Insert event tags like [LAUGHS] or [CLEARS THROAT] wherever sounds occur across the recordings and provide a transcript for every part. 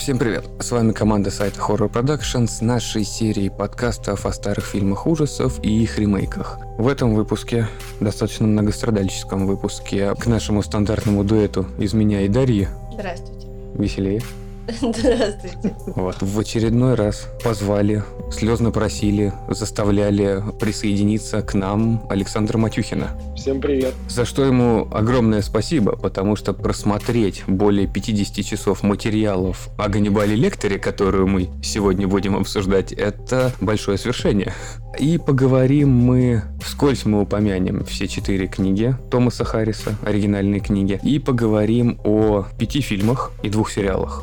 Всем привет! С вами команда сайта Horror Production с нашей серией подкастов о старых фильмах ужасов и их ремейках. В этом выпуске, достаточно многострадальческом выпуске, к нашему стандартному дуэту из меня и Дарьи. Здравствуйте. Веселее. Здравствуйте. Вот. В очередной раз позвали, слезно просили, заставляли присоединиться к нам Александра Матюхина. Всем привет. За что ему огромное спасибо, потому что просмотреть более 50 часов материалов о Ганнибале Лекторе, которую мы сегодня будем обсуждать, это большое свершение. И поговорим мы, вскользь мы упомянем все четыре книги Томаса Харриса, оригинальные книги, и поговорим о пяти фильмах и двух сериалах.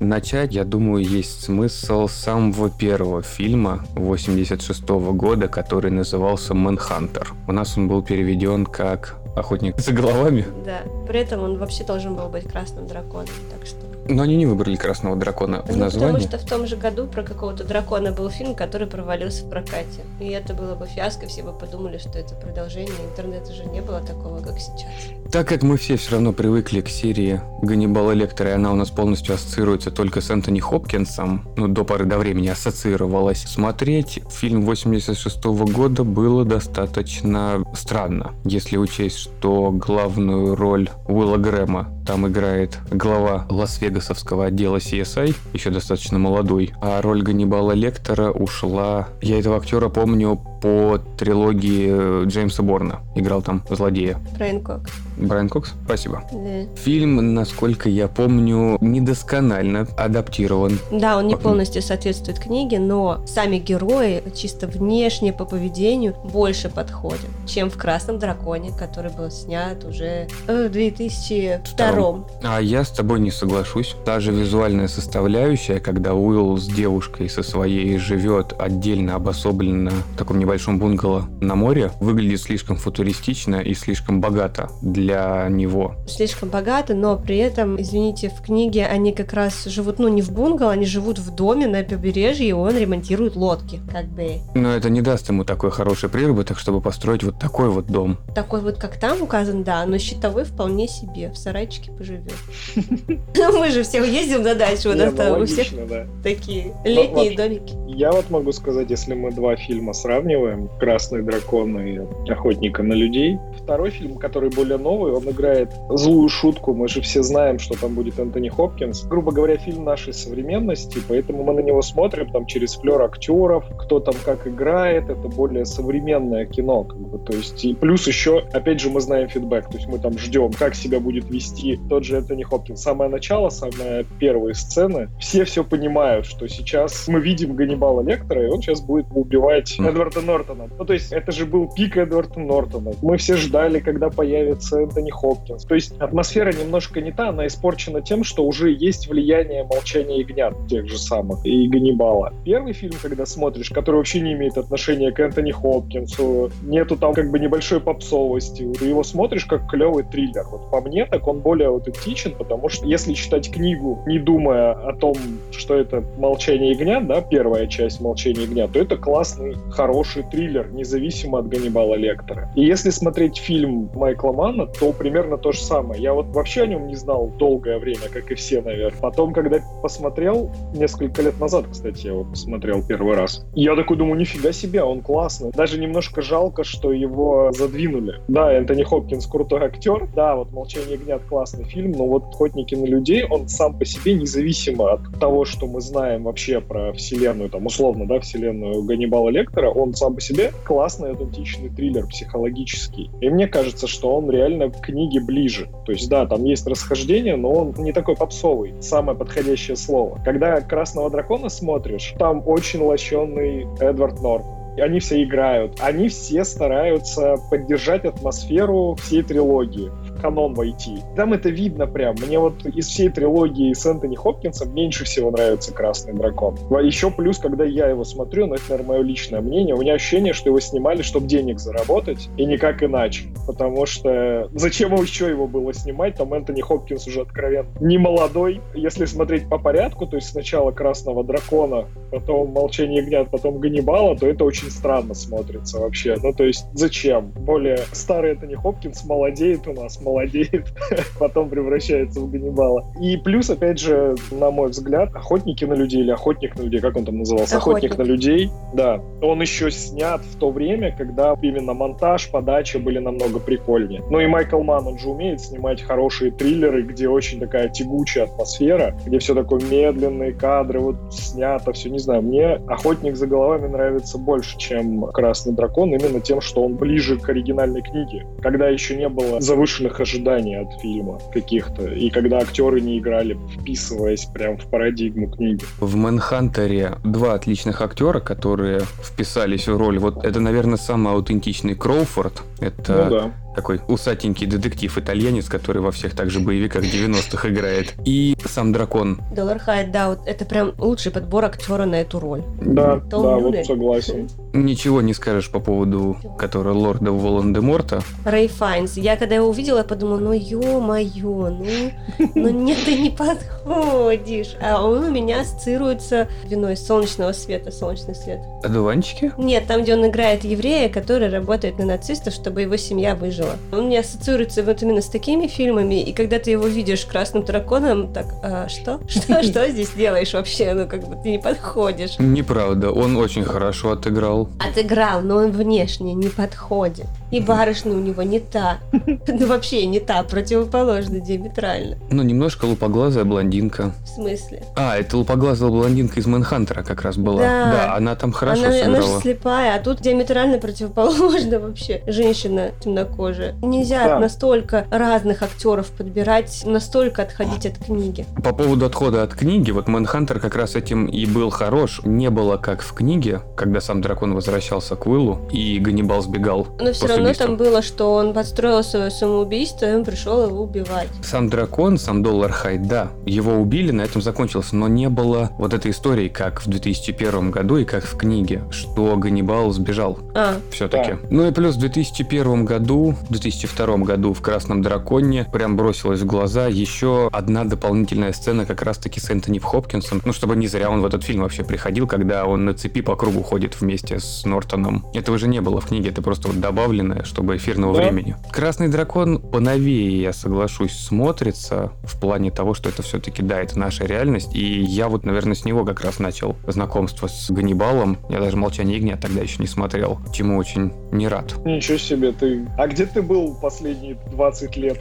Начать, я думаю, есть смысл самого первого фильма 86 года, который назывался «Мэнхантер». У нас он был переведен как «Охотник за головами». Да, при этом он вообще должен был быть красным драконом, так что но они не выбрали красного дракона в ну, названии. Потому что в том же году про какого-то дракона был фильм, который провалился в прокате. И это было бы фиаско, все бы подумали, что это продолжение. Интернета же не было такого, как сейчас. Так как мы все все равно привыкли к серии Ганнибала Лектора, и она у нас полностью ассоциируется только с Энтони Хопкинсом, ну, до поры до времени ассоциировалась, смотреть фильм 86 -го года было достаточно странно, если учесть, что главную роль Уилла Грэма там играет глава Лас-Вегасовского отдела CSI, еще достаточно молодой, а роль Ганнибала Лектора ушла... Я этого актера помню по трилогии Джеймса Борна. Играл там злодея. Брайан Кокс. Брайан Кокс? Спасибо. Да. Фильм, насколько я помню, недосконально адаптирован. Да, он не полностью соответствует книге, но сами герои чисто внешне по поведению больше подходят, чем в «Красном драконе», который был снят уже в 2002 Втором. А я с тобой не соглашусь. Даже визуальная составляющая, когда Уилл с девушкой со своей живет отдельно обособленно в таком небольшом бунгало на море, выглядит слишком футуристично и слишком богато для него. Слишком богато, но при этом, извините, в книге они как раз живут, ну, не в бунгало, они живут в доме на побережье, и он ремонтирует лодки, как бы. Но это не даст ему такой хороший приработок, чтобы построить вот такой вот дом. Такой вот, как там указан, да, но щитовой вполне себе, в сарайчике поживет. [LAUGHS] Мы же все ездим на дачу, у нас ну, там у всех такие летние домики. Я вот могу сказать, если мы два фильма сравниваем, «Красный дракон» и «Охотника на людей», второй фильм, который более новый, он играет злую шутку. Мы же все знаем, что там будет Энтони Хопкинс. Грубо говоря, фильм нашей современности, поэтому мы на него смотрим там через флер актеров, кто там как играет. Это более современное кино. Как бы, то есть, и плюс еще, опять же, мы знаем фидбэк. То есть мы там ждем, как себя будет вести тот же Энтони Хопкинс. Самое начало, самые первые сцены, все все понимают, что сейчас мы видим Ганнибала Лектора, и он сейчас будет убивать Эдварда Нортона. Ну, то есть это же был пик Эдварда Нортона. Мы все ждали, когда появится Энтони Хопкинс. То есть атмосфера немножко не та, она испорчена тем, что уже есть влияние молчания ягнят тех же самых и Ганнибала. Первый фильм, когда смотришь, который вообще не имеет отношения к Энтони Хопкинсу, нету там как бы небольшой попсовости, ты его смотришь как клевый триллер. Вот по мне так он более аутентичен, потому что если читать книгу, не думая о том, что это «Молчание ягнят», да, первая часть «Молчание ягнят», то это классный, хороший триллер, независимо от Ганнибала Лектора. И если смотреть фильм Майкла Манна, то примерно то же самое. Я вот вообще о нем не знал долгое время, как и все, наверное. Потом, когда посмотрел, несколько лет назад, кстати, я его посмотрел первый раз, я такой думаю, нифига себе, он классный. Даже немножко жалко, что его задвинули. Да, Энтони Хопкинс крутой актер, да, вот «Молчание гнят» классный фильм, но вот «Охотники на людей», он сам по себе, независимо от того, что мы знаем вообще про вселенную, там, условно, да, вселенную Ганнибала Лектора, он сам по себе классный, аутентичный триллер, психологический. И мне кажется, что он реально к книге ближе. То есть, да, там есть расхождение, но он не такой попсовый. Самое подходящее слово. Когда «Красного дракона» смотришь, там очень лощенный Эдвард Норт они все играют, они все стараются поддержать атмосферу всей трилогии канон войти. Там это видно прям. Мне вот из всей трилогии с Энтони Хопкинсом меньше всего нравится «Красный дракон». А еще плюс, когда я его смотрю, ну это, наверное, мое личное мнение, у меня ощущение, что его снимали, чтобы денег заработать, и никак иначе. Потому что зачем еще его было снимать? Там Энтони Хопкинс уже откровенно не молодой. Если смотреть по порядку, то есть сначала «Красного дракона», потом «Молчание ягнят», потом «Ганнибала», то это очень странно смотрится вообще. Ну, то есть, зачем? Более старый это не Хопкинс молодеет у нас, молодеет, [LAUGHS] потом превращается в Ганнибала. И плюс, опять же, на мой взгляд, «Охотники на людей» или «Охотник на людей», как он там назывался? «Охотник, «Охотник на людей», да. Он еще снят в то время, когда именно монтаж, подача были намного прикольнее. Ну и Майкл Ман, он же умеет снимать хорошие триллеры, где очень такая тягучая атмосфера, где все такое медленные кадры, вот снято все, не знаю, мне «Охотник за головами» нравится больше, чем «Красный дракон», именно тем, что он ближе к оригинальной книге, когда еще не было завышенных ожиданий от фильма каких-то, и когда актеры не играли, вписываясь прям в парадигму книги. В «Мэнхантере» два отличных актера, которые вписались в роль. Вот это, наверное, самый аутентичный Кроуфорд. Это Ну да. Такой усатенький детектив-итальянец, который во всех также боевиках 90-х играет. И сам дракон. Доллар Хайд, да, вот это прям лучший подбор актера на эту роль. Да, Том да, Юле. вот согласен. Ничего не скажешь по поводу, который лорда Волан-де-Морта. Рэй Файнс. Я когда его увидела, я подумала, ну ё-моё, ну, ну нет, ты не подходишь. А он у меня ассоциируется виной солнечного света, солнечный свет. Одуванчики? Нет, там, где он играет еврея, который работает на нацистов, чтобы его семья выжила. Он мне ассоциируется вот именно с такими фильмами, и когда ты его видишь красным драконом, так, а, что? [LAUGHS] Что, [LAUGHS] что здесь делаешь вообще? Ну, как бы ты не подходишь. Неправда, он очень хорошо отыграл. Отыграл, но он внешне не подходит. И барышня у него не та. [LAUGHS] Ну, вообще не та, противоположно, диаметрально. Ну, немножко лупоглазая блондинка. В смысле? А, это лупоглазая блондинка из Мэнхантера как раз была. Да. она там хорошо она, она же сыграла. слепая, а тут диаметрально противоположно вообще. Женщина темнокожая. Нельзя Да. настолько разных актеров подбирать, настолько отходить от книги. По поводу отхода от книги, вот Мэнхантер как раз этим и был хорош. Не было как в книге, когда сам дракон возвращался к Уиллу, и Ганнибал сбегал Но все равно убийства. там было, что он подстроил свое самоубийство, и он пришел его убивать. Сам дракон, сам Доллар Хайд, да, его убили, на этом закончилось, но не было вот этой истории, как в 2001 году и как в книге, что Ганнибал сбежал А, все-таки. Да. Ну и плюс в 2001 году, в 2002 году в «Красном драконе» прям бросилась в глаза еще одна дополнительная сцена как раз-таки с Энтони Хопкинсом. Ну, чтобы не зря он в этот фильм вообще приходил, когда он на цепи по кругу ходит вместе с Нортоном. Этого же не было в книге, это просто вот добавленное, чтобы эфирного Да. времени. «Красный дракон» поновее, я соглашусь, смотрится в плане того, что это все-таки, да, это наша реальность. И я вот, наверное, с него как раз начал знакомство с Ганнибалом. Я даже «Молчание ягнят» тогда еще не смотрел, чему очень не рад. Ничего себе, ты... А где ты был последние 20 лет?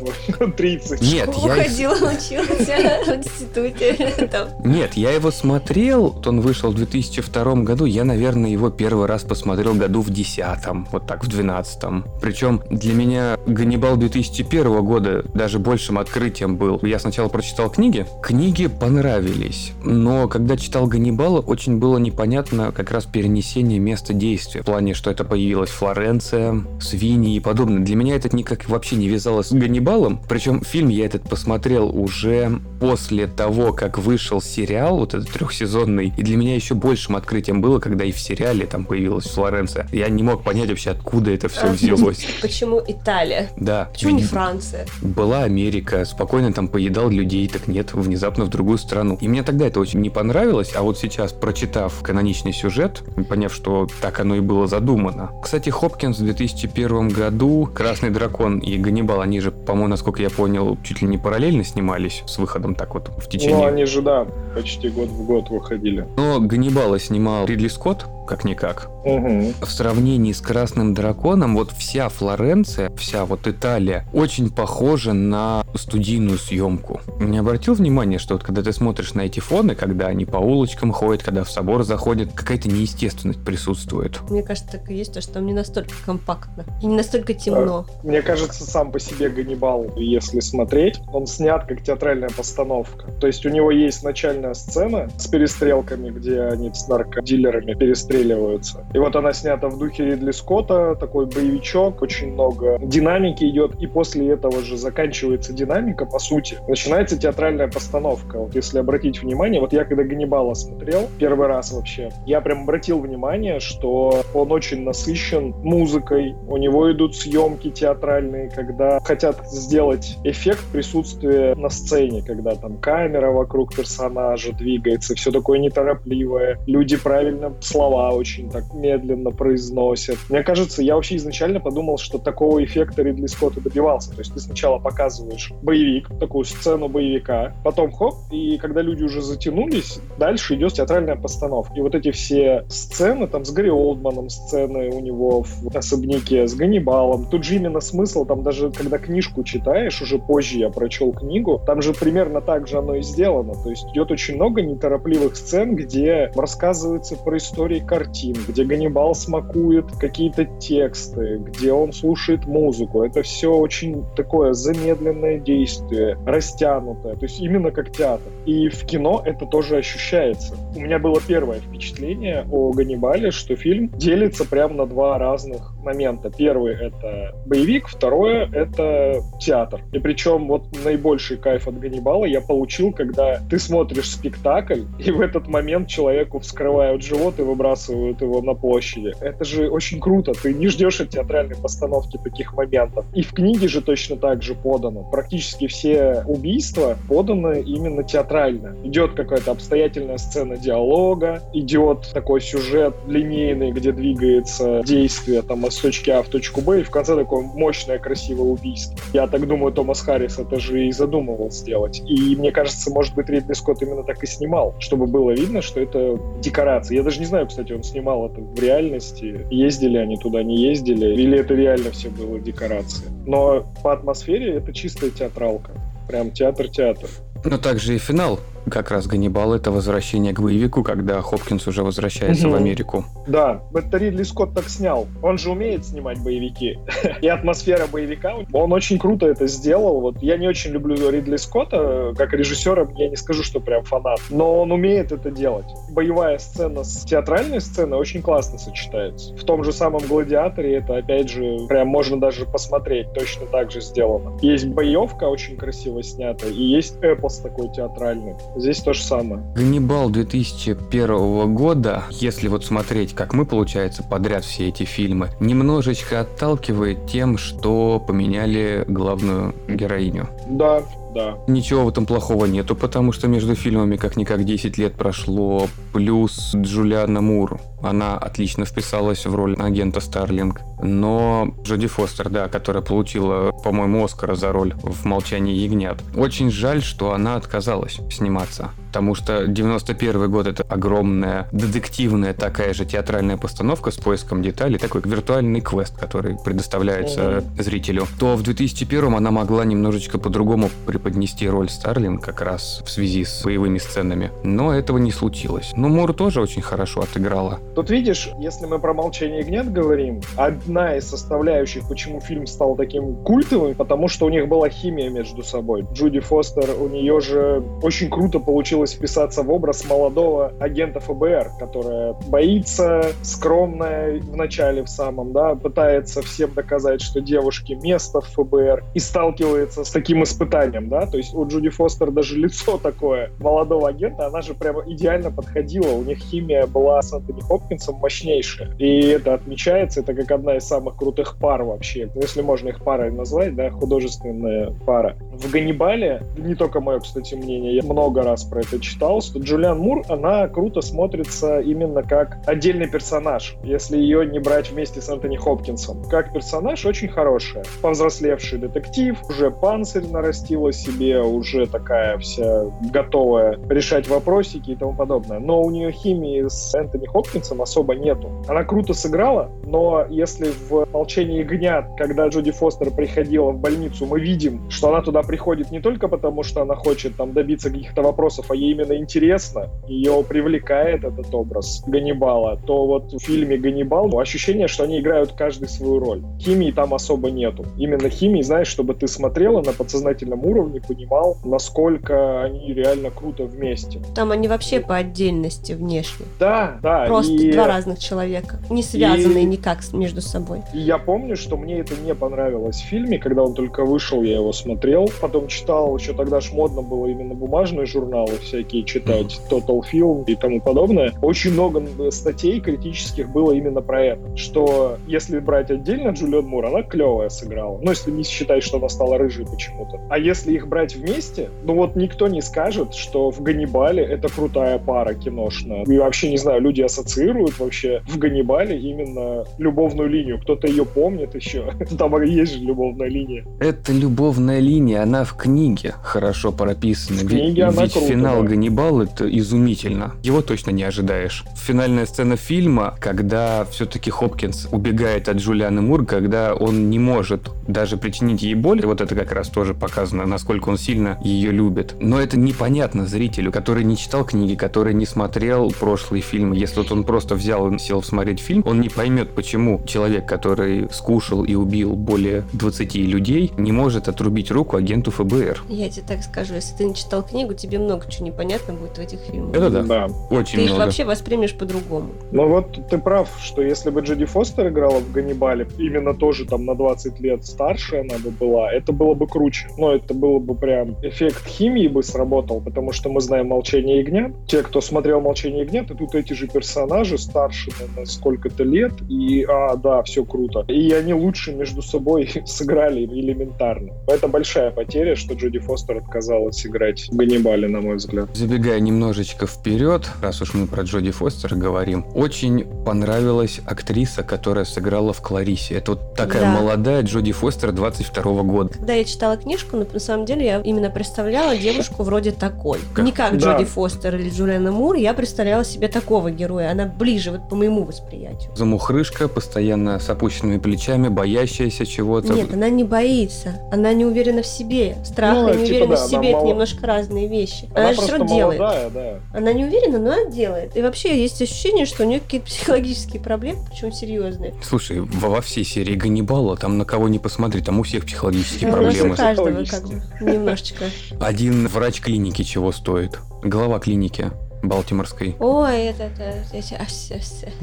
30? [LAUGHS] Нет, я... их- ходила, учился в институте. [LAUGHS] Нет, я его смотрел, он вышел в 2002 году, я, наверное, его первый раз посмотрел году в 10 вот так, в 12 Причем для меня Ганнибал 2001 года даже большим открытием был. Я сначала прочитал книги, книги понравились, но когда читал Ганнибала, очень было непонятно как раз перенесение места действия, в плане, что это появилась Флоренция, свиньи и подобное. Для меня это никак вообще не вязалось с Ганнибалом, причем фильм я этот посмотрел уже после того, как вышел сериал, вот этот трехсезонный, и для меня еще большим открытием было, когда и в сериале там появилась Флоренция. Я не мог понять вообще, откуда это все А, взялось. [LAUGHS] Почему Италия? Да. Почему не Франция? Была Америка, спокойно там поедал людей, так нет, внезапно в другую страну. И мне тогда это очень не понравилось, а вот сейчас, прочитав каноничный сюжет, поняв, что так оно и было задумано. Кстати, Хопкинс в 2001 году, Красный дракон и Ганнибал, они же, по-моему, насколько я понял, чуть ли не параллельно снимались с выходом так вот в течение Ну, они же, да, почти год в год выходили. Но Ганнибала снимал Ридли Скотт, как-никак. Угу. В сравнении с Красным Драконом, вот вся Флоренция, вся вот Италия, очень похожа на студийную съемку. Не обратил внимания, что вот когда ты смотришь на эти фоны, когда они по улочкам ходят, когда в собор заходят, какая-то неестественность присутствует. Мне кажется, так и есть, то, что там не настолько компактно и не настолько темно. Мне кажется, сам по себе Ганнибал, если смотреть, он снят как театральная постановка. То есть у него есть начальная сцена с перестрелками, где они с наркодилерами перестреливаются. И вот она снята в духе Ридли Скотта, такой боевичок, очень много динамики идет, и после этого же заканчивается динамика, по сути. Начинается театральная постановка. Вот если обратить внимание, вот я когда Ганнибала смотрел, первый раз вообще, я прям обратил внимание, что он очень насыщен музыкой, у него идут съемки театральные, когда хотят сделать эффект присутствия на сцене, когда там камера вокруг персонажа двигается, все такое неторопливое, люди правильно слова очень так медленно произносят. Мне кажется, я вообще изначально подумал, что такого эффекта Ридли Скотта добивался. То есть ты сначала показываешь боевик, такую сцену боевика, потом хоп, и когда люди уже затянулись, дальше идет театральная постановка. И вот эти все сцены, там с Гарри Олдманом сцены у него в особняке, с Ганнибалом, тут же именно смысл, там даже когда книжку читаешь, уже позже я прочел книгу, там же примерно так же оно и сделано. То есть идет очень много неторопливых сцен, где рассказывается про истории картин, где Ганнибал смакует какие-то тексты, где он слушает музыку. Это все очень такое замедленное действие, растянутое, то есть именно как театр. И в кино это тоже ощущается. У меня было первое впечатление о Ганнибале, что фильм делится прямо на два разных момента. Первый — это боевик, второе — это театр. И причем вот наибольший кайф от Ганнибала я получил, когда ты смотришь спектакль, и в этот момент человеку вскрывают живот и выбрасывают его на площади. Это же очень круто. Ты не ждешь от театральной постановки таких моментов. И в книге же точно так же подано. Практически все убийства поданы именно театрально. Идет какая-то обстоятельная сцена диалога, идет такой сюжет линейный, где двигается действие там с точки А в точку Б, и в конце такое мощное, красивое убийство. Я так думаю, Томас Харрис это же и задумывал сделать. И мне кажется, может быть, Ридли Скотт именно так и снимал, чтобы было видно, что это декорация. Я даже не знаю, кстати, он снимал это в реальности. Ездили они туда, не ездили, или это реально все было декорация. Но по атмосфере это чистая театралка. Прям театр-театр. Но также и финал как раз Ганнибал это возвращение к боевику, когда Хопкинс уже возвращается угу. в Америку. Да, это Ридли Скотт так снял. Он же умеет снимать боевики. [LAUGHS] И атмосфера боевика, он очень круто это сделал. Вот я не очень люблю Ридли Скотта, как режиссера, я не скажу, что прям фанат, но он умеет это делать. Боевая сцена с театральной сценой очень классно сочетается. В том же самом «Гладиаторе» это, опять же, прям можно даже посмотреть, точно так же сделано. Есть боевка очень красиво снята, и есть эпос такой театральный. Здесь то же самое. Ганнибал 2001 года, если вот смотреть, как мы, получается, подряд все эти фильмы, немножечко отталкивает тем, что поменяли главную героиню. Да, да. Ничего в этом плохого нету, потому что между фильмами как-никак 10 лет прошло, плюс Джулиана Мур, она отлично вписалась в роль агента Старлинг. Но Джоди Фостер, да, которая получила, по-моему, Оскара за роль в «Молчании ягнят», очень жаль, что она отказалась сниматься потому что 91 год это огромная детективная такая же театральная постановка с поиском деталей, такой виртуальный квест, который предоставляется зрителю, то в 2001 она могла немножечко по-другому преподнести роль Старлинг как раз в связи с боевыми сценами. Но этого не случилось. Но Мур тоже очень хорошо отыграла. Тут видишь, если мы про «Молчание ягнят» говорим, одна из составляющих, почему фильм стал таким культовым, потому что у них была химия между собой. Джуди Фостер, у нее же очень круто получилось вписаться в образ молодого агента ФБР, которая боится, скромная в начале в самом, да, пытается всем доказать, что девушке место в ФБР и сталкивается с таким испытанием, да, то есть у Джуди Фостер даже [LAUGHS] лицо такое молодого агента, она же прямо идеально подходила, у них химия была с Антони Хопкинсом мощнейшая, и это отмечается, это как одна из самых крутых пар вообще, ну, если можно их парой назвать, да, художественная пара. В Ганнибале, не только мое, кстати, мнение, я много раз про это читал, что Джулиан Мур, она круто смотрится именно как отдельный персонаж, если ее не брать вместе с Антони Хопкинсом. Как персонаж очень хорошая. Повзрослевший детектив, уже панцирь нарастила себе, уже такая вся готовая решать вопросики и тому подобное. Но у нее химии с Антони Хопкинсом особо нету. Она круто сыграла, но если в «Молчании ягнят», когда Джоди Фостер приходила в больницу, мы видим, что она туда приходит не только потому, что она хочет там добиться каких-то вопросов, а ей именно интересно, ее привлекает этот образ Ганнибала, то вот в фильме «Ганнибал» ощущение, что они играют каждый свою роль. Химии там особо нету. Именно химии, знаешь, чтобы ты смотрела на подсознательном уровне, не понимал, насколько они реально круто вместе. Там они вообще по отдельности внешне. Да, да. Просто и... два разных человека, не связанные и... никак между собой. И я помню, что мне это не понравилось в фильме, когда он только вышел, я его смотрел, потом читал, еще тогда ж модно было именно бумажные журналы всякие читать, Total Film и тому подобное. Очень много статей критических было именно про это, что если брать отдельно Джулиан Мур, она клевая сыграла. Ну, если не считать, что она стала рыжей почему-то. А если их брать вместе, ну вот никто не скажет, что в Ганнибале это крутая пара киношная. И вообще, не знаю, люди ассоциируют вообще в Ганнибале именно любовную линию. Кто-то ее помнит еще. [LAUGHS] Там есть же любовная линия. Это любовная линия, она в книге хорошо прописана. В книге ведь, она ведь круто, финал да. Ганнибал это изумительно. Его точно не ожидаешь. Финальная сцена фильма, когда все-таки Хопкинс убегает от Джулианы Мур, когда он не может даже причинить ей боль. Вот это как раз тоже показано, насколько он сильно ее любит. Но это непонятно зрителю, который не читал книги, который не смотрел прошлые фильмы. Если вот он просто взял и сел смотреть фильм, он не поймет, почему человек, который скушал и убил более 20 людей, не может отрубить руку агенту ФБР. Я тебе так скажу, если ты не читал книгу, тебе много чего непонятно будет в этих фильмах. Это да. Да. Очень Ты их много. вообще воспримешь по-другому. Ну вот ты прав, что если бы Джоди Фостер играла в Ганнибале, именно тоже там на 20 лет старше она бы была, это было бы круче. Но это было бы прям эффект химии бы сработал, потому что мы знаем «Молчание ягнят». Те, кто смотрел «Молчание ягнят», и тут эти же персонажи старше на- сколько-то лет, и, а, да, все круто. И они лучше между собой [LAUGHS] сыграли элементарно. Это большая потеря, что Джоди Фостер отказалась играть в Ганнибале, на мой взгляд. Забегая немножечко вперед, раз уж мы про Джоди Фостер говорим, очень понравилась актриса, которая сыграла в Кларисе. Это вот такая Да. молодая Джоди Фостер 22 года. Когда я читала книжку, на самом деле я именно представляла девушку вроде такой. Как? Не как Да. Джоди Фостер или Джулиана Мур, я представляла себе такого героя. Она ближе вот по моему восприятию. Замухрышка, постоянно с опущенными плечами, боящаяся чего-то. Нет, она не боится. Она не уверена в себе. Страх Ну, и типа, неуверенность да, в себе это мало- немножко разные вещи. Она, Она, же все равно делает. молодая, да. Она не уверена, но она делает. И вообще есть ощущение, что у нее какие-то психологические проблемы, причем серьезные. Слушай, во, во всей серии Ганнибала, там на кого не посмотри, там у всех психологические Ну, у проблемы. каждого как бы немножечко. Один врач клиники чего стоит? Глава клиники Балтиморской. Ой, это, это, это.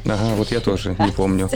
Ага, вот я тоже не помню.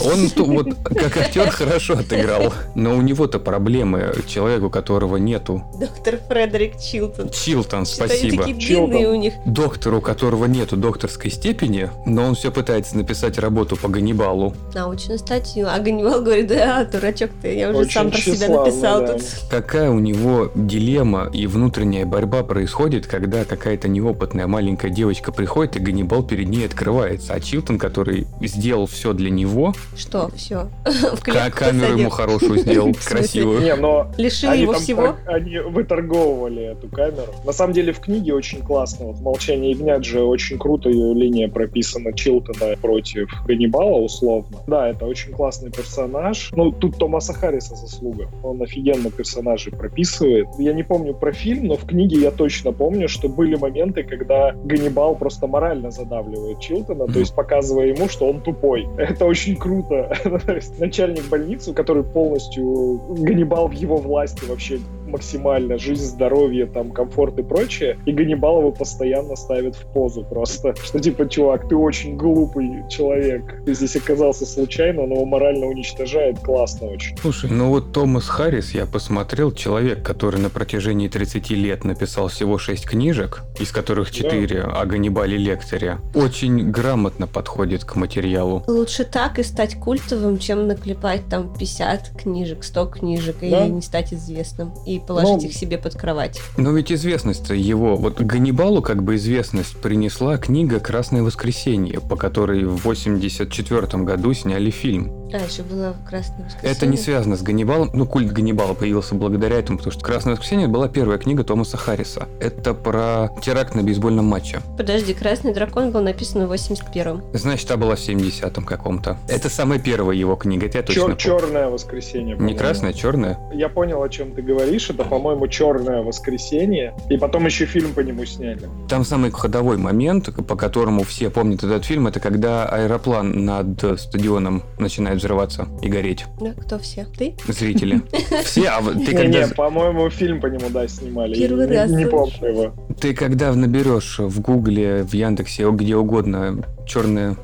Он вот как актер хорошо отыграл, но у него-то проблемы, человек, у которого нету. Доктор Фредерик Чилтон. Чилтон, они спасибо. такие Чилтон. длинные у них. Доктор, у которого нету докторской степени, но он все пытается написать работу по Ганнибалу. Научную статью. А Ганнибал говорит, да, дурачок ты, я уже Очень сам про себя написал да. тут. Какая у него дилемма и внутренняя борьба происходит, когда какая-то неопытная маленькая девочка приходит, и Ганнибал перед ней открывается. А Чилтон, который сделал все для него, Что, все. [LAUGHS] В ка- клетку камеру посадил. ему хорошую сделал, [LAUGHS] красивую. Не, но Лишил они его всего. так- они выторговывали эту камеру. На самом деле в книге очень классно. Вот «Молчание ягнят» же очень круто ее линия прописана Чилтона против Ганнибала условно. Да, это очень классный персонаж. Ну, тут Томаса Харриса заслуга. Он офигенно персонажей прописывает. Я не помню про фильм, но в книге я точно помню, что были моменты, когда Ганнибал просто морально задавливает Чилтона, то есть показывая ему, что он тупой. [LAUGHS] Это очень круто. [LAUGHS] Начальник больницы, который полностью Ганнибал в его власти вообще максимально, жизнь, здоровье, там, комфорт и прочее, и Ганнибал его постоянно ставит в позу просто, [LAUGHS] что типа, чувак, ты очень глупый человек, ты здесь оказался случайно, но его морально уничтожает, классно очень. Слушай, ну вот Томас Харрис, я посмотрел, человек, который на протяжении 30 лет написал всего 6 книжек, из которых 4 о Ганнибале Лекторе, очень грамотно подходит к материалу. Лучше так и стать культовым, чем наклепать там 50 книжек, 100 книжек и Да. не стать известным. И положить Ну, их себе под кровать. Но ведь известность-то его, вот Ганнибалу как бы известность принесла книга «Красное воскресенье», по которой в 84 году сняли фильм. А, еще было «Красное воскресенье». Это не связано с Ганнибалом, ну культ Ганнибала появился благодаря этому, потому что «Красное воскресенье» была первая книга Томаса Харриса. Это про теракт на бейсбольном матче. Подожди, «Красный дракон» был написан в 81-м. Значит, та была в 70-м каком-то. Это самая первая его книга, это я точно помню. черное воскресенье. Не по-моему. а черная? Я понял, о чем ты говоришь. Это, по-моему, черное воскресенье. И потом еще фильм по нему сняли. Там самый ходовой момент, по которому все помнят этот фильм, это когда аэроплан над стадионом начинает взрываться и гореть. Да, кто все? Ты? Зрители. [LAUGHS] Все, а ты когда... не, по-моему, фильм по нему, да, снимали. Первый раз Не, помню его. Ты когда наберешь в Гугле, в Яндексе, где угодно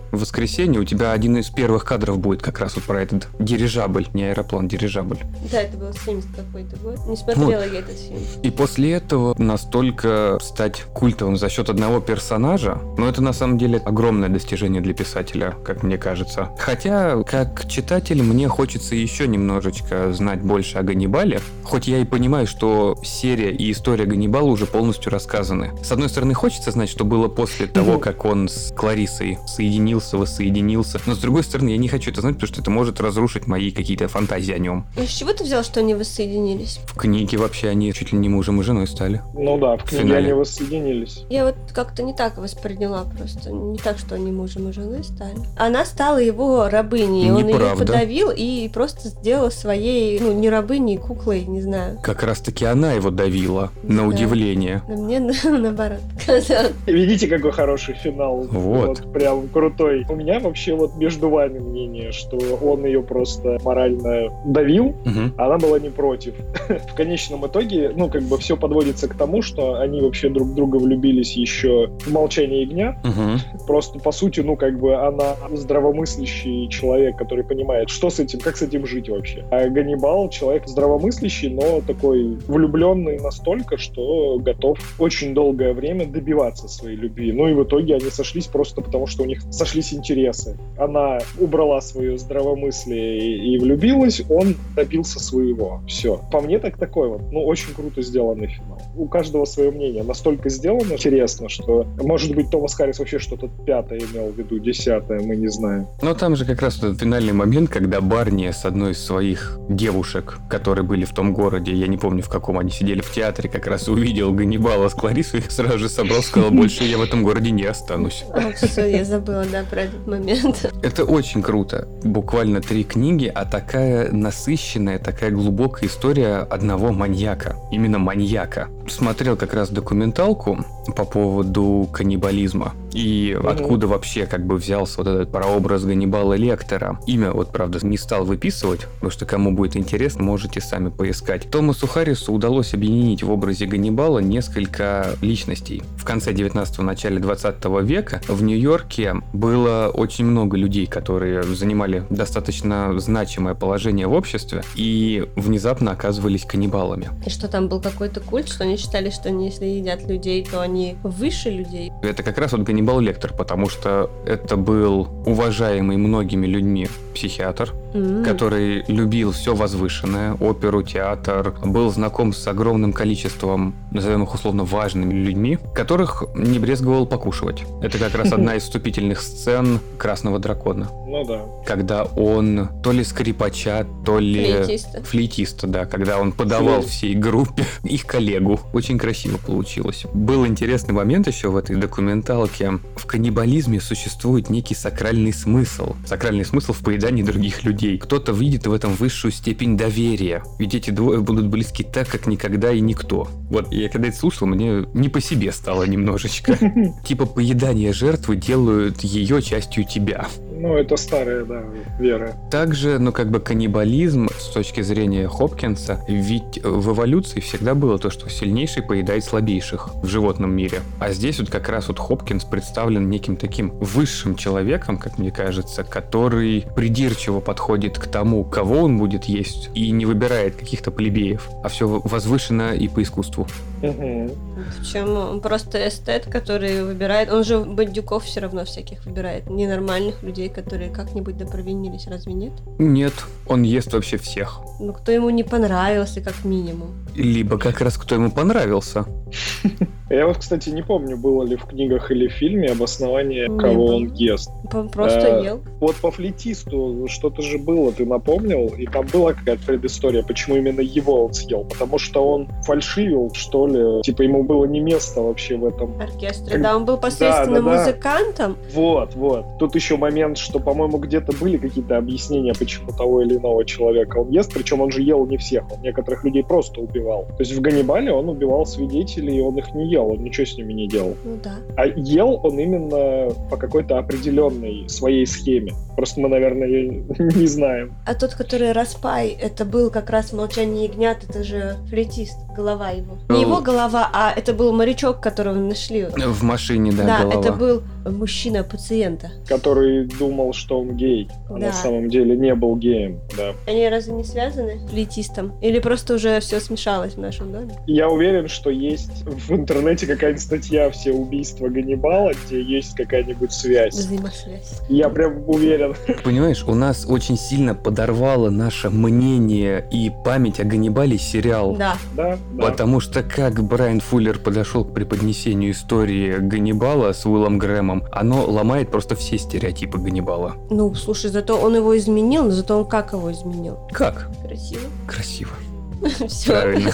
черное воскресенье, у тебя один из первых кадров будет как раз вот про этот дирижабль, не аэроплан, дирижабль. Да, это был 70 какой-то год. Не смотрела я этот фильм. И после этого настолько стать культовым за счет одного персонажа, ну это на самом деле огромное достижение для писателя, как мне кажется. Хотя, как читатель, мне хочется еще немножечко знать больше о Ганнибале, хоть я и понимаю, что серия и история Ганнибала уже полностью рассказаны. С одной стороны, хочется знать, что было после того, как он с Кларисой соединился, воссоединился, но с другой стороны, я не хочу это знать, потому что это может разрушить мои какие-то фантазии о нем. И с чего ты взял, что они воссоединились? В книге вообще они чуть ли не мужем и женой стали. Ну да, в книге финале. они воссоединились. Я вот как-то не так восприняла просто. Не так, что они мужем и женой стали. Она стала его рабыней. Он ее Неправда. подавил и просто сделал своей, ну, не рабыней, куклой, не знаю. Как раз-таки она его давила, на Да. удивление. Но мне [LAUGHS] наоборот [LAUGHS] казалось. Видите, какой хороший финал? Вот. Прям крутой. У меня вообще вот между вами мнение, что он ее просто морально давил, Мгм. а она была не против. [LAUGHS] В конечном итоге, ну, как бы все подводится к тому, что они вообще друг друга влюбились еще в «Молчание ягня». Мгм. Просто, по сути, ну, как бы она здравомыслящий человек, который понимает, что с этим, как с этим жить вообще. А Ганнибал человек здравомыслящий, но такой влюбленный настолько, что готов очень долгое время добиваться своей любви. Ну и в итоге они сошлись просто потому, что у них сошлись интересы. Она убрала свое здравомыслие и, и влюбилась, он добился своего. Все. По мне так такой вот, ну, очень круто сделанный финал. У каждого свое мнение. Настолько сделано интересно, что, может быть, Томас Харрис вообще что-то пятое имел в виду, десятое, мы не знаем. Но там же как раз этот финальный момент, когда Барни с одной из своих девушек, которые были в том городе, я не помню в каком они сидели в театре, как раз увидел Ганнибала с Кларисой, [LAUGHS] сразу же собрал, сказал, больше я в этом городе не останусь. Все, я забыла, да, про этот момент. [LAUGHS] Это очень круто. Буквально три книги, а такая насыщенная, такая глубокая история одного маньяка. Именно маньяка. Смотрел как раз документалку по поводу каннибализма. И Мгм. откуда вообще как бы взялся вот этот прообраз Ганнибала Лектора. Имя вот, правда, не стал выписывать, потому что кому будет интересно, можете сами поискать. Томасу Харрису удалось объединить в образе Ганнибала несколько личностей. В конце 19-го, начале 20 века в Нью-Йорке было очень много людей, которые занимали достаточно значимое положение в обществе и внезапно оказывались каннибалами. И что там был какой-то культ, что они считали, что они, если едят людей, то они выше людей. Это как раз вот Ганнибал Лектор, потому что это был уважаемый многими людьми психиатр, М. который любил все возвышенное, оперу, театр, был знаком с огромным количеством, назовем их условно, важными людьми, которых не брезговал покушивать. Это как раз одна из вступительных сцен «Красного дракона», Ну да. когда он то ли скрипача, то ли... Флейтиста. Флейтиста, да, когда он подавал Флейт. всей группе [LAUGHS] их коллегу. Очень красиво получилось. Был интересный момент еще в этой документалке. В каннибализме существует некий сакральный смысл. Сакральный смысл в поедании других людей. Кто-то видит в этом высшую степень доверия. Ведь эти двое будут близки так, как никогда и никто. Вот я когда это слушал, мне не по себе стало немножечко. [LAUGHS] Типа поедание жертвы делают ее частью тебя. Ну, это старая, да, вера. Также, ну, как бы каннибализм с точки зрения Хопкинса, ведь в эволюции всегда было то, что сильнейший поедает слабейших в животном мире. А здесь вот как раз вот Хопкинс представлен неким таким высшим человеком, как мне кажется, который придирчиво подходит к тому, кого он будет есть, и не выбирает каких-то плебеев, а все возвышено и по искусству. Мгм. Причем он просто эстет, который выбирает. Он же бандюков все равно всяких выбирает. Ненормальных людей, которые как-нибудь допровинились, разве нет? Нет, он ест вообще всех. Ну, кто ему не понравился, как минимум. Либо как раз кто ему понравился. Я вот, кстати, не помню, было ли в книгах или в фильме обоснование, Не кого было. он ест. Просто Э, ел. Вот по флетисту что-то же было, ты напомнил, и там была какая-то предыстория, почему именно его он съел. Потому что он фальшивил, что ли. Типа ему было не место вообще в этом. Оркестре. как- Да, он был посредственным да, да. музыкантом. Вот, вот. Тут еще момент, что, по-моему, где-то были какие-то объяснения, почему того или иного человека он ест. Причем он же ел не всех, он некоторых людей просто убивал. То есть в Ганнибале он убивал свидетелей ценителей он их не ел, он ничего с ними не делал. Ну да. А ел он именно по какой-то определенной своей схеме. Просто мы, наверное, ее [LAUGHS] не знаем. А тот, который Распай, это был как раз «Молчание ягнят», это же флейтист, голова его. Не Ну. Его голова, а это был морячок, которого нашли. В машине, да, Да, голова. это был мужчина пациента. Который думал, что он гей, а Да. на самом деле не был геем. Да. Они разве не связаны с флейтистом? Или просто уже все смешалось в нашем доме? Я уверен, что есть в интернете какая-нибудь статья «Все убийства Ганнибала», где есть какая-нибудь связь. Взаимосвязь. Я прям уверен. Понимаешь, у нас очень сильно подорвало наше мнение и память о Ганнибале сериал. Да. Да, да. Потому что как Брайан Фуллер подошел к преподнесению истории Ганнибала с Уиллом Грэмом, оно ломает просто все стереотипы Ганнибала. Ну, слушай, зато он его изменил, но зато он как его изменил? Как? Красиво. Красиво. Все. [LAUGHS] Правильно.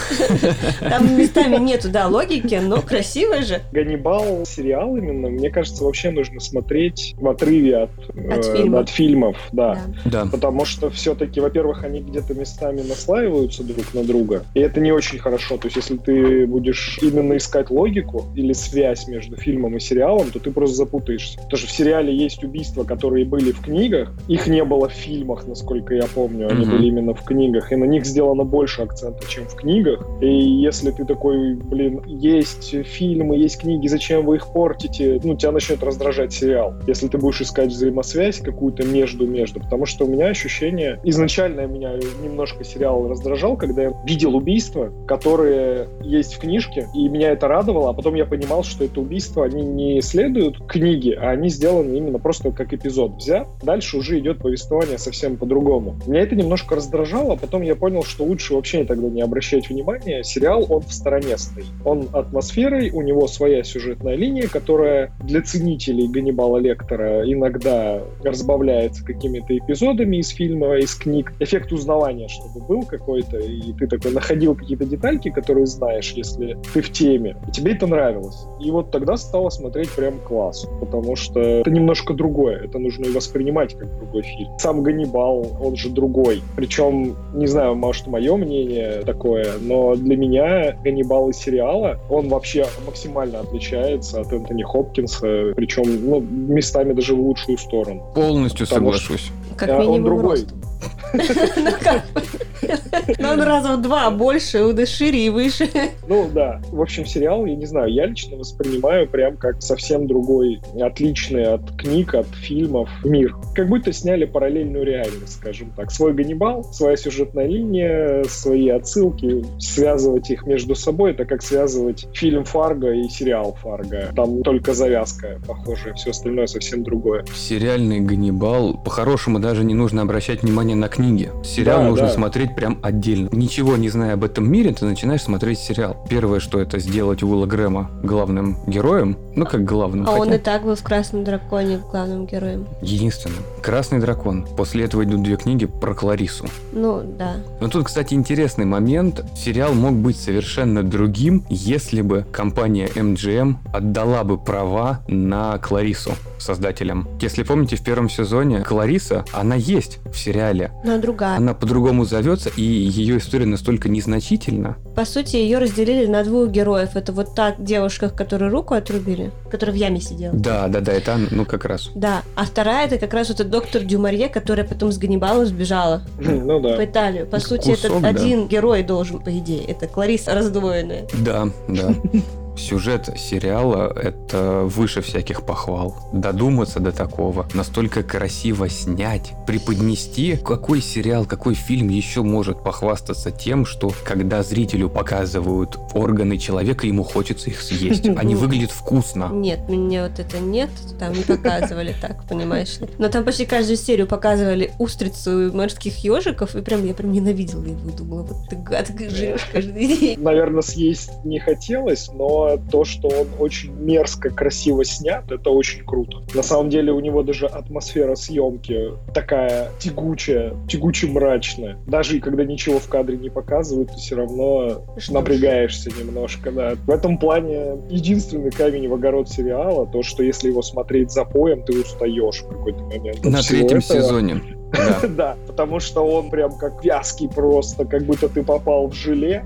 Там местами нету, да, логики, но красиво же. Ганнибал сериал именно, мне кажется, вообще нужно смотреть в отрыве от, От э, фильма. от фильмов, да. Да. Да. Потому что все-таки, во-первых, они где-то местами наслаиваются друг на друга, и это не очень хорошо. То есть, если ты будешь именно искать логику или связь между фильмом и сериалом, то ты просто запутаешься. Потому что в сериале есть убийства, которые были в книгах, их не было в фильмах, насколько я помню, они Мгм. были именно в книгах, и на них сделано больше акцента, чем в книгах. И если ты такой, блин, есть фильмы, есть книги, зачем вы их портите? Ну, тебя начнет раздражать сериал. Если ты будешь искать взаимосвязь какую-то между-между. Потому что у меня ощущение... Изначально меня немножко сериал раздражал, когда я видел убийства, которые есть в книжке, и меня это радовало, а потом я понимал, что это убийство, они не следуют книге, а они сделаны именно просто как эпизод взят. Дальше уже идет повествование совсем по-другому. Меня это немножко раздражало, а потом я понял, что лучше вообще тогда не обращать внимания. Сериал, он в стороне стоит. Он атмосферой, у него своя сюжетная линия, которая для ценителей Ганнибала Лектора иногда разбавляется какими-то эпизодами из фильма, из книг. Эффект узнавания, чтобы был какой-то, и ты такой находил какие-то детальки, которые знаешь, если ты в теме. И тебе это нравилось. И вот тогда стало смотреть прям класс, потому что это немножко другое. Это нужно и воспринимать как другой фильм. Сам Ганнибал, он же другой. Причем, не знаю, может, мое мнение такое, но для меня Ганнибал из сериала, он вообще максимально отличается от Энтони Хопкинса, причем ну, местами даже в лучшую сторону. Полностью Потому соглашусь. Как Да, он минимум другой. [LAUGHS] [LAUGHS] Ну он раза в два больше, шире и выше. Ну да, в общем, сериал, я не знаю, я лично воспринимаю прям как совсем другой, отличный от книг, от фильмов мир. Как будто сняли параллельную реальность, скажем так. Свой Ганнибал, своя сюжетная линия, свои отсылки, связывать их между собой, это как связывать фильм Фарго и сериал Фарго. Там только завязка похожая, все остальное совсем другое. Сериальный Ганнибал, по-хорошему даже не нужно обращать внимание на книги. Сериал Да, нужно да. смотреть прям отдельно. Ничего не зная об этом мире, ты начинаешь смотреть сериал. Первое, что это сделать Уилла Грэма главным героем, ну как главным, А он хотя и так был в «Красном драконе» главным героем. единственным. Красный дракон. После этого идут две книги про Кларису. Ну, да. Но тут, кстати, интересный момент. Сериал мог быть совершенно другим, если бы компания MGM отдала бы права на Кларису создателям. Если помните, в первом сезоне Клариса, она есть в сериале. Но другая. Она по-другому зовется, и ее история настолько незначительна. По сути, ее разделили на двух героев. Это вот та девушка, которой руку отрубили, которая в яме сидела. Да, да, да, это она, ну как раз. Да, а вторая это как раз вот этот доктор Дюмарье, которая потом с Ганнибалом сбежала [CLEARS THROAT] Ну да. в Италию. По сути, Кусок, это да. один герой должен, по идее. Это Клариса раздвоенная. Да, да. [LAUGHS] Сюжет сериала — это выше всяких похвал. Додуматься до такого, настолько красиво снять, преподнести. Какой сериал, какой фильм еще может похвастаться тем, что когда зрителю показывают органы человека, ему хочется их съесть. Они [LAUGHS] выглядят вкусно. Нет, мне вот это нет, там не показывали так, понимаешь ли. Но там почти каждую серию показывали устрицу и морских ежиков, и прям я прям ненавидела его, думала, вот ты гад, жрешь каждый день. наверное, съесть не хотелось, но то, что он очень мерзко, красиво снят, это очень круто. На самом деле у него даже атмосфера съемки такая тягучая, тягуче-мрачная. Даже и когда ничего в кадре не показывают, ты все равно Ждёшь. напрягаешься немножко, да. В этом плане единственный камень в огород сериала, то, что если его смотреть запоем, ты устаешь в какой-то момент. На третьем этого. сезоне. Да. [LAUGHS] Да, потому что он прям как вязкий просто, как будто ты попал в желе,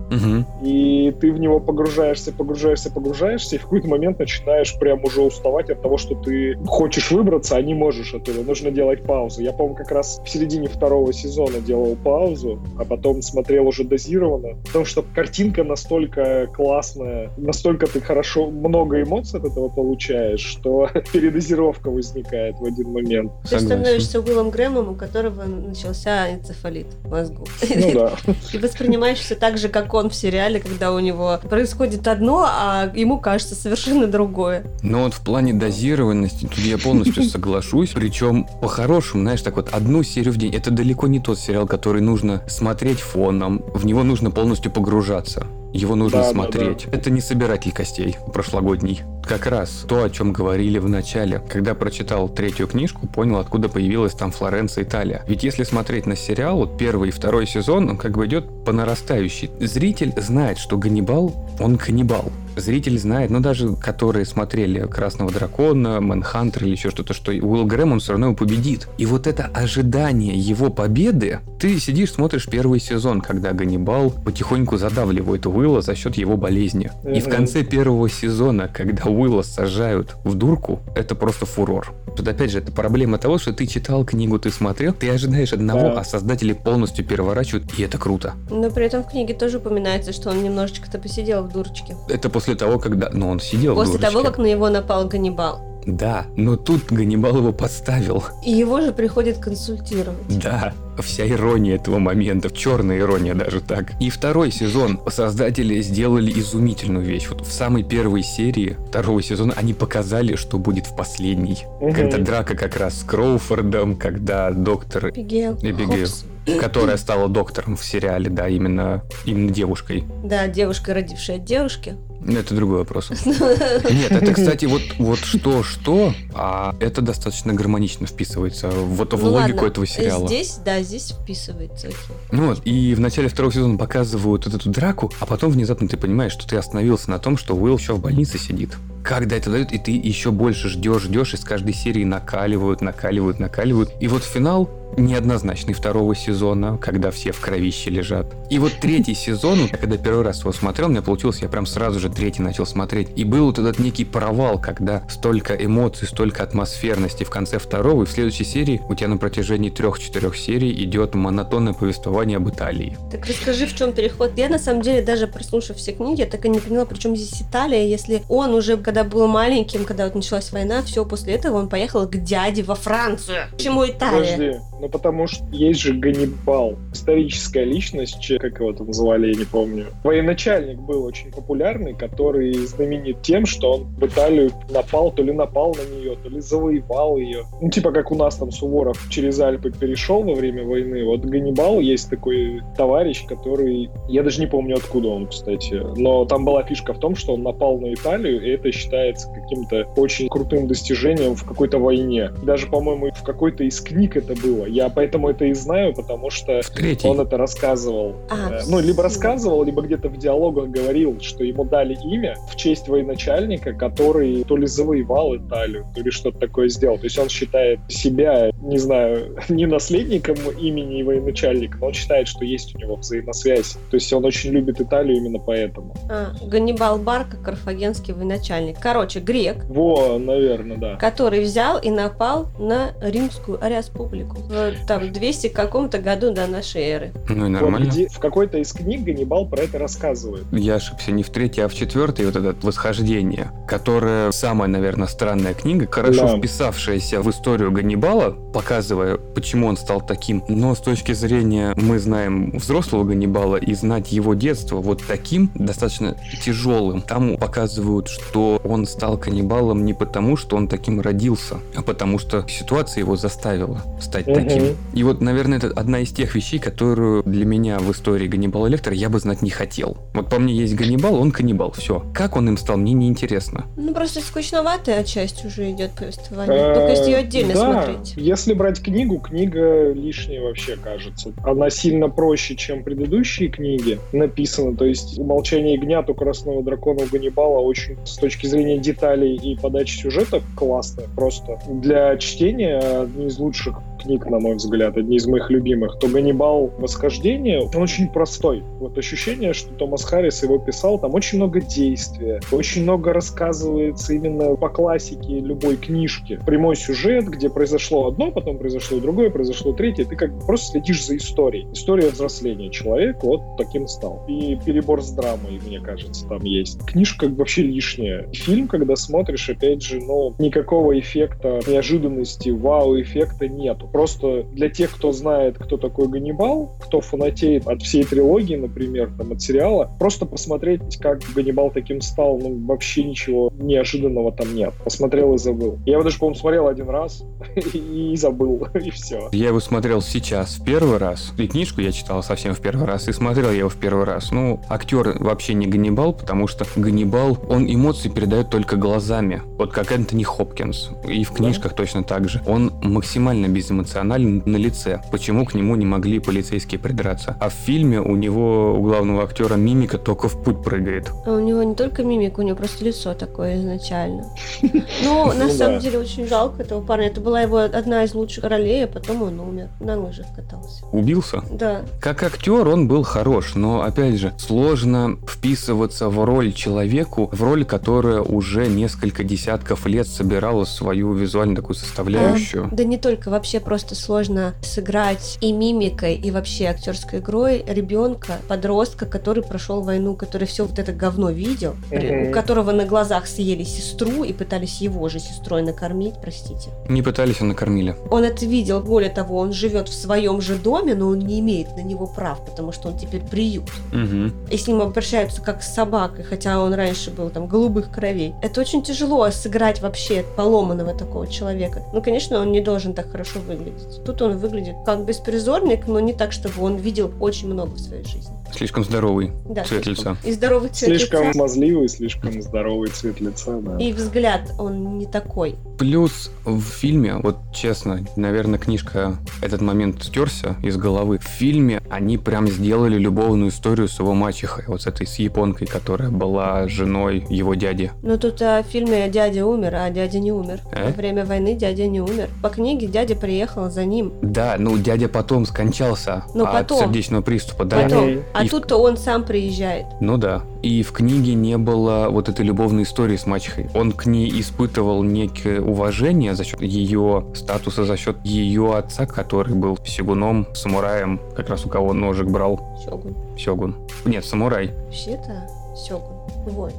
и ты в него погружаешься, погружаешься, погружаешься, и в какой-то момент начинаешь прям уже уставать от того, что ты хочешь выбраться, а не можешь оттуда. Нужно делать паузу. Я, по-моему, как раз в середине второго сезона делал паузу, а потом смотрел уже дозированно, потому что картинка настолько классная, настолько ты хорошо, много эмоций от этого получаешь, что [LAUGHS] передозировка возникает в один момент. Ты становишься Уиллом Грэмом, у которого начался энцефалит в мозгу. Ну да. [LAUGHS] И воспринимаешь все так же, как он в сериале, когда у него происходит одно, а ему кажется совершенно другое. Но вот в плане дозированности, тут я полностью [LAUGHS] соглашусь. Причем, по-хорошему, знаешь, так вот, одну серию в день. Это далеко не тот сериал, который нужно смотреть фоном. В него нужно полностью погружаться. Его нужно Да, да, смотреть. Это не собиратель костей прошлогодний. Как раз то, о чем говорили в начале. Когда прочитал третью книжку, понял, откуда появилась там Флоренция, Италия. Ведь если смотреть на сериал, вот первый и второй сезон, он как бы идет по нарастающей. Зритель знает, что Ганнибал, он каннибал. Зритель знает, ну даже которые смотрели Красного Дракона, Мэнхантер или еще что-то, что Уилл Грэм, он все равно его победит. И вот это ожидание его победы, ты сидишь, смотришь первый сезон, когда Ганнибал потихоньку задавливает Уилла за счет его болезни. И в конце первого сезона, когда Уилла сажают в дурку, это просто фурор. Тут опять же, это проблема того, что ты читал книгу, ты смотрел, ты ожидаешь одного, Да. а создатели полностью переворачивают, и это круто. Но при этом в книге тоже упоминается, что он немножечко-то посидел в дурочке. Это после того, когда... Ну, он сидел После дурочке. того, как на него напал Ганнибал. Да, но тут Ганнибал его подставил. И его же приходит консультировать. Да, вся ирония этого момента, черная ирония даже так. И второй сезон создатели сделали изумительную вещь. Вот в самой первой серии второго сезона они показали, что будет в последней. Когда драка как раз с Кроуфордом, когда доктор, Эбигейл. Эбигейл. Хопс. которая стала доктором в сериале, да, именно, именно девушкой. Да, девушка, родившая от девушки. Это другой вопрос. [LAUGHS] Нет, это, кстати, вот, вот что-что, а это достаточно гармонично вписывается вот в Ну логику ладно, этого сериала. Здесь, да, здесь вписывается. окей. Ну вот, и в начале второго сезона показывают вот эту драку, а потом внезапно ты понимаешь, что ты остановился на том, что Уилл еще в больнице сидит. Когда это дают, и ты еще больше ждешь, ждешь, и с каждой серии накаливают, накаливают, накаливают. И вот финал неоднозначный второго сезона, когда все в кровище лежат. И вот третий [LAUGHS] сезон, я когда первый раз его смотрел, у меня получилось, я прям сразу же третий начал смотреть. И был вот этот некий провал, когда столько эмоций, столько атмосферности в конце второго, и в следующей серии у тебя на протяжении трех-четырех серий идет монотонное повествование об Италии. Так расскажи, в чем переход. Я на самом деле даже прослушав все книги, я так и не поняла, при чем здесь Италия, если он уже, когда был маленьким, когда вот началась война, все, после этого он поехал к дяде во Францию. Почему Италия? Подожди, ну потому что есть же Ганнибал, историческая личность, как его там звали, я не помню. Военачальник был очень популярный, который знаменит тем, что он в Италию напал, то ли напал на нее, то ли завоевал ее. Ну типа как у нас там Суворов через Альпы перешел во время войны. Вот Ганнибал есть такой товарищ, который... Я даже не помню, откуда он, кстати. Но там была фишка в том, что он напал на Италию, и это считается каким-то очень крутым достижением в какой-то войне. Даже, по-моему, в какой-то из книг это было. Я поэтому это и знаю, потому что он это рассказывал. А, Э, ну, либо рассказывал, либо где-то в диалогах говорил, что ему дали имя в честь военачальника, который то ли завоевал Италию, то ли что-то такое сделал. То есть он считает себя, не знаю, [LAUGHS] не наследником имени военачальника, но он считает, что есть у него взаимосвязь. То есть он очень любит Италию именно поэтому. А, Ганнибал Барка, карфагенский военачальник. Короче, грек, Во, наверное, да. который взял и напал на римскую республику в там 200 каком-то году до нашей эры. Ну и Вот нормально. где- в какой-то из книг Ганнибал про это рассказывает. Я ошибся не в третьей, а в четвертой, вот это восхождение, которое самая, наверное, странная книга, хорошо Да. вписавшаяся в историю Ганнибала, показывая, почему он стал таким. Но с точки зрения, мы знаем взрослого Ганнибала и знать его детство вот таким, достаточно тяжелым. Там показывают, что он стал каннибалом не потому, что он таким родился, а потому что ситуация его заставила стать Мгм. таким. И вот, наверное, это одна из тех вещей, которую для меня в истории Ганнибала Лектора я бы знать не хотел. Вот по мне есть Ганнибал, он каннибал, все. Как он им стал, мне неинтересно. Ну, просто скучноватая часть уже идет повествование. Только если ее отдельно Э, да. смотреть. Если брать книгу, книга лишняя вообще кажется. Она сильно проще, чем предыдущие книги написаны. То есть «Умолчание ягнят» у Красного Дракона у Ганнибала очень с точки зрения деталей и подачи сюжета классно. Просто для чтения одни из лучших книг, на мой взгляд, одни из моих любимых, то «Ганнибал. Восхождение», он очень простой. Вот ощущение, что Томас Харрис его писал, там очень много действия, очень много рассказывается именно по классике любой книжки. Прямой сюжет, где произошло одно, потом произошло другое, произошло третье. Ты как бы просто следишь за историей. История взросления человека вот таким стал. И перебор с драмой, мне кажется, там есть. Книжка вообще лишняя. Фильм, когда смотришь, опять же, ну, никакого эффекта неожиданности, вау-эффекта нету. Просто для тех, кто знает, кто такой Ганнибал, кто фанатеет от всей трилогии, например, там, от сериала, просто посмотреть, как Ганнибал таким стал, ну, вообще ничего неожиданного там нет. Посмотрел и забыл. Я его даже, по-моему, смотрел один раз [LAUGHS] и забыл, [LAUGHS] и все. Я его смотрел сейчас в первый раз, и книжку я читал совсем в первый раз, и смотрел я его в первый раз. Ну, актер вообще не Ганнибал, потому что Ганнибал, он эмоции передает только глазами, вот как Энтони Хопкинс. И в книжках точно так же. Он максимально безэмоционален на лице. Почему к нему не могли полицейские придраться? А в фильме у него, у главного актера, мимика только в путь прыгает. А у него не только мимика, у него просто лицо такое изначально. [LAUGHS] Ну, на Ну самом да. деле, очень жалко этого парня. Это была его одна из лучших ролей, а потом он умер. На лыжах катался. Убился? Да. Как актер он был хорош, но, опять же, сложно вписываться в роль человеку, в роль, которая уже несколько десятков лет собирала свою визуальную такую составляющую. Да не только, вообще просто сложно сыграть и мимикой, и вообще актерской игрой ребенка, подростка, который прошел войну, который все вот это говно видел, Мгм. у которого на глазах съели сестру и пытались его же сестрой накормить, простите. Не пытались, а накормили. Он это видел, более того, он живет в своем же доме, но он не имеет на него прав, потому что он теперь приют. Мгм. И с ним обращаются как с собакой, хотя он раньше был там голубых кровей. Это очень тяжело сыграть вообще поломанного такого человека. Ну, конечно, он не должен так хорошо выглядеть. Тут он выглядит как беспризорник, но не так, чтобы он видел очень много в своей жизни. Слишком здоровый Да. цвет лица. И здоровый цвет Слишком лица. смазливый, слишком здоровый цвет лица, да. И взгляд, он не такой. Плюс в фильме, вот честно, наверное, книжка этот момент стерся из головы. В фильме они прям сделали любовную историю с его мачехой, вот с этой с японкой, которая была женой его дяди. Но тут а, в фильме дядя умер, а дядя не умер. Э? Во время войны дядя не умер. По книге дядя приехал за ним. Да, ну дядя потом скончался Ну, от потом. сердечного приступа, да. Потом. А И в- тут-то он сам приезжает. Ну да. И в книге не было вот этой любовной истории с мачехой. Он к ней испытывал некое уважение за счет ее статуса, за счет ее отца, который был сигуном, самураем, как раз у кого ножик брал. Сёгун. Сёгун. Нет, самурай. Вообще-то Сёгун. Воин.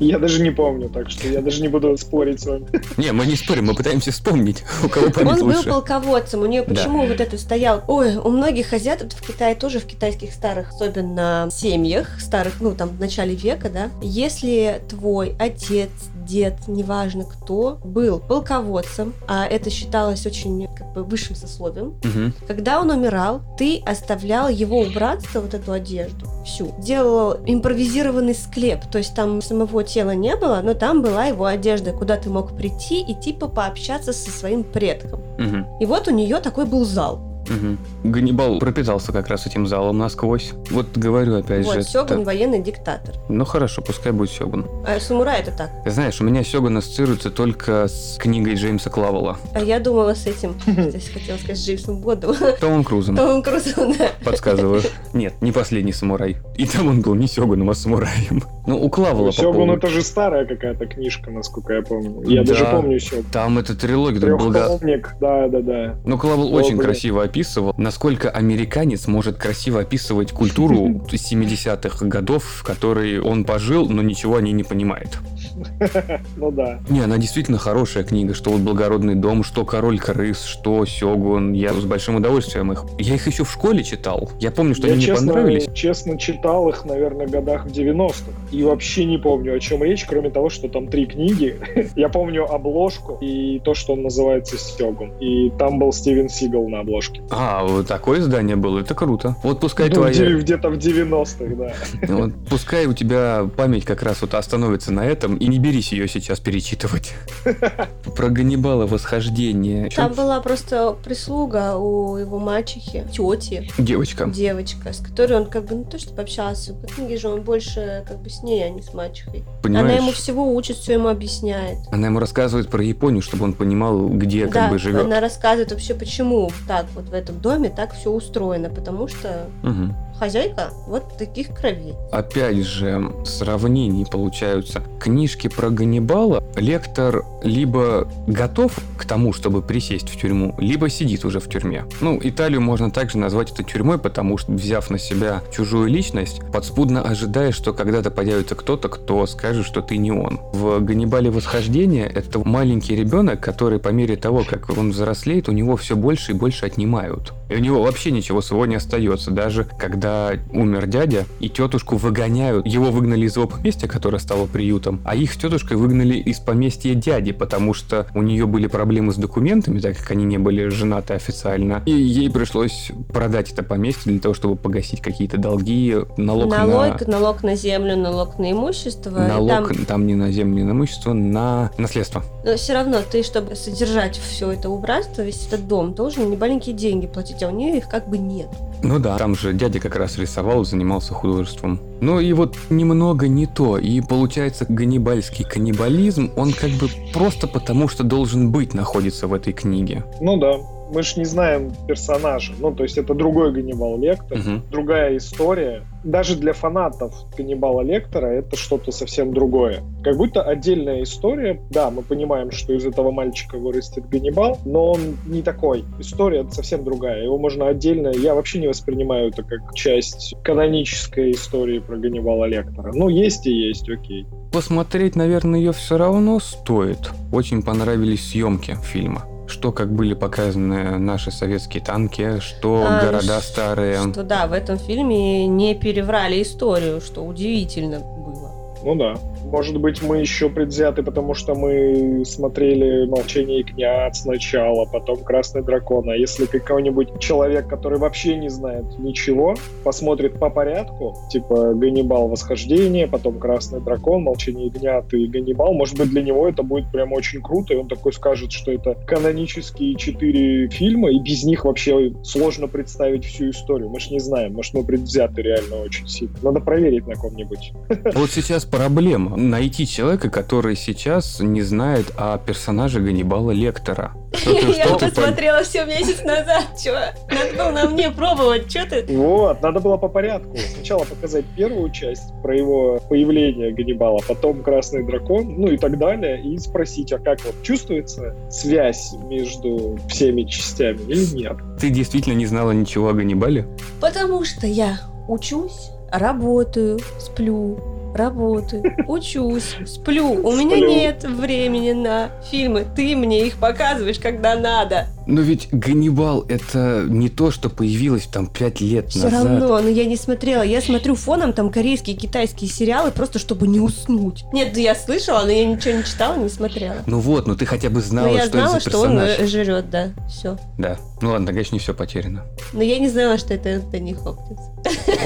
Я даже не помню, так что я даже не буду спорить с вами. Не, мы не спорим, мы пытаемся вспомнить, у кого память Он был лучше. полководцем, у нее Да. почему вот это стоял? Ой, у многих азиатов в Китае тоже в китайских старых, особенно семьях старых, ну там в начале века, да, если твой отец, дед, неважно кто, был полководцем, а это считалось очень как бы высшим сословием, Мгм. когда он умирал, ты оставлял его убранство, вот эту одежду, всю. Делал импровизированный склеп, то есть там самого тела не было, но там была его одежда, куда ты мог прийти и типа пообщаться со своим предком. Мгм. И вот у нее такой был зал. Мгм. Ганнибал пропитался как раз этим залом насквозь. Вот говорю опять вот, же. Сёгун это- военный диктатор. Ну хорошо, пускай будет Сёгун. А самурай это так. Ты знаешь, у меня Сёгун ассоциируется только с книгой Джеймса Клавелла. А я думала с этим, [LAUGHS] здесь хотела сказать, с Джеймсом Бондом. [LAUGHS] Томом Крузом. Томом Крузом, да. Подсказываю. [LAUGHS] Нет, не последний самурай. И там он был не Сёгуном, а самураем. Ну, у Клавелла по Сёгун это же старая какая-то книжка, насколько я помню. Я Да. даже помню Сёгун. Там эта трилогия. Трехтомник, да, да, да. Ну, Клавел очень красиво описывал, насколько американец может красиво описывать культуру [LAUGHS] 70-х годов, в которой он пожил, но ничего о ней не понимает. [LAUGHS] Ну да. Не, она действительно хорошая книга, что вот «Благородный дом», что «Король крыс», что «Сёгун». Я с большим удовольствием их... Я их еще в школе читал. Я помню, что я они мне честно, понравились. честно читал их, наверное, годах в 90-х. И вообще не помню, о чем речь, кроме того, что там три книги. [LAUGHS] я помню обложку и то, что он называется «Сёгун». И там был Стивен Сигал на обложке. А, вот такое издание было, это круто. Вот пускай Ну, твоя... где- где-то в 90-х, да. Вот пускай у тебя память как раз вот остановится на этом, и не берись ее сейчас перечитывать. [LAUGHS] Про Ганнибала восхождение. Там была просто прислуга у его мачехи, тети, Девочка. девочка, с которой он как бы, ну то, что пообщался. По книге же он больше как бы с с ней, а не с мачехой. Понимаешь? Она ему всего учит, все ему объясняет. Она ему рассказывает про Японию, чтобы он понимал, где да, как бы живет. она рассказывает вообще, почему так вот в этом доме так все устроено, потому что Мгм. хозяйка вот таких кровей. Опять же, сравнений получаются. Книжки про Ганнибала лектор либо готов к тому, чтобы присесть в тюрьму, либо сидит уже в тюрьме. Ну, Италию можно также назвать это тюрьмой, потому что, взяв на себя чужую личность, подспудно ожидаешь, что когда-то появится кто-то, кто скажет, что ты не он. В Ганнибале Восхождение это маленький ребенок, который по мере того, как он взрослеет, у него все больше и больше отнимают. И у него вообще ничего своего не остается. Даже когда умер дядя, и тетушку выгоняют. Его выгнали из его поместья, которое стало приютом, а их с тетушкой выгнали из поместья дяди, потому что у нее были проблемы с документами, так как они не были женаты официально. И ей пришлось продать это поместье для того, чтобы погасить какие-то долги, налог, налог, налог на землю, налог на имущество. на... Налог там- там... не на землю, не на имущество, на наследство. Но все равно ты, чтобы содержать все это убранство, весь этот дом, должен не маленькие деньги платить, а у нее их как бы нет. Ну да, там же дядя как раз рисовал, занимался художеством. Ну и вот немного не то. И получается, ганнибальский каннибализм, он как бы просто потому, что должен быть, находится в этой книге. Ну да. Мы ж не знаем персонажа. Ну, то есть это другой Ганнибал Лектор, Мгм. другая история. Даже для фанатов Ганнибала Лектора это что-то совсем другое. Как будто отдельная история. Да, мы понимаем, что из этого мальчика вырастет Ганнибал, но он не такой. История совсем другая. Его можно отдельно... Я вообще не воспринимаю это как часть канонической истории про Ганнибала Лектора. Ну, есть и есть, окей. Посмотреть, наверное, ее все равно стоит. Очень понравились съемки фильма. Что как были показаны наши советские танки, что А, города ш- старые. Что да, в этом фильме не переврали историю, что удивительно было. Ну да. Может быть, мы еще предвзяты, потому что мы смотрели «Молчание ягнят» сначала, потом «Красный дракон». А если какой-нибудь человек, который вообще не знает ничего, посмотрит по порядку, типа «Ганнибал. Восхождение», потом «Красный дракон», «Молчание ягнят» и «Ганнибал», может быть, для него это будет прям очень круто, и он такой скажет, что это канонические четыре фильма, и без них вообще сложно представить всю историю. Мы ж не знаем, может, мы предвзяты реально очень сильно. Надо проверить на ком-нибудь. Вот сейчас проблема. Найти человека, который сейчас не знает о персонаже Ганнибала Лектора. Что ты- Я ты по- посмотрела все месяц назад, чё? Надо было на мне пробовать, что ты? Вот, надо было по порядку. Сначала показать первую часть про его появление Ганнибала, потом Красный дракон, ну и так далее, и спросить, а как вот чувствуется связь между всеми частями или нет? Ты действительно не знала ничего о Ганнибале? Потому что я учусь, работаю, сплю, работаю, учусь, сплю. У меня нет времени на фильмы. Ты мне их показываешь, когда надо. Но ведь Ганнибал это не то, что появилось там пять лет Все назад. равно, но я не смотрела. Я смотрю фоном там корейские, китайские сериалы, просто чтобы не уснуть. Нет, я слышала, но я ничего не читала, не смотрела. Ну вот, ну ты хотя бы знала, но я что знала, это за что он персонаж. э, жрет, да, все. Да. Ну ладно, конечно, не все потеряно. Но я не знала, что это Энтони Хопкинс.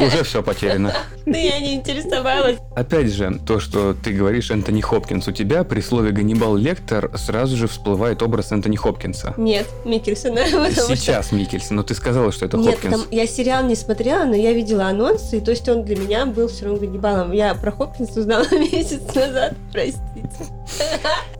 Уже все потеряно. Да я не интересовалась. Опять же, то, что ты говоришь Энтони Хопкинс, у тебя при слове Ганнибал Лектор сразу же всплывает образ Энтони Хопкинса. Нет, Микельсона. [LAUGHS] потому что- Сейчас Микельсон, но ты сказала, что это Нет, Хопкинс. там, я сериал не смотрела, но я видела анонсы, и то есть он для меня был все равно Ганнибалом. Я про Хопкинса узнала [LAUGHS] месяц назад, простите.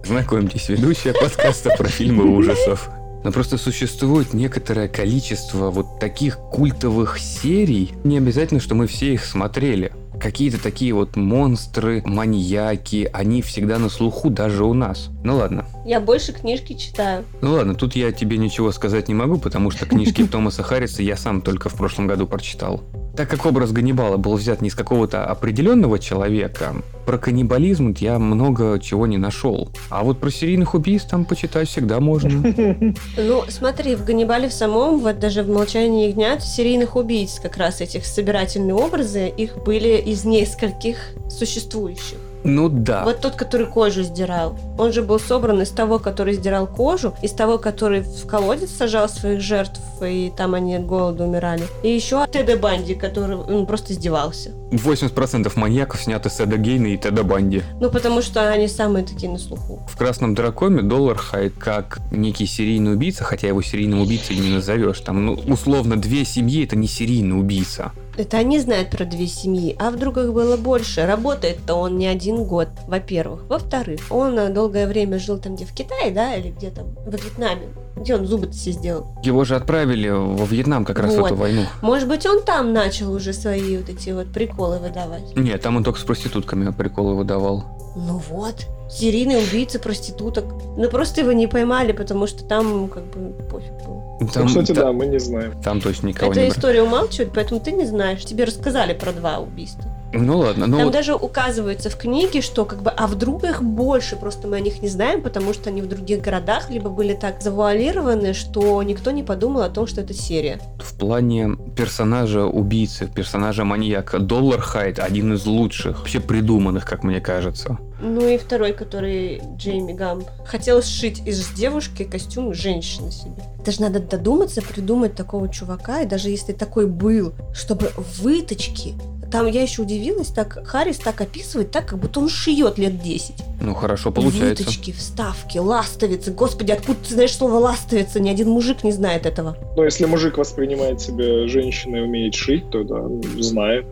Знакомьтесь, ведущая подкаста про фильмы ужасов. Но просто существует некоторое количество вот таких культовых серий. Не обязательно, что мы все их смотрели. Какие-то такие вот монстры, маньяки, они всегда на слуху даже у нас. Ну ладно. Я больше книжки читаю. Ну ладно, тут я тебе ничего сказать не могу, потому что книжки [LAUGHS] Томаса Харриса я сам только в прошлом году прочитал. Так как образ Ганнибала был взят не из какого-то определенного человека, про каннибализм я много чего не нашел. А вот про серийных убийств там почитать всегда можно. [LAUGHS] Ну, смотри, в Ганнибале в самом, вот даже в «Молчании ягнят», серийных убийц как раз этих собирательные образы, их были из нескольких существующих. Ну да. Вот тот, который кожу сдирал, он же был собран из того, который сдирал кожу, из того, который в колодец сажал своих жертв, и там они от голода умирали. И еще Теда Банди, который он просто издевался. 80% маньяков сняты с Эда Гейна и Теда Банди. Ну, потому что они самые такие на слуху. В «Красном драконе» Доллар Хайд как некий серийный убийца, хотя его серийным убийцей не назовешь. Там, ну, условно, две семьи — это не серийный убийца. Это они знают про две семьи, а вдруг их было больше. Работает-то он не один год, во-первых. Во-вторых, он э, долгое время жил там, где в Китае, да, или где там, в Вьетнаме. Где он зубы-то все сделал? Его же отправили во Вьетнам как раз в Вот. эту войну. Может быть, он там начал уже свои вот эти вот приколы выдавать. Нет, там он только с проститутками приколы выдавал. Ну вот, серийный убийца проституток. Ну просто его не поймали, потому что там как бы пофиг был. Там, ну, кстати, та- да, мы не знаем. там точно никого Эта не история умалчивает, поэтому ты не знаешь. Тебе рассказали про два убийства. Ну ладно, ну Там вот даже указывается в книге, что как бы, а вдруг их больше, просто мы о них не знаем, потому что они в других городах либо были так завуалированы, что никто не подумал о том, что это серия. в плане персонажа убийцы, персонажа маньяка, Доллар Хайд один из лучших, вообще придуманных, как мне кажется. Ну и второй, который Джейми Гамп. Хотел сшить из девушки костюм женщины себе. Даже надо додуматься, придумать такого чувака, и даже если такой был, чтобы выточки. Там я еще удивилась, так Харрис так описывает, так как будто он шьет лет 10. Ну хорошо, получается. Выточки, вставки, ластовицы. Господи, откуда ты знаешь слово ластовица? Ни один мужик не знает этого. Но если мужик воспринимает себя женщиной и умеет шить, то да, знает.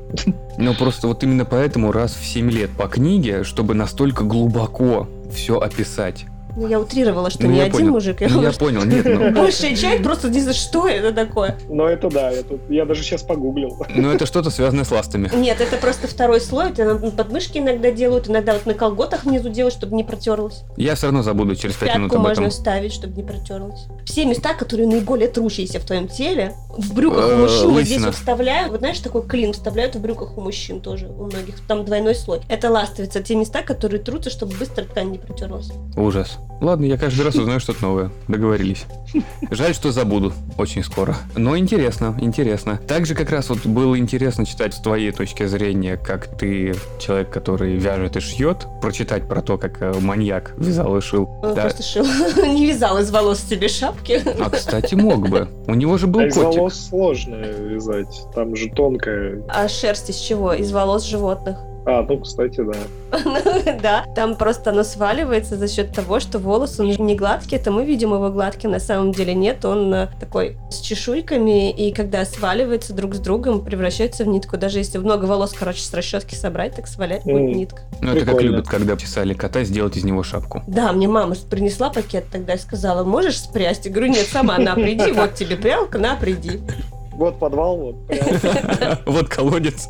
Но просто вот именно поэтому раз в 7 лет по книге, чтобы настолько глубоко все описать. Ну, я утрировала, что Ну, не я один понял. мужик. Я Ну, я понял, нет, ну, [LAUGHS] Большая часть просто не знаю, что это такое. Но это да, это, я даже сейчас погуглил. ну это что-то связанное с ластами. Нет, это просто второй слой. Это на подмышки иногда делают, иногда вот на колготах внизу делают, чтобы не протерлось. Я все равно забуду через 5 минут об можно этом. вставить, чтобы не протерлось. Все места, которые наиболее трущиеся в твоем теле, в брюках Э, у мужчин вот здесь вот вставляют. Вот знаешь, такой клин вставляют в брюках у мужчин тоже, у многих. Там двойной слой. Это ластовица, те места, которые трутся, чтобы быстро ткань не протерлась. Ужас. Ладно, я каждый раз узнаю что-то новое. Договорились. Жаль, что забуду очень скоро. Но интересно, интересно. Также как раз вот было интересно читать с твоей точки зрения, как ты, человек, который вяжет и шьет, прочитать про то, как э, маньяк вязал и шил. Он Да. просто шил, [LAUGHS] не вязал из волос себе шапки. А, кстати, мог бы. У него же был А из котик. волос сложно вязать. Там же тонкая. А шерсть из чего? Из волос животных. А, ну, кстати, да. [LAUGHS] Да, там просто оно сваливается за счет того, что волос он не гладкий, это мы видим его гладким, на самом деле нет, он э, такой с чешуйками, и когда сваливается друг с другом, превращается в нитку. Даже если много волос, короче, с расчески собрать, так свалять будет нитка. Ну, это как любят, когда чесали кота, сделать из него шапку. Да, мне мама принесла пакет тогда и сказала, можешь спрясть? Я говорю, нет, сама, на, приди, вот тебе прялка, на, приди. Вот подвал, вот. прям. [LAUGHS] Вот колодец.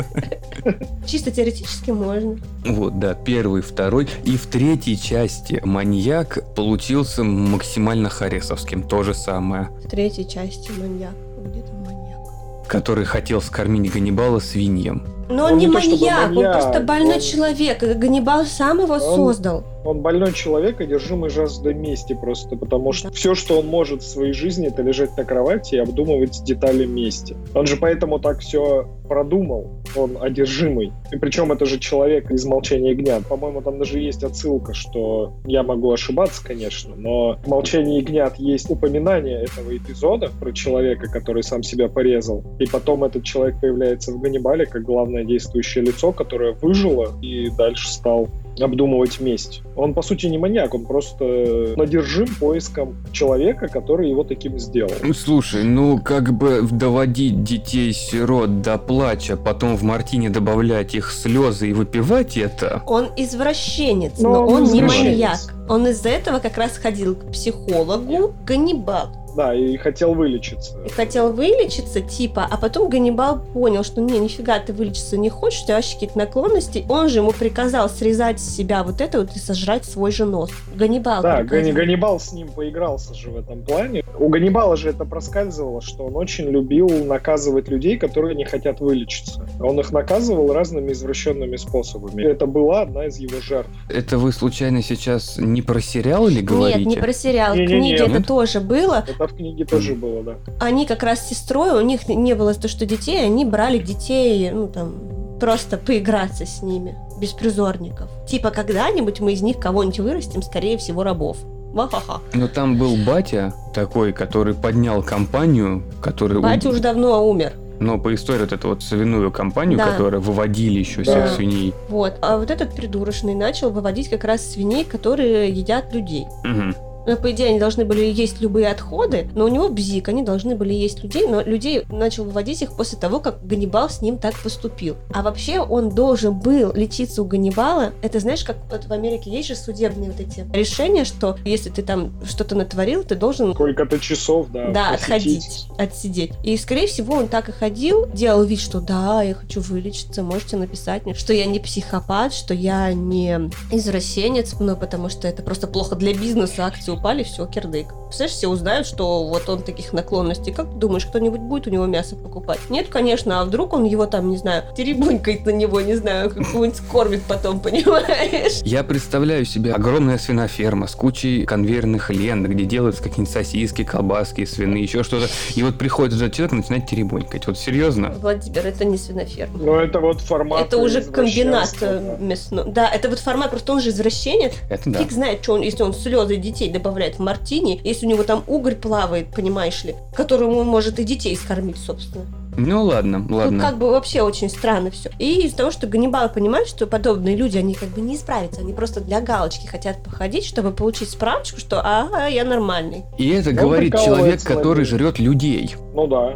Чисто теоретически можно. Вот, да, первый, второй. И в третьей части маньяк получился максимально харесовским. То же самое. В третьей части маньяк. Где там маньяк? Который хотел скормить Ганнибала свиньям. Но он, Он не не чтобы маньяк, он маньяк, просто больной он- человек. Ганнибал сам его Он- создал. Он больной человек, одержимый жаждой мести просто, потому что все, что он может в своей жизни, это лежать на кровати и обдумывать детали мести. Он же поэтому так все продумал, он одержимый. И причем это же человек из «Молчания ягнят». По-моему, там даже есть отсылка, что я могу ошибаться, конечно, но в «Молчании ягнят» есть упоминание этого эпизода про человека, который сам себя порезал. И потом этот человек появляется в «Ганнибале» как главное действующее лицо, которое выжило и дальше стал обдумывать месть. Он, по сути, не маньяк, он просто надержим поиском человека, который его таким сделал. Ну, Слушай, ну как бы доводить детей-сирот до плача, потом в мартине добавлять их слезы и выпивать это... Он извращенец, Но но, он он, не маньяк. Он из-за этого как раз ходил к психологу Ганнибал. Да, и хотел вылечиться. И хотел вылечиться, типа, а потом Ганнибал понял, что не, нифига ты вылечиться не хочешь, у тебя вообще какие-то наклонности. Он же ему приказал срезать с себя вот это вот и сожрать свой же нос. Ганнибал Да, приказал. Гани- Ганнибал с ним поигрался же в этом плане. У Ганнибала же это проскальзывало, что он очень любил наказывать людей, которые не хотят вылечиться. Он их наказывал разными извращенными способами. Это была одна из его жертв. Это вы случайно сейчас не про сериал или говорите? Нет, не про сериал. В Не-не-не. книге это Нет? тоже было. Это в книге тоже было, да. Они как раз с сестрой, у них не было то, что детей, они брали детей, ну там, просто поиграться с ними, беспризорников. Типа, когда-нибудь мы из них кого-нибудь вырастим, скорее всего, рабов. Ва-ха-ха. Но там был батя такой, который поднял компанию, который... Батя уже давно умер. но по истории вот эту вот свиную компанию, Да. которая выводили еще Да. всех свиней. Вот. А вот этот придурочный начал выводить как раз свиней, которые едят людей. Мгм. Ну, по идее, они должны были есть любые отходы, но у него бзик, они должны были есть людей, но людей начал выводить их после того, как Ганнибал с ним так поступил. А вообще он должен был лечиться у Ганнибала. Это знаешь, как вот в Америке есть же судебные вот эти решения, что если ты там что-то натворил, ты должен Сколько-то часов, да. да, посетить. отходить, отсидеть. И, скорее всего, он так и ходил, делал вид, что да, я хочу вылечиться, можете написать мне, что я не психопат, что я не извращенец, ну, потому что это просто плохо для бизнеса, акции упали, все, кирдык. Представляешь, все узнают, что вот он таких наклонностей. Как ты думаешь, кто-нибудь будет у него мясо покупать? Нет, конечно, а вдруг он его там, не знаю, теребунькает на него, не знаю, какую-нибудь кормит потом, [LAUGHS] понимаешь? Я представляю себе огромная свиноферма с кучей конвейерных лент, где делаются какие-нибудь сосиски, колбаски, свины, еще что-то. И вот приходит этот человек и начинает теребонькать. Вот серьезно? Владимир, это не свиноферма. Ну, это вот формат Это уже комбинат э, да. мясной. Да, это вот формат, просто он же извращенец. Это да. Фиг знает, что он, если он слезы детей добавляет в мартини, если у него там угорь плавает, понимаешь ли, которому он может и детей скормить, собственно. Ну ладно, Тут ладно. как бы вообще очень странно все. И из-за того, что Ганнибал понимает, что подобные люди, они как бы не исправятся, они просто для галочки хотят походить, чтобы получить справочку, что ага, я нормальный. И это Он говорит человек, который жрет людей. Ну да.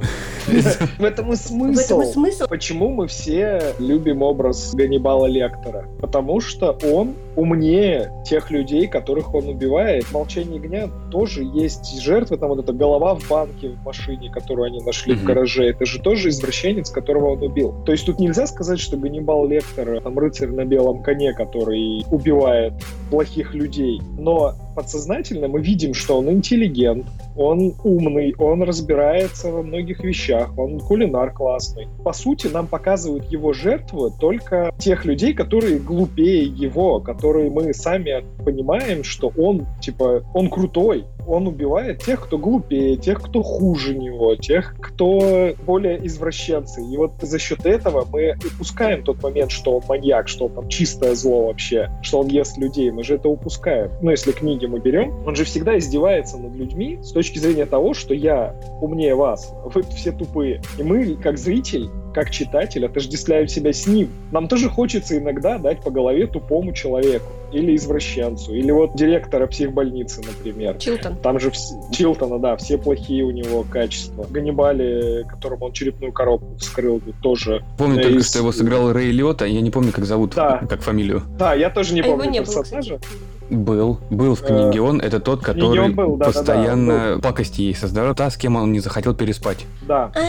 [LAUGHS] В этом и В смысл. этом и смысл. Почему мы все любим образ Ганнибала Лектора? Потому что он умнее тех людей, которых он убивает. В «Молчании ягнят» тоже есть жертвы, там вот эта голова в банке в машине, которую они нашли в гараже, это же тоже извращенец, которого он убил. То есть тут нельзя сказать, что Ганнибал Лектор, там рыцарь на белом коне, который убивает плохих людей. Но подсознательно мы видим, что он интеллигент, он умный, он разбирается во многих вещах, он кулинар классный. По сути, нам показывают его жертвы только тех людей, которые глупее его, которые мы сами понимаем, что он, типа, он крутой, он убивает тех, кто глупее, тех, кто хуже него, тех, кто более извращенцы. И вот за счет этого мы упускаем тот момент, что он маньяк, что он там чистое зло вообще, что он ест людей. Мы же это упускаем. Ну, если книги мы берем, он же всегда издевается над людьми с точки зрения того, что я умнее вас, вы все тупые. И мы, как зритель, как читатель, отождествляем себя с ним. Нам тоже хочется иногда дать по голове тупому человеку или извращенцу, или вот директора психбольницы, например. Чилтон. Там же вс- Чилтона, да, все плохие у него качества. Ганнибале, которому он черепную коробку вскрыл, тоже. Помню Да, только, из- что его сыграл Рэй Лиотта, я не помню, как зовут, Да. как фамилию. Да, я тоже не а его помню не было, персонажа. кстати. Был, был в книге он, это тот, который он был, да-да-да, постоянно пакости ей создавал, та, с кем он не захотел переспать. Да. А,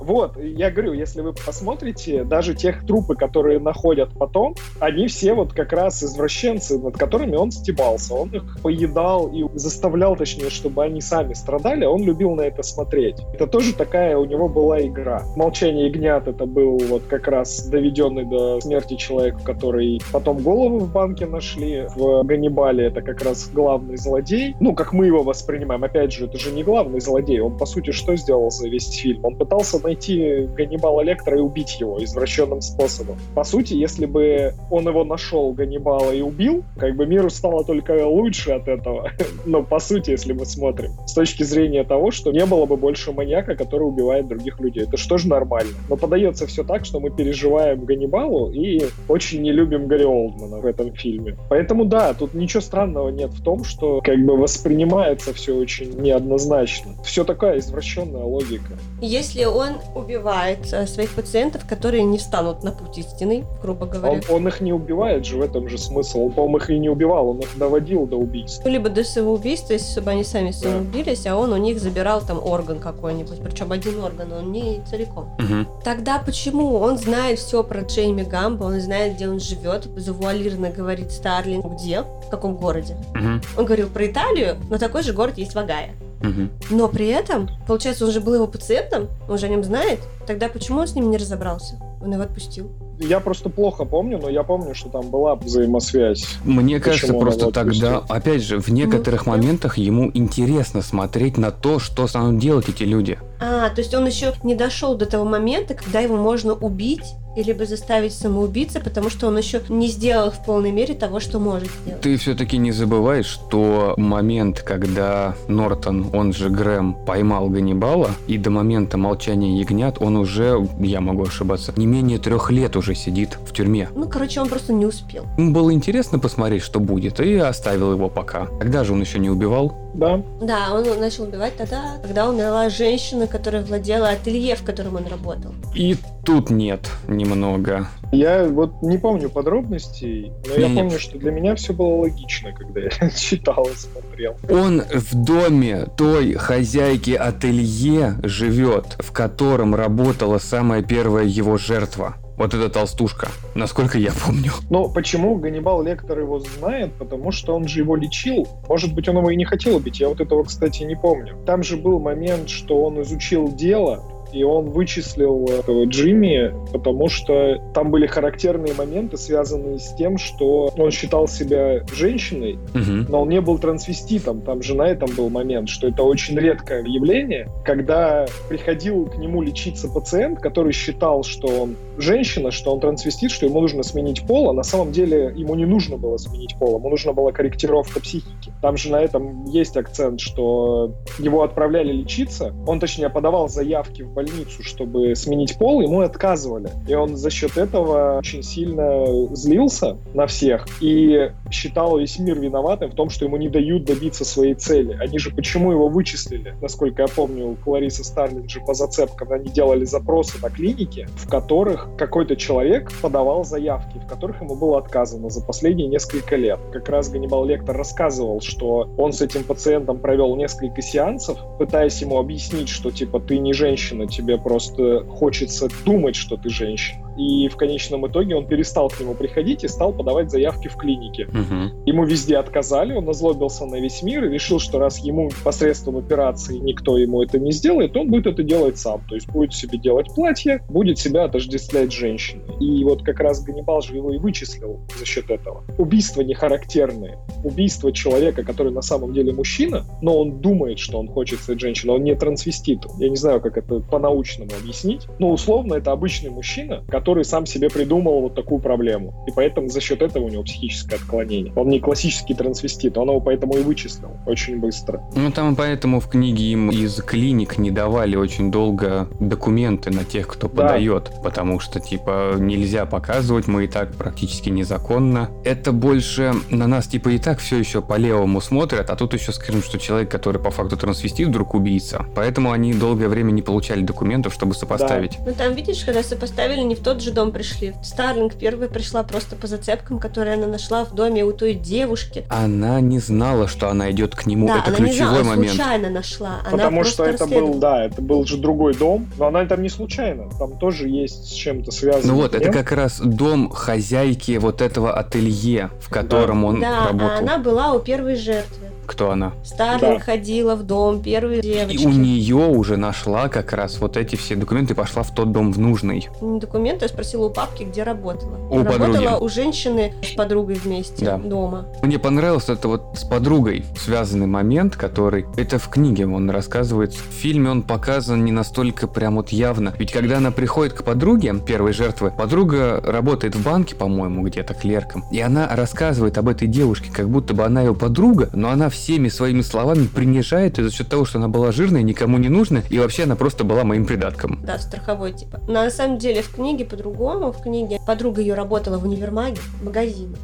Вот, я говорю, если вы посмотрите, даже тех трупы, которые находят потом, они все вот как раз извращенцы, над которыми он стебался. Он их поедал и заставлял, точнее, чтобы они сами страдали, а он любил на это смотреть. Это тоже такая у него была игра. «Молчание ягнят» — это был вот как раз доведенный до смерти человек, который потом голову в банке нашли. В «Ганнибале» это как раз главный злодей. Ну, как мы его воспринимаем. Опять же, это же не главный злодей. Он, по сути, что сделал за весь фильм? Он пытался найти Ганнибала Лектора и убить его извращенным способом. По сути, если бы он его нашел, Ганнибала, и убил, как бы миру стало только лучше от этого. [LAUGHS] Но, по сути, если мы смотрим, с точки зрения того, что не было бы больше маньяка, который убивает других людей. Это что же нормально. Но подается все так, что мы переживаем Ганнибалу и очень не любим Гарри Олдмана в этом фильме. Поэтому да, тут ничего странного нет в том, что как бы воспринимается все очень неоднозначно. Все такая извращенная логика. Если он убивает э, своих пациентов, которые не встанут на путь истины, грубо говоря. Он, он их не убивает же, в этом же смысл. Он, по-моему, их и не убивал, он их доводил до убийства. Ну, либо до самоубийства, если бы они сами Да. самоубились, а он у них забирал там орган какой-нибудь, причем один орган, он не целиком. Мгм. Тогда почему? Он знает все про Джейми Гамба, он знает, где он живет, завуалированно говорит Старлинг, где, в каком городе. Мгм. Он говорил про Италию, но такой же город есть в Огайо. Мгм. Но при этом, получается, он же был его пациентом, он же о нем знает. Тогда почему он с ним не разобрался? Он его отпустил. Я просто плохо помню, но я помню, что там была взаимосвязь. Мне кажется, Почему просто тогда, опять же, в некоторых да. моментах ему интересно смотреть на то, что станут делать эти люди. А, то есть он еще не дошел до того момента, когда его можно убить и либо заставить самоубийца, потому что он еще не сделал в полной мере того, что может сделать. Ты все-таки не забывай, что момент, когда Нортон, он же Грэм, поймал Ганнибала, и до момента молчания ягнят он уже, я могу ошибаться, не менее трех лет уже сидит в тюрьме. Ну, короче, он просто не успел. Ему было интересно посмотреть, что будет, и оставил его пока. Когда же он еще не убивал? Да. Да, он начал убивать тогда, когда умерла женщина, которая владела ателье, в котором он работал. И тут нет немного. Я вот не помню подробностей, но я Не-не. помню, что для меня все было логично, когда я [LAUGHS] читал и смотрел. Он в доме той хозяйки ателье живет, в котором работала самая первая его жертва. Вот эта толстушка, насколько я помню. Но почему Ганнибал Лектор его знает? Потому что он же его лечил. Может быть, он его и не хотел убить. Я вот этого, кстати, не помню. Там же был момент, что он изучил дело, и он вычислил этого Джимми, потому что там были характерные моменты, связанные с тем, что он считал себя женщиной, Мгм. но он не был трансвеститом. Там же на этом был момент, что это очень редкое явление, когда приходил к нему лечиться пациент, который считал, что он женщина, что он трансвестит, что ему нужно сменить пол, а на самом деле ему не нужно было сменить пол, ему нужна была корректировка психики. Там же на этом есть акцент, что его отправляли лечиться, он, точнее, подавал заявки в больницу, чтобы сменить пол, ему отказывали. И он за счет этого очень сильно злился на всех и считал весь мир виноватым в том, что ему не дают добиться своей цели. Они же почему его вычислили? Насколько я помню, Клариса Старлинг же по зацепкам, они делали запросы на клинике, в которых какой-то человек подавал заявки, в которых ему было отказано за последние несколько лет. Как раз Ганнибал Лектор рассказывал, что он с этим пациентом провел несколько сеансов, пытаясь ему объяснить, что типа ты не женщина, тебе просто хочется думать, что ты женщина. И в конечном итоге он перестал к нему приходить и стал подавать заявки в клинике. Мгм. Ему везде отказали, он озлобился на весь мир и решил, что раз ему посредством операции никто ему это не сделает, он будет это делать сам. То есть будет себе делать платье, будет себя отождествлять женщиной. И вот как раз Ганнибал же его и вычислил за счет этого. Убийства не характерные. Убийство человека, который на самом деле мужчина, но он думает, что он хочет стать женщиной, он не трансвестит. Я не знаю, как это по-научному объяснить. Но условно это обычный мужчина, который сам себе придумал вот такую проблему. И поэтому за счет этого у него психическое отклонение. Он не классический трансвестит, он его поэтому и вычислил очень быстро. Ну, там поэтому в книге им из клиник не давали очень долго документы на тех, кто Да. подает, потому что, типа, нельзя показывать, мы и так практически незаконно. Это больше на нас, типа, и так все еще по левому смотрят, а тут еще скажем, что человек, который по факту трансвестит, вдруг убийца. Поэтому они долгое время не получали документов, чтобы сопоставить. Ну там, видишь, когда сопоставили, не в тот же дом пришли. Старлинг первая пришла просто по зацепкам, которые она нашла в доме у той девушки. Она не знала, что она идет к нему. да, это она не ключевой знала, момент. случайно нашла. Она Потому что это был, да, это был же другой дом, но она там не случайно, там тоже есть с чем-то связано. Ну вот, это как раз дом хозяйки вот этого ателье, в котором он Да, работал. а она была у первой жертвы. Кто она? Старлинг Да. ходила в дом первой И девочки. у нее уже нашла как раз вот эти все документы и пошла в тот дом в нужный. Не документы, я спросила у папки, где работала. У работала подруги. у женщины с подругой вместе Да. дома. Мне понравился это вот с подругой связанный момент, который... Это в книге он рассказывает. В фильме он показан не настолько прям вот явно. Ведь когда она приходит к подруге, первой жертвы, подруга работает в банке, по-моему, где-то клерком. И она рассказывает об этой девушке, как будто бы она ее подруга, но она всеми своими словами принижает ее за счет того, что она была жирная, никому не нужна, и вообще она просто была моим придатком. Да, страховой типа. Но на самом деле в книге по-другому. В книге подруга ее работала в универмаге, в магазине.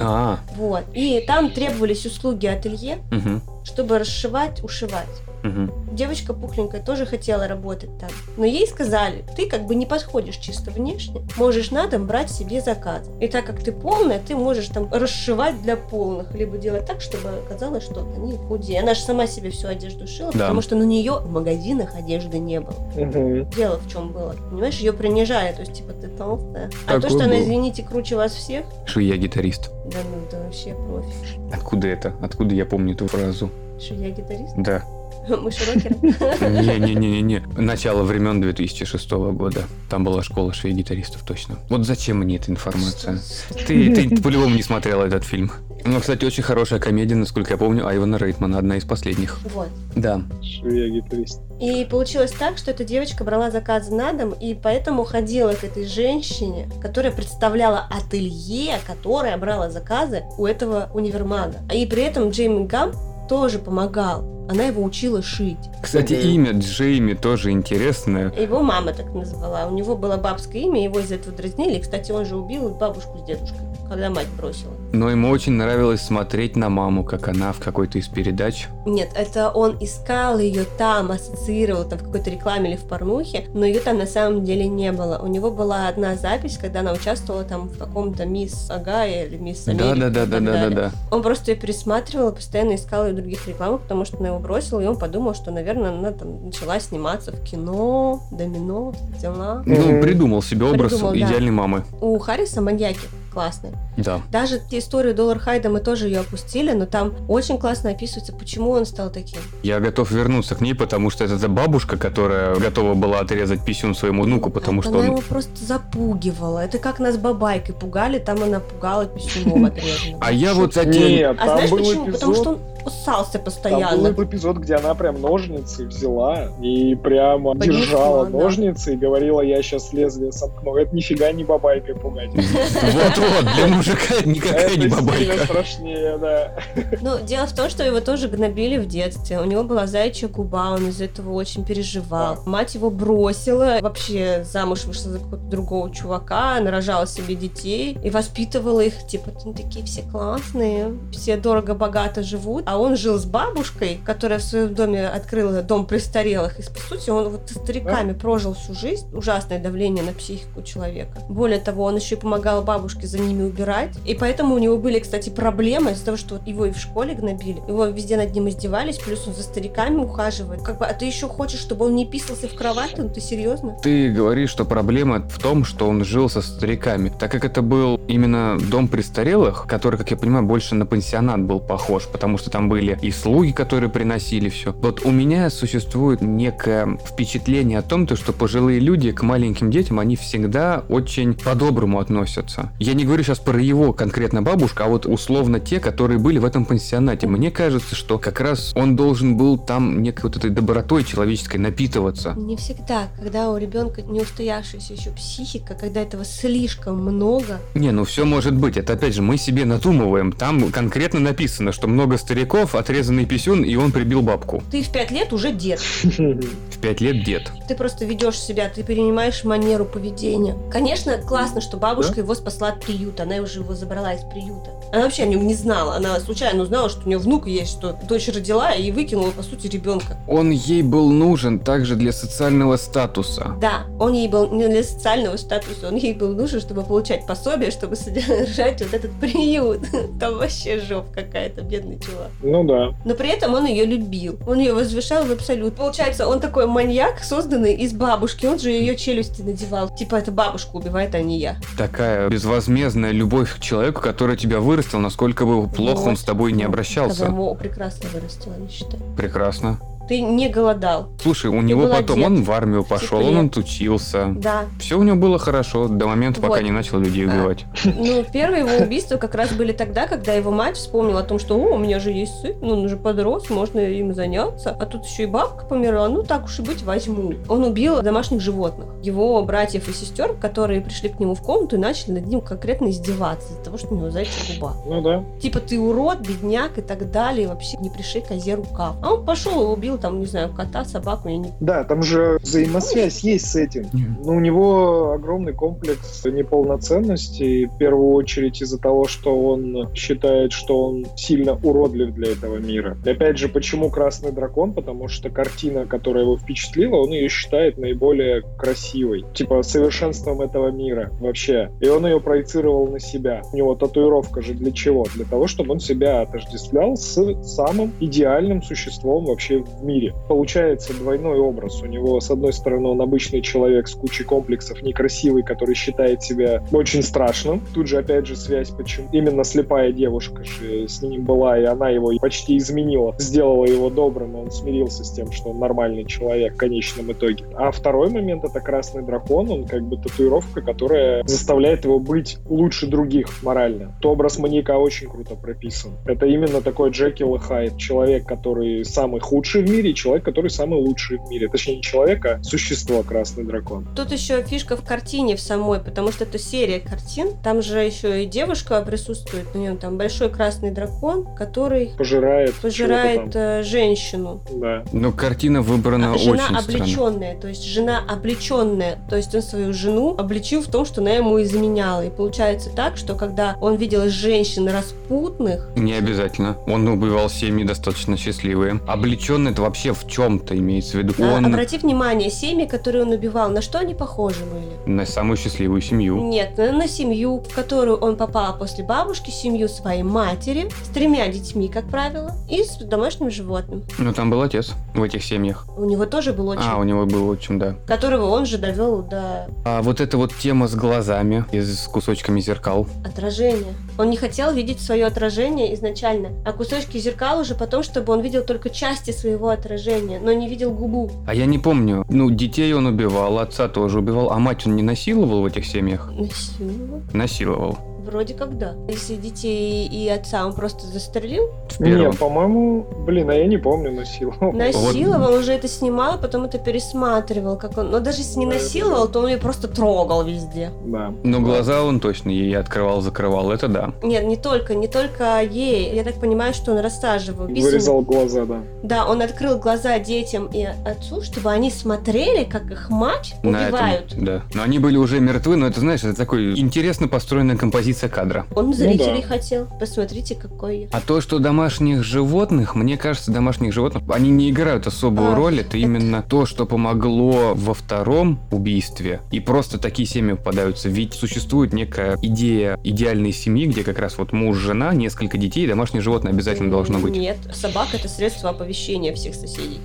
А, Вот. И там требовались услуги ателье, угу, чтобы расшивать, ушивать. Угу. Девочка пухленькая тоже хотела работать там. Но ей сказали, ты как бы не подходишь чисто внешне, можешь на дом брать себе заказ. И так как ты полная, ты можешь там расшивать для полных, либо делать так, чтобы казалось, что они худее. Она же сама себе всю одежду шила, Да. потому что на нее в магазинах одежды не было. Мгм. Дело в чем было. Понимаешь, ее принижали, то есть типа ты толстая. А Такой то, что она, был. извините, круче вас всех, Что я гитарист. да ну это вообще профи. Откуда это? Откуда я помню эту фразу? Что я гитарист? Да. [LAUGHS] Мыши-рокеры. Не-не-не-не. Начало времен 2006 года. Там была школа швей-гитаристов, точно. Вот зачем мне эта информация? Ты, ты по-любому не смотрела этот фильм. Ну, кстати, очень хорошая комедия, насколько я помню, Айвана Рейтмана, одна из последних. Вот. Да. Швея-гитарист. И получилось так, что эта девочка брала заказы на дом, и поэтому ходила к этой женщине, которая представляла ателье, которая брала заказы у этого универмага. И при этом Джейми Гам тоже помогал. Она его учила шить. Кстати, Мгм. имя Джейми тоже интересное. Его мама так назвала. У него было бабское имя, его из этого дразнили. Кстати, он же убил бабушку с дедушкой, когда мать бросила. Но ему очень нравилось смотреть на маму, как она в какой-то из передач. Нет, это он искал ее там, ассоциировал там в какой-то рекламе или в порнухе, но ее там на самом деле не было. У него была одна запись, когда она участвовала там в каком-то мисс Агая или мисс Америка. и так далее. Да-да-да-да-да-да. Он просто ее пересматривал и постоянно искал ее в других рекламах, потому что она его бросила, и он подумал, что, наверное, она там начала сниматься в кино, домино, дела. Ну, придумал себе образ Придумал, да. идеальной мамы. У Харриса маньяки классные. Да. Даже историю Доллар Хайда мы тоже ее опустили, но там очень классно описывается, почему он стал таким. Я готов вернуться к ней, потому что это та бабушка, которая готова была отрезать писюн своему внуку, потому что она он... его просто запугивала. Это как нас бабайкой пугали, там она пугала писюном [LAUGHS] отрезанным. А я вот затем... Нет, А там знаешь был почему? эпизод... Потому что он Там постоянно. был эпизод, где она прям ножницы взяла и прямо Поднесла, держала да. ножницы и говорила, я сейчас лезвие сомкну. Это нифига не бабайкой пугать. [LAUGHS] Вот-вот, для мужика никакая Это не бабайка. страшнее, да. Ну, дело в том, что его тоже гнобили в детстве. У него была заячья губа, он из-за этого очень переживал. Мать его бросила, вообще замуж вышла за какого-то другого чувака, нарожала себе детей и воспитывала их, типа, ну, такие все классные, все дорого-богато живут. А он жил с бабушкой, которая в своем доме открыла дом престарелых. И, по сути, он вот со стариками прожил всю жизнь. Ужасное давление на психику человека. Более того, он еще и помогал бабушке за ними убирать. И поэтому у него были, кстати, проблемы из-за того, что его и в школе гнобили. Его везде над ним издевались, плюс он за стариками ухаживает. Как бы, а ты еще хочешь, чтобы он не писался в кровати? Ну ты серьезно? Ты говоришь, что проблема в том, что он жил со стариками. Так как это был именно дом престарелых, который, как я понимаю, больше на пансионат был похож, потому что там были и слуги, которые приносили все. Вот у меня существует некое впечатление о том, то, что пожилые люди к маленьким детям, они всегда очень по-доброму относятся. Я не говорю сейчас про его конкретно бабушку, а вот условно те, которые были в этом пансионате. Мне кажется, что как раз он должен был там некой вот этой добротой человеческой напитываться. Не всегда. Когда у ребенка не устоявшаяся еще психика, когда этого слишком много, Не, ну все может быть. Это опять же мы себе надумываем. Там конкретно написано, что много стариков, отрезанный писюн, и он прибил бабку. ты в пять лет уже дед. [LAUGHS] В пять лет дед. Ты просто ведешь себя, ты перенимаешь манеру поведения. Конечно, классно, что бабушка его спасла от приюта. Она уже его забрала из приюта. Она вообще о нем не знала. Она случайно узнала, что у нее внук есть, что дочь родила и выкинула, по сути, ребенка. Он ей был нужен также для социального статуса. Да, он ей был не для социального статуса, он ей был нужен, чтобы получать пособие, чтобы [LAUGHS] содержать вот этот приют. [LAUGHS] Там вообще жоп какая-то, бедный чувак. Ну да. Но при этом он ее любил. Он ее возвышал в абсолют. Получается, он такой маньяк, созданный из бабушки. Он же ее челюсти надевал. Типа, это бабушка убивает, а не я. Такая безвозмездная любовь к человеку, который тебя вырастил, насколько бы плохо он с тобой не обращался. его прекрасно вырастила, не считаю. Прекрасно. Ты не голодал. Слушай, у него был потом одет. он в армию пошел, Теплее. он отучился. Да. Все у него было хорошо до момента, пока Вот. не начал людей А. убивать. [LAUGHS] Ну, первые его убийства как раз были тогда, когда его мать вспомнила о том, что «О, у меня же есть сын, ну, он уже подрос, можно им заняться». А тут еще и бабка померла, ну, так уж и быть, возьму. Он убил домашних животных. Его братьев и сестер, которые пришли к нему в комнату и начали над ним конкретно издеваться из-за того, что у него зайчья губа. Ну да. Типа, ты урод, бедняк и так далее, вообще не пришей козе рукав. А он пошел и убил там, не знаю, кота, собаку, я не... Да, там же взаимосвязь есть с этим. Но у него огромный комплекс неполноценности, в первую очередь из-за того, что он считает, что он сильно уродлив для этого мира. И опять же, почему «Красный дракон»? Потому что картина, которая его впечатлила, он ее считает наиболее красивой. Типа совершенством этого мира вообще. И он ее проецировал на себя. У него татуировка же для чего? Для того, чтобы он себя отождествлял с самым идеальным существом вообще в мире. Получается двойной образ. У него, с одной стороны, он обычный человек с кучей комплексов, некрасивый, который считает себя очень страшным. Тут же, опять же, связь, почему именно слепая девушка же с ним была, и она его почти изменила, сделала его добрым, и он смирился с тем, что он нормальный человек в конечном итоге. А второй момент — это красный дракон, он как бы татуировка, которая заставляет его быть лучше других морально. То образ маньяка очень круто прописан. Это именно такой Джекил и. Человек, который самый худший в мире, и человек, который самый лучший в мире. Точнее, не человек, а существо красный дракон. Тут еще фишка в картине в самой, потому что это серия картин. Там же еще и девушка присутствует, у нее там большой красный дракон, который Пожирает. пожирает э, женщину. Да. Но картина выбрана А жена очень странно. облеченная, то есть жена облеченная, то есть он свою жену обличил в том, что она ему изменяла. И получается так, что когда он видел женщин распутных, Не обязательно. Он убивал семьи достаточно счастливые. Облеченный это вообще в чем-то имеется в виду. а, Он обрати внимание, семьи, которые он убивал, на что они похожи были? на самую счастливую семью. Нет, на, на семью, в которую он попал после бабушки, семью своей матери, с тремя детьми, как правило, и с домашним животным. Но там был отец в этих семьях. У него тоже был отчим, А, у него был отчим, да. которого он же довел до А вот эта вот тема с глазами и с кусочками зеркал. отражения. Он не хотел видеть свое отражение изначально, а кусочки зеркал уже потом, чтобы он видел только части своего отражения, но не видел губу. А я не помню. Ну, детей он убивал, отца тоже убивал, а мать он не насиловал в этих семьях? Насиловал. Насиловал. Вроде как да. Если детей и отца он просто застрелил. Нет, по-моему, блин, а я не помню, насиловал. насиловал, он уже это снимал, потом это пересматривал, как он. Но даже если не насиловал, то он ее просто трогал везде. Да. Но глаза он точно ей открывал, закрывал, это да. Нет, не только, не только ей. Я так понимаю, что он рассаживал. Писано- Вырезал глаза, да. Да, он открыл глаза детям и отцу, чтобы они смотрели, как их мать На этом, убивают. да. Но они были уже мертвы, но это, знаешь, это такой интересно построенная композиция кадра. Он зрителей да. хотел. Посмотрите, какой я. А то, что домашних животных, мне кажется, домашних животных, они не играют особую А, роль. Это, это- именно то, что помогло во втором убийстве. И просто такие семьи попадаются. Ведь существует некая идея идеальной семьи, где как раз вот муж, жена, несколько детей, и домашнее животное обязательно должно быть. Нет, собака это средство оповещения всех соседей.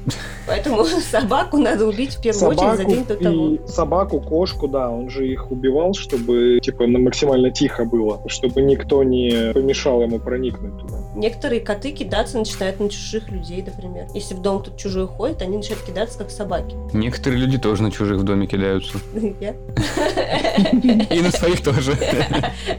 Поэтому [LAUGHS] собаку надо убить в первую очередь за день до того. и собаку, кошку, да, он же их убивал, чтобы типа максимально тихо было, чтобы никто не помешал ему проникнуть туда. Некоторые коты кидаться начинают на чужих людей, например. Если в дом тут чужой ходит, они начинают кидаться как собаки. [LAUGHS] Некоторые люди тоже на чужих в доме кидаются. Я? И на своих тоже.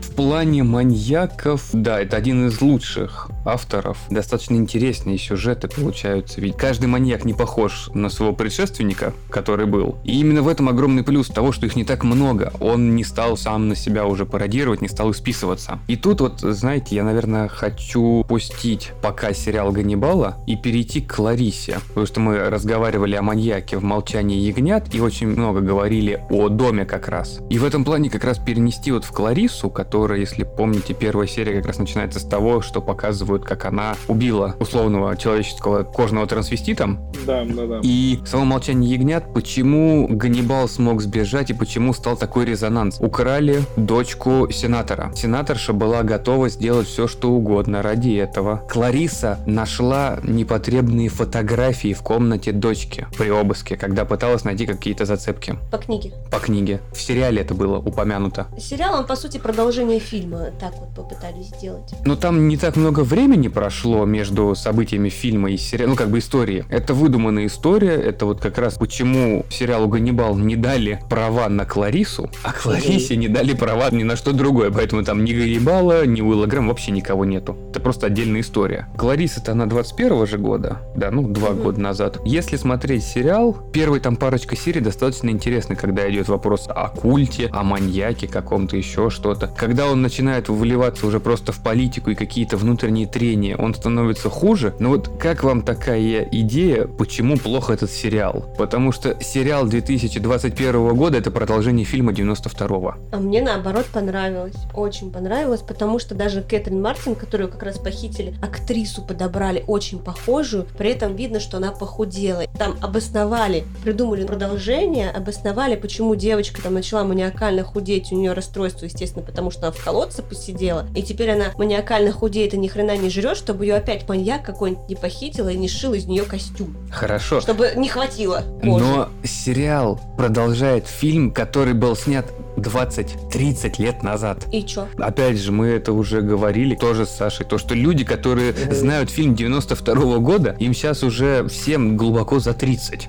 В плане маньяков, да, это один из лучших авторов. Достаточно интересные сюжеты получаются. Ведь каждый маньяк не похож на своего предшественника, который был. И именно в этом огромный плюс того, что их не так много. Он не стал сам на себя уже пародировать, не стал исписываться. И тут вот, знаете, я, наверное, хочу пустить пока сериал Ганнибала и перейти к Кларисе. Потому что мы разговаривали о маньяке в «Молчании ягнят» и очень много говорили о доме как раз. И в этом плане как раз перенести вот в Кларису, которая, если помните, первая серия как раз начинается с того, что показывают, как она убила условного человеческого кожного трансвестита, Да, да, да. и само молчание ягнят, почему Ганнибал смог сбежать и почему стал такой резонанс. Украли дочку сенатора. Сенаторша была готова сделать все, что угодно ради этого. Клариса нашла непотребные фотографии в комнате дочки при обыске, когда пыталась найти какие-то зацепки По книге. по книге. В сериале это было упомянуто. Сериал, он, по сути, продолжение фильма. Так вот попытались сделать. Но там не так много времени прошло между событиями фильма и сериала, ну как бы истории. Это выдуманная история, это вот как раз почему сериалу Ганнибал не дали права на Кларису, а Кларисе не дали права ни на что другое, поэтому там ни Ганнибала, ни Уилла Грэм вообще никого нету. Это просто отдельная история. Клариса-то она 21 же года, да, ну два Мгм. года назад. Если смотреть сериал, первый там парочка серий достаточно интересны, когда идет вопрос о культе, о маньяке каком-то, еще что-то. Когда он начинает выливаться уже просто в политику и какие-то внутренние трения, он становится хуже. Но вот как вам такая идея, почему плохо этот сериал? Потому что сериал 2021 года это продолжение фильма 92 А мне, наоборот, понравилось. Очень понравилось, потому что даже Кэтрин Мартин, которую как раз по похитили, актрису подобрали очень похожую, при этом видно, что она похудела. Там обосновали, придумали продолжение, обосновали, почему девочка там начала маниакально худеть, у нее расстройство, естественно, потому что она в колодце посидела, и теперь она маниакально худеет и ни хрена не жрет, чтобы ее опять маньяк какой-нибудь не похитил и не шил из нее костюм. Хорошо. Чтобы не хватило кожи. Но сериал продолжает фильм, который был снят 20-30 лет назад. И чё? Опять же, мы это уже говорили тоже с Сашей, то, что люди, которые знают фильм 92 -го года, им сейчас уже всем глубоко за 30.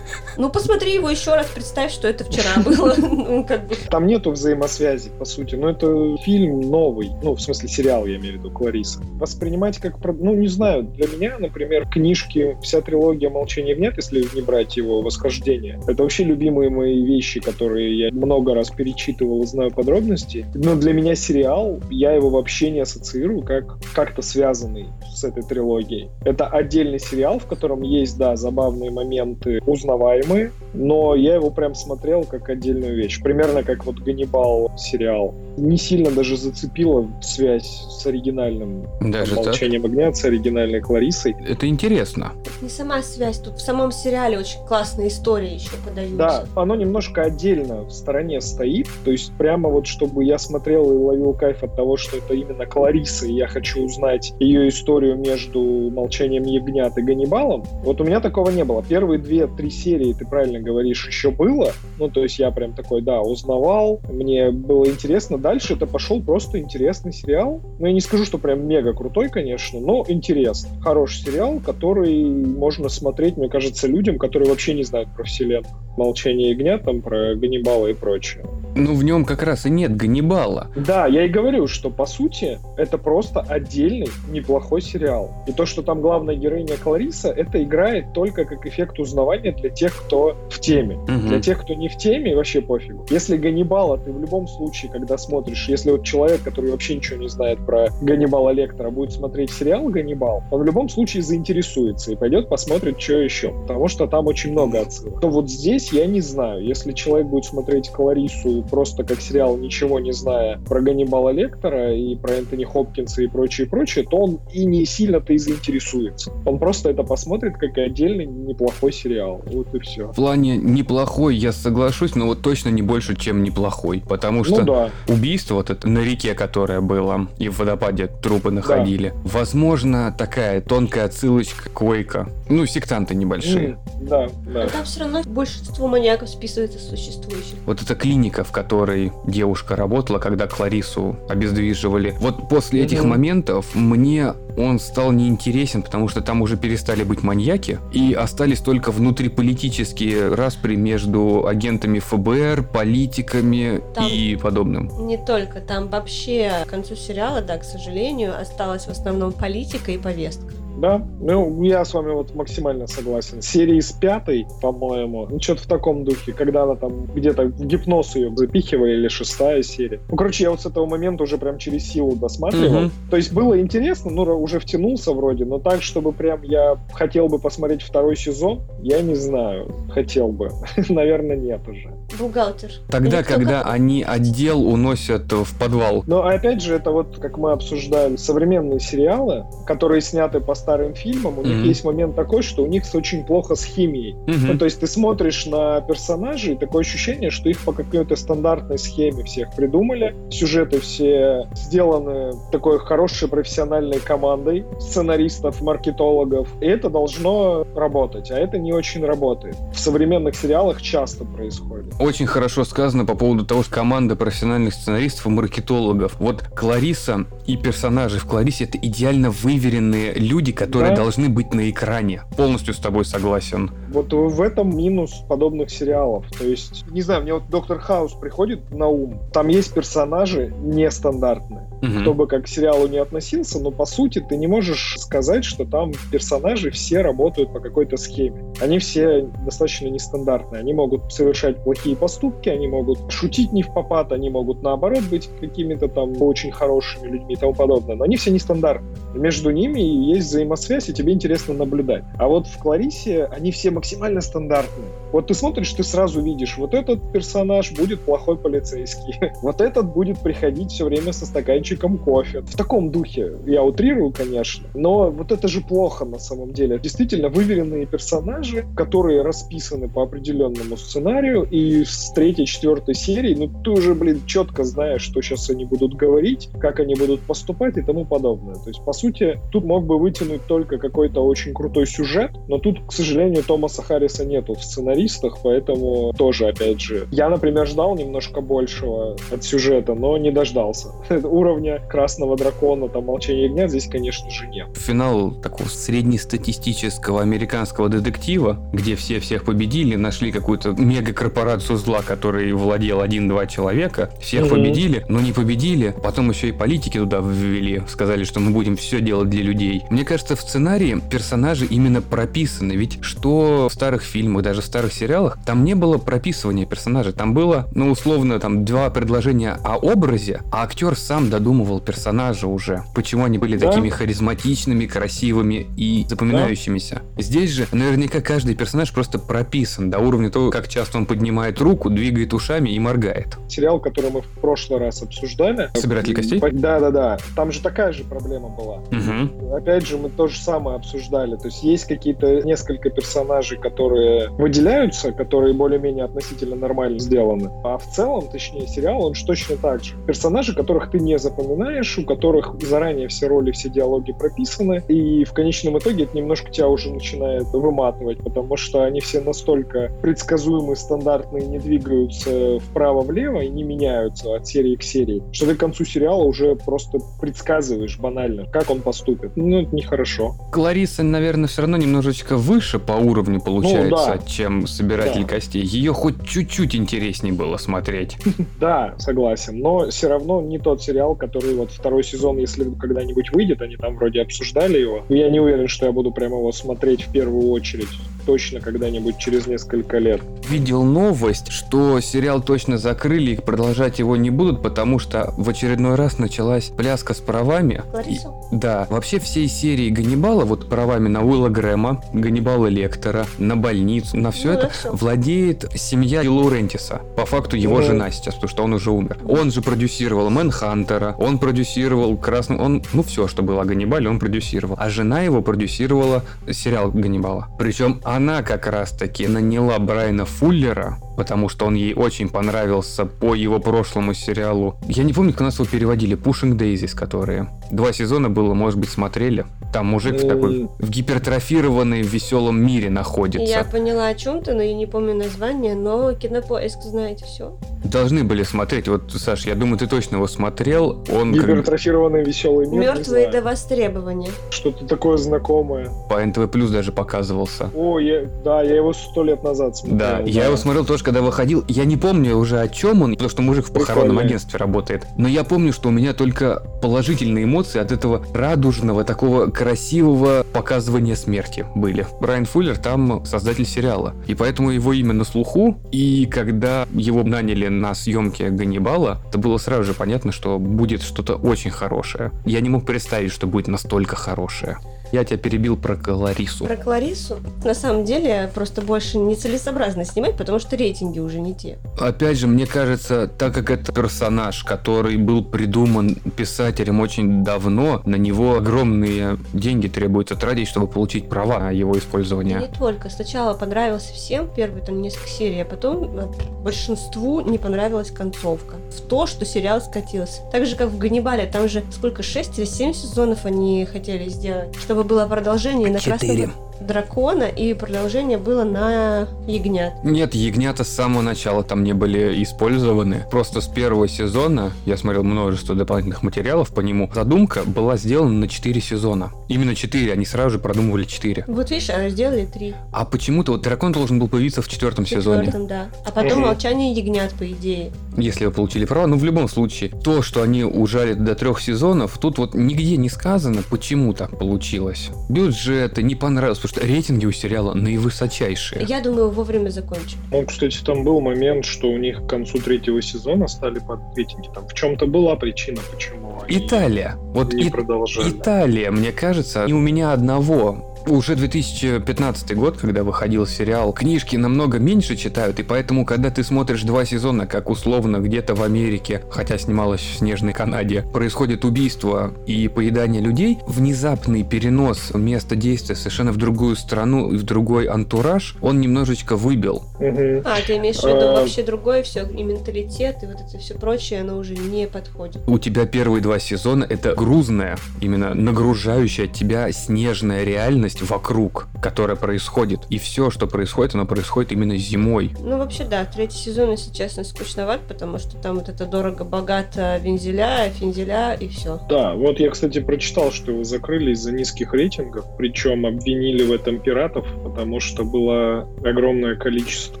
Ну, посмотри его еще раз, представь, что это вчера [LAUGHS] было. Ну, как бы. Там нету взаимосвязи, по сути. Но это фильм новый. Ну, в смысле, сериал, я имею в виду, Клариса. Воспринимать как... Ну, не знаю. Для меня, например, книжки, вся трилогия «Молчание нет», если не брать его «Восхождение», это вообще любимые мои вещи, которые я много раз перечитывал и знаю подробности. Но для меня сериал, я его вообще не ассоциирую как как-то связанный с этой трилогией. Это отдельный сериал, в котором есть, да, забавные моменты, узнаваемые, но я его прям смотрел как отдельную вещь. Примерно как вот «Ганнибал» сериал. Не сильно даже зацепила связь с оригинальным Даже так? «Молчанием огня», с оригинальной Кларисой. Это интересно. Не сама связь, тут в самом сериале очень классные истории еще подаются. Да, оно немножко отдельно в стороне стоит, то есть прямо вот чтобы я смотрел и ловил кайф от того, что это именно Клариса, и я хочу узнать ее историю между «Молчанием ягнят» и «Ганнибалом», вот у меня такого не было. Первые две-три серии, ты правильно говоришь, еще было, ну то есть я прям такой, да, узнавал, мне было интересно. Дальше это пошел просто интересный сериал. Ну я не скажу, что прям мега крутой, конечно, но интересный. Хороший сериал, который можно смотреть, мне кажется, людям, которые вообще не знают про вселенную. «Молчание ягнят», там про Ганнибала и прочее. Ну, в нем как раз и нет Ганнибала. Да, я и говорю, что по сути это просто отдельный неплохой сериал. И то, что там главная героиня Клариса, это играет только как эффект узнавания для тех, кто в теме. Мгм. Для тех, кто не в теме, вообще пофигу. Если Ганнибала, ты в любом случае, когда смотришь, если вот человек, который вообще ничего не знает про Ганнибала Лектора, будет смотреть сериал Ганнибал, он в любом случае заинтересуется и пойдет посмотрит, что еще. Потому что там очень много отсылок. То вот здесь я не знаю. Если человек будет смотреть Кларису просто как сериал, ничего не зная про Ганнибала Лектора и про Энтони Хопкинса и прочее, прочее, то он и не сильно-то и заинтересуется. Он просто это посмотрит как отдельный неплохой сериал. Вот и все. В плане неплохой я соглашусь, но вот точно не больше, чем неплохой. Потому что Ну да. убийство вот это на реке, которое было, и в водопаде трупы находили. Возможно, такая тонкая отсылочка к Уэйка. Ну, сектанты небольшие. Да, да. Но там все равно большинство маньяков списывается с существующих. Вот эта клиника, в которой девушка работала, когда Кларису обездвиживали. Вот после этих Мгм. моментов мне он стал неинтересен, потому что там уже перестали быть маньяки, и остались только внутриполитические распри между агентами ФБР, политиками Там- и подобным. Не только, там вообще к концу сериала, да, к сожалению, осталась в основном политика и повестка. Да, ну я с вами вот максимально согласен. Серии с пятой, по-моему, ну что-то в таком духе, когда она там где-то в гипноз ее запихивали, или шестая серия. Ну, короче, я вот с этого момента уже прям через силу досматривал. Мгм. То есть было интересно, ну, уже втянулся вроде, но так, чтобы прям я хотел бы посмотреть второй сезон, я не знаю, хотел бы. [LAUGHS] Наверное, нет уже. Бухгалтер. Тогда, Никто когда как- они отдел уносят в подвал. Но опять же, это вот, как мы обсуждали, современные сериалы, которые сняты по старым фильмам, у них Мгм. есть момент такой, что у них очень плохо с химией. Мгм. Ну, то есть ты смотришь на персонажей, и такое ощущение, что их по какой-то стандартной схеме всех придумали. Сюжеты все сделаны такой хорошей профессиональной командой сценаристов, маркетологов. И это должно работать, а это не очень работает. В современных сериалах часто происходит. Очень хорошо сказано по поводу того, что команда профессиональных сценаристов и маркетологов. Вот Клариса и персонажи в Кларисе это идеально выверенные люди, которые Да. должны быть на экране. Полностью с тобой согласен. Вот в этом минус подобных сериалов. То есть, не знаю, мне вот Доктор Хаус приходит на ум. Там есть персонажи нестандартные. Мгм. Кто бы как к сериалу не относился, но по сути ты не можешь сказать, что там персонажи все работают по какой-то схеме. Они все достаточно нестандартные. Они могут совершать плохие поступки, они могут шутить не в попад, они могут наоборот быть какими-то там очень хорошими людьми и тому подобное. Но они все нестандартные. Между ними есть взаимосвязь, и тебе интересно наблюдать. А вот в Кларисе они все максимально стандартные. Вот ты смотришь, ты сразу видишь, вот этот персонаж будет плохой полицейский, [LAUGHS] вот этот будет приходить все время со стаканчиком кофе. В таком духе, я утрирую, конечно, но вот это же плохо на самом деле. Действительно, выверенные персонажи, которые расписаны по определенному сценарию, и с третьей, четвертой серии, ну ты уже, блин, четко знаешь, что сейчас они будут говорить, как они будут поступать и тому подобное. То есть, по сути, тут мог бы вытянуть только какой-то очень крутой сюжет, но тут, к сожалению, Томаса Харриса нету в сценаристах, поэтому тоже, опять же, я, например, ждал немножко большего от сюжета, но не дождался. [LAUGHS] Уровня Красного Дракона, там, Молчание Ягнят здесь, конечно же, нет. Финал такого среднестатистического американского детектива, где все всех победили, нашли какую-то мегакорпорацию зла, которой владел один-два человека, всех mm-hmm. победили, но не победили, потом еще и политики туда ввели, сказали, что мы будем все делать для людей. Мне кажется, в сценарии персонажи именно прописаны, ведь что в старых фильмах, даже в старых сериалах, там не было прописывания персонажей, там было, ну, условно, там два предложения о образе, а актер сам додумывал персонажа уже, почему они были да. такими харизматичными, красивыми и запоминающимися. Да. Здесь же наверняка каждый персонаж просто прописан до уровня того, как часто он поднимает руку, двигает ушами и моргает. Сериал, который мы в прошлый раз обсуждали. Собиратель костей? Да, да, да. Там же такая же проблема была. Угу. Опять же, мы то же самое обсуждали. То есть есть какие-то несколько персонажей, которые выделяются, которые более-менее относительно нормально сделаны. А в целом, точнее, сериал, он же точно так же. Персонажи, которых ты не запоминаешь, у которых заранее все роли, все диалоги прописаны, и в конечном итоге это немножко тебя уже начинает выматывать, потому что они все настолько предсказуемые, стандартные, не двигаются вправо-влево и не меняются от серии к серии, что ты к концу сериала уже просто предсказываешь банально, как он поступит. Ну, это нехорошо. Клариса, наверное, все равно немножечко выше по уровню получается, ну, да. чем собиратель да. костей. Ее хоть чуть-чуть интереснее было смотреть. [LAUGHS] Да, согласен. Но все равно не тот сериал, который вот второй сезон, если когда-нибудь выйдет, они там вроде обсуждали его. Я не уверен, что я буду прямо его смотреть в первую очередь точно когда-нибудь через несколько лет. Видел новость, что сериал точно закрыли и продолжать его не будут, потому что в очередной раз началась пляска с правами. И, да, вообще всей серии Ганнибала, вот правами на Уилла Грэма, Ганнибала Лектора, на больницу, на все ну, это все. владеет семья Лоурентиса. По факту его жена сейчас, потому что он уже умер. Он же продюсировал Мэнхантера, он продюсировал Красный... Он, ну все, что было о Ганнибале, он продюсировал. А жена его продюсировала сериал Ганнибала. Причем она как раз-таки наняла Брайана Фуллера, потому что он ей очень понравился по его прошлому сериалу. Я не помню, как нас его переводили, Pushing Daisies, которые. Два сезона было, может быть, смотрели. Там мужик в такой в гипертрофированной веселом мире находится. Я поняла о чем ты, но я не помню название, но кинопоиск знаете все. Должны были смотреть. Вот, Саш, я думаю, ты точно его смотрел. Он Гипертрофированный веселый мир. Мертвые до востребования. Что-то такое знакомое. По НТВ Плюс даже показывался. О, я, да, я его сто лет назад смотрел. Да, да, я его смотрел тоже, когда выходил. Я не помню уже о чем он, потому что мужик в похоронном агентстве работает. Но я помню, что у меня только положительные эмоции от этого радужного, такого красивого показывания смерти были. Брайан Фуллер там создатель сериала. И поэтому его имя на слуху. И когда его наняли на съемки Ганнибала, это было сразу же понятно, что будет что-то очень хорошее. Я не мог представить, что будет настолько хорошее. Я тебя перебил про Кларису. Про Кларису? На самом деле, просто больше нецелесообразно снимать, потому что рейтинги уже не те. Опять же, мне кажется, так как это персонаж, который был придуман писателем очень давно, на него огромные деньги требуется тратить, чтобы получить права на его использование. Не только. Сначала понравился всем первые там несколько серий, а потом большинству не понравилась концовка. В то, что сериал скатился. Так же, как в Ганнибале, там же сколько, 6 или 7 сезонов они хотели сделать, чтобы чтобы было продолжение на Четыре. красном дракона, и продолжение было на ягнят. Нет, ягнята с самого начала там не были использованы. Просто с первого сезона, я смотрел множество дополнительных материалов по нему, задумка была сделана на 4 сезона. Именно 4, они сразу же продумывали 4. Вот видишь, а сделали 3. А почему-то вот дракон должен был появиться в четвертом сезоне. да. А потом молчание ягнят, по идее. Если вы получили право, ну в любом случае, то, что они ужали до трех сезонов, тут вот нигде не сказано, почему так получилось. Бюджеты не понравилось, потому что рейтинги у сериала наивысочайшие. Я думаю, вовремя закончим. Ну, кстати, там был момент, что у них к концу третьего сезона стали под рейтинги. Там в чем-то была причина, почему Италия. Вот не и, продолжали. Италия, мне кажется, не у меня одного уже 2015 год, когда выходил сериал, книжки намного меньше читают, и поэтому, когда ты смотришь два сезона, как условно где-то в Америке, хотя снималось в снежной Канаде, происходит убийство и поедание людей, внезапный перенос места действия совершенно в другую страну и в другой антураж, он немножечко выбил. Угу. А, ты имеешь в виду а... вообще другое все, и менталитет, и вот это все прочее, оно уже не подходит. У тебя первые два сезона это грузная, именно нагружающая тебя снежная реальность вокруг, которая происходит. И все, что происходит, оно происходит именно зимой. Ну, вообще, да, третий сезон, если честно, скучноват, потому что там вот это дорого-богато вензеля, фензеля и все. Да, вот я, кстати, прочитал, что его закрыли из-за низких рейтингов, причем обвинили в этом пиратов, потому что было огромное количество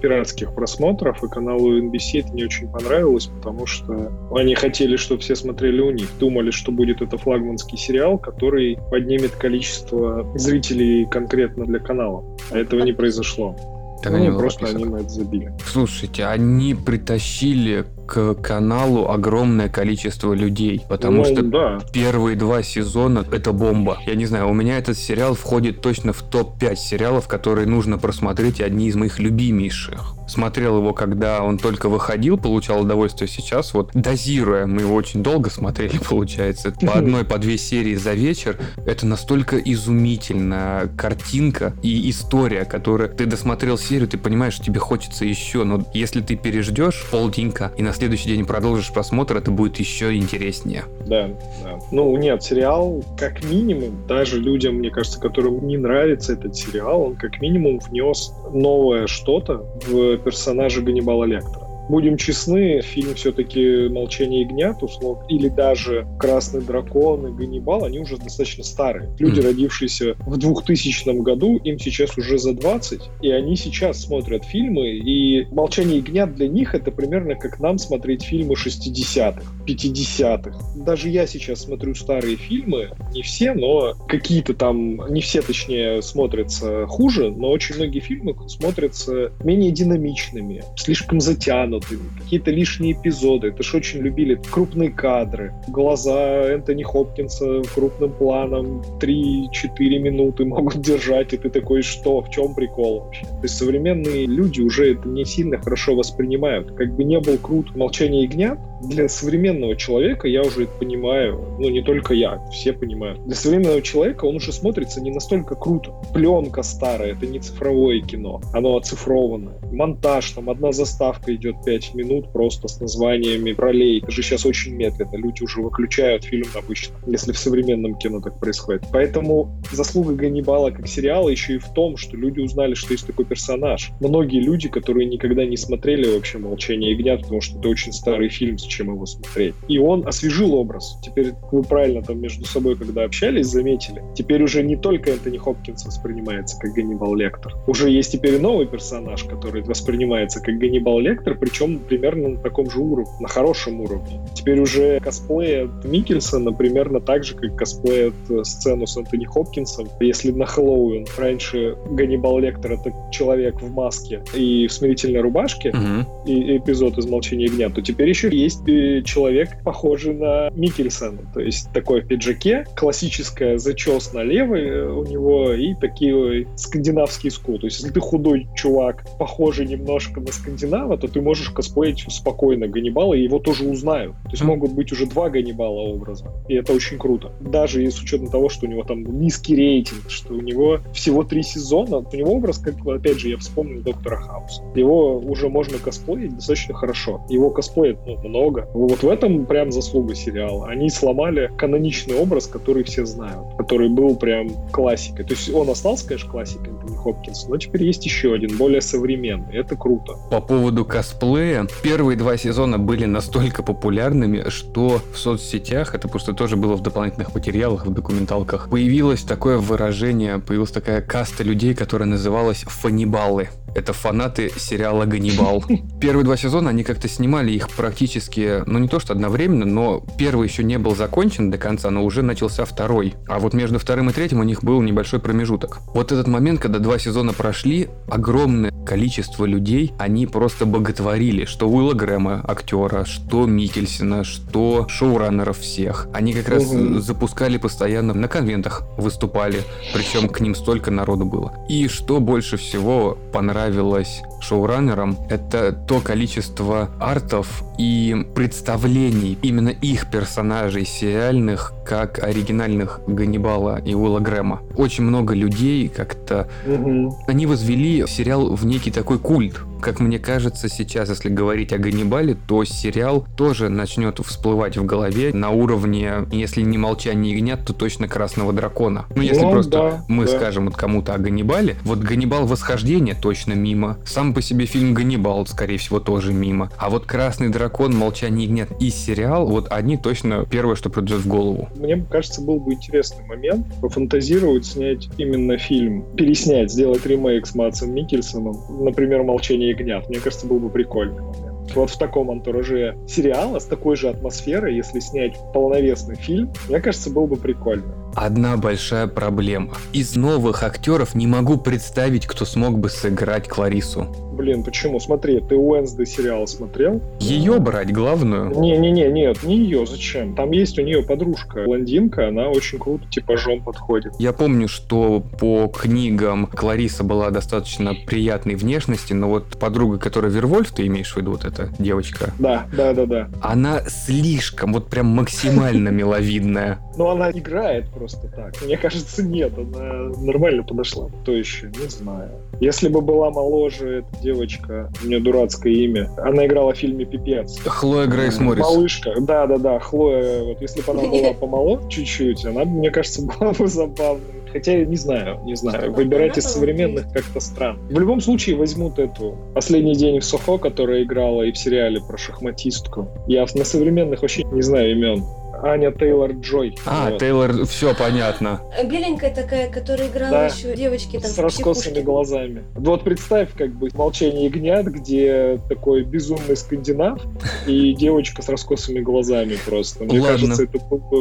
пиратских просмотров, и каналу NBC это не очень понравилось, потому что они хотели, чтобы все смотрели у них. Думали, что будет это флагманский сериал, который поднимет количество зрителей конкретно для канала. А этого не произошло. Так ну, они просто они на это забили. Слушайте, они притащили к каналу огромное количество людей, потому ну, что да. первые два сезона это бомба. Я не знаю, у меня этот сериал входит точно в топ-5 сериалов, которые нужно просмотреть, и одни из моих любимейших. Смотрел его, когда он только выходил, получал удовольствие сейчас, вот дозируя, мы его очень долго смотрели, [LAUGHS] получается, по одной, по две серии за вечер. Это настолько изумительная картинка и история, которая ты досмотрел серию, ты понимаешь, что тебе хочется еще, но если ты переждешь полденька и на следующий день продолжишь просмотр, это будет еще интереснее. Да, да. Ну, нет, сериал, как минимум, даже людям, мне кажется, которым не нравится этот сериал, он как минимум внес новое что-то в персонажа Ганнибала Лектора. Будем честны, фильм все-таки «Молчание ягнят», условно, или даже «Красный дракон» и «Ганнибал», они уже достаточно старые. Люди, родившиеся в 2000 году, им сейчас уже за 20, и они сейчас смотрят фильмы, и «Молчание ягнят» для них это примерно как нам смотреть фильмы 60-х, 50-х. Даже я сейчас смотрю старые фильмы, не все, но какие-то там, не все, точнее, смотрятся хуже, но очень многие фильмы смотрятся менее динамичными, слишком затянутыми, затянуты, какие-то лишние эпизоды. Это ж очень любили крупные кадры. Глаза Энтони Хопкинса крупным планом 3-4 минуты могут держать, и ты такой, что, в чем прикол вообще? То есть современные люди уже это не сильно хорошо воспринимают. Как бы не был крут «Молчание ягнят», для современного человека, я уже это понимаю, ну не только я, все понимают, для современного человека он уже смотрится не настолько круто. Пленка старая, это не цифровое кино, оно оцифрованное. Монтаж, там одна заставка идет 5 минут просто с названиями ролей. Это же сейчас очень медленно. Люди уже выключают фильм обычно, если в современном кино так происходит. Поэтому заслуга Ганнибала как сериала еще и в том, что люди узнали, что есть такой персонаж. Многие люди, которые никогда не смотрели вообще «Молчание ягнят», потому что это очень старый фильм, с чем его смотреть. И он освежил образ. Теперь вы правильно там между собой, когда общались, заметили. Теперь уже не только Энтони Хопкинс воспринимается как Ганнибал Лектор. Уже есть теперь новый персонаж, который воспринимается как Ганнибал Лектор, причем примерно на таком же уровне, на хорошем уровне. Теперь уже косплей от Микельсона примерно так же, как косплей от э, сцену с Антони Хопкинсом. Если на Хэллоуин раньше Ганнибал Лектор — это человек в маске и в смирительной рубашке, угу. и эпизод из «Молчания ягнят», то теперь еще есть э, человек, похожий на Микельсона. То есть такой в пиджаке, классическая зачес налево э, у него и такие скандинавские скул. То есть если ты худой чувак, похожий немножко на скандинава, то ты можешь косплеить спокойно Ганнибала, и его тоже узнают. То есть могут быть уже два Ганнибала образа. И это очень круто. Даже с учетом того, что у него там низкий рейтинг, что у него всего три сезона, у него образ, как, опять же, я вспомнил Доктора Хауса. Его уже можно косплеить достаточно хорошо. Его косплеят ну, много. Вот в этом прям заслуга сериала. Они сломали каноничный образ, который все знают, который был прям классикой. То есть он остался, конечно, классикой, Антони Хопкинс, но теперь есть еще один, более современный. Это круто. По поводу косплея. Первые два сезона были настолько популярными, что в соцсетях, это просто тоже было в дополнительных материалах, в документалках, появилось такое выражение, появилась такая каста людей, которая называлась фанибалы. Это фанаты сериала «Ганнибал». [LAUGHS] Первые два сезона они как-то снимали их практически, ну не то что одновременно, но первый еще не был закончен до конца, но уже начался второй. А вот между вторым и третьим у них был небольшой промежуток. Вот этот момент, когда когда два сезона прошли, огромное количество людей, они просто боготворили, что Уилла Грэма, актера, что Микельсона, что шоураннеров всех. Они как раз угу. запускали постоянно на конвентах, выступали, причем к ним столько народу было. И что больше всего понравилось шоураннерам, это то количество артов и представлений именно их персонажей сериальных, как оригинальных Ганнибала и Уилла Грэма. Очень много людей как-то... Угу. Они возвели сериал в некий такой культ. Как мне кажется, сейчас, если говорить о Ганнибале, то сериал тоже начнет всплывать в голове на уровне, если не молчание ягнят, то точно Красного Дракона. Ну, если ну, просто да, мы да. скажем вот кому-то о Ганнибале, вот Ганнибал Восхождение точно мимо. Сам по себе фильм Ганнибал, скорее всего, тоже мимо. А вот Красный Дракон, Молчание ягнят и сериал, вот они точно первое, что придет в голову. Мне кажется, был бы интересный момент пофантазировать, снять именно фильм, переснять, сделать ремейк с Матсом Микельсоном, например, «Молчание ягнят». Мне кажется, был бы прикольный момент. Вот в таком антураже сериала, с такой же атмосферой, если снять полновесный фильм, мне кажется, было бы прикольно. Одна большая проблема. Из новых актеров не могу представить, кто смог бы сыграть Кларису. Блин, почему? Смотри, ты Уэнсдей сериал смотрел? Ее брать главную? Не-не-не, нет, не ее, зачем? Там есть у нее подружка, блондинка, она очень круто типажом подходит. Я помню, что по книгам Клариса была достаточно приятной внешности, но вот подруга, которая Вервольф, ты имеешь в виду вот эта девочка? Да, да, да, да. Она слишком, вот прям максимально миловидная. Ну, она играет просто так. Мне кажется, нет, она нормально подошла. То еще, не знаю. Если бы была моложе эта девочка, у нее дурацкое имя, она играла в фильме «Пипец». Хлоя Грейс Моррис. Малышка, да-да-да, Хлоя, вот если бы она была [LAUGHS] помоложе чуть-чуть, она, мне кажется, была бы забавной. Хотя, не знаю, не знаю. Выбирать из современных как-то странно. В любом случае возьмут эту «Последний день в Сохо», которая играла и в сериале про шахматистку. Я на современных вообще не знаю имен. Аня Тейлор Джой. А, вот. Тейлор, все понятно. Беленькая такая, которая играла да. еще девочки там. С раскосыми глазами. Вот представь, как бы молчание ягнят, где такой безумный скандинав и девочка с раскосыми глазами просто. Мне Ладно. кажется, это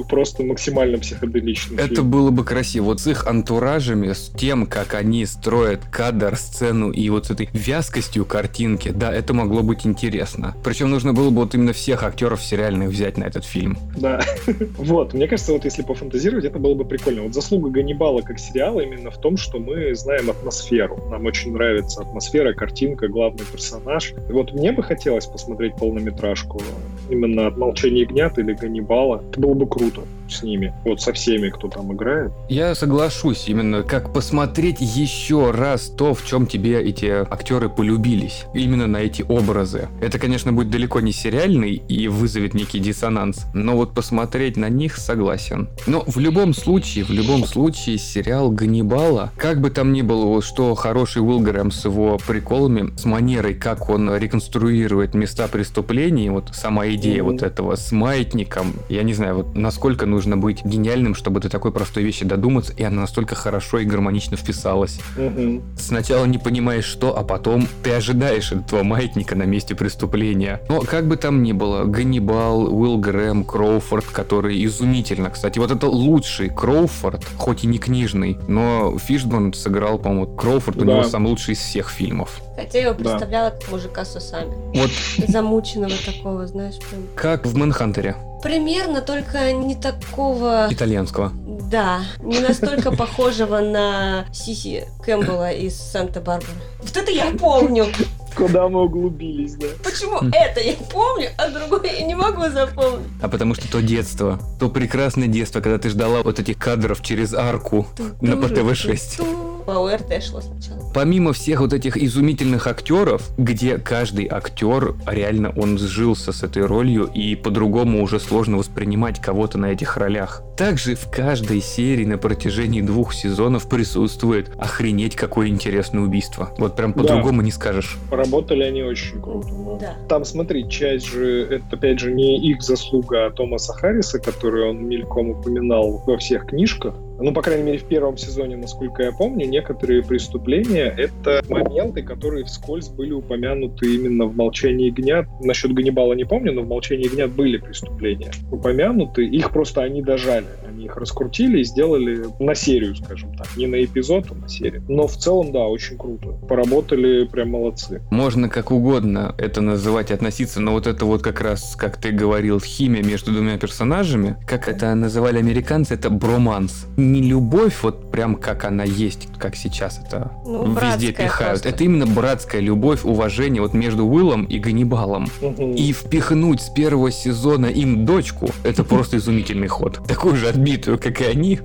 просто максимально психоделичный Это фильм. было бы красиво. Вот с их антуражами, с тем, как они строят кадр, сцену и вот с этой вязкостью картинки, да, это могло быть интересно. Причем нужно было бы вот именно всех актеров сериальных взять на этот фильм. Да. [LAUGHS] Вот, мне кажется, вот если пофантазировать, это было бы прикольно. Вот заслуга Ганнибала как сериала именно в том, что мы знаем атмосферу. Нам очень нравится атмосфера, картинка, главный персонаж. Вот мне бы хотелось посмотреть полнометражку именно от «Молчания ягнят» или «Ганнибала». Это было бы круто с ними, вот со всеми, кто там играет. Я соглашусь, именно как посмотреть еще раз то, в чем тебе эти актеры полюбились, именно на эти образы. Это, конечно, будет далеко не сериальный и вызовет некий диссонанс, но вот посмотреть на них согласен. Но в любом случае, в любом случае, сериал Ганнибала, как бы там ни было, что хороший Уилл Грэм с его приколами, с манерой, как он реконструирует места преступлений, вот сама идея mm-hmm. вот этого с маятником, я не знаю, вот насколько нужно быть гениальным, чтобы до такой простой вещи додуматься, и она настолько хорошо и гармонично вписалась. Угу. Сначала не понимаешь, что, а потом ты ожидаешь этого маятника на месте преступления. Но как бы там ни было, Ганнибал, Уилл Грэм, Кроуфорд, который изумительно, кстати, вот это лучший Кроуфорд, хоть и не книжный, но Фишборн сыграл, по-моему, Кроуфорд да. у него самый лучший из всех фильмов. Хотя я его представляла да. как мужика с усами. Вот. Замученного такого, знаешь, прям. Как в Мэнхантере. Примерно, только не такого... Итальянского. Да, не настолько похожего на Сиси Кэмпбелла из Санта-Барбары. Вот это я помню. Куда мы углубились, да? Почему это я помню, а другое я не могу запомнить? А потому что то детство, то прекрасное детство, когда ты ждала вот этих кадров через арку на ПТВ-6 по ОРТ шло сначала. Помимо всех вот этих изумительных актеров, где каждый актер реально он сжился с этой ролью и по-другому уже сложно воспринимать кого-то на этих ролях. Также в каждой серии на протяжении двух сезонов присутствует охренеть какое интересное убийство. Вот прям по-другому да. не скажешь. Поработали они очень круто. Да. Там, смотри, часть же, это опять же не их заслуга, а Томаса Харриса, который он мельком упоминал во всех книжках ну, по крайней мере, в первом сезоне, насколько я помню, некоторые преступления — это моменты, которые вскользь были упомянуты именно в «Молчании ягнят». Насчет Ганнибала не помню, но в «Молчании ягнят» были преступления упомянуты, их просто они дожали. Они их раскрутили и сделали на серию, скажем так. Не на эпизод, а на серию. Но в целом, да, очень круто. Поработали прям молодцы. Можно как угодно это называть, относиться, но вот это вот как раз, как ты говорил, химия между двумя персонажами, как это называли американцы, это броманс. Не любовь, вот прям как она есть, как сейчас это Ну, везде пихают. просто. Это именно братская любовь, уважение вот между Уиллом и Ганнибалом. И впихнуть с первого сезона им дочку, это просто изумительный ход. Такую же отбитую, как и они.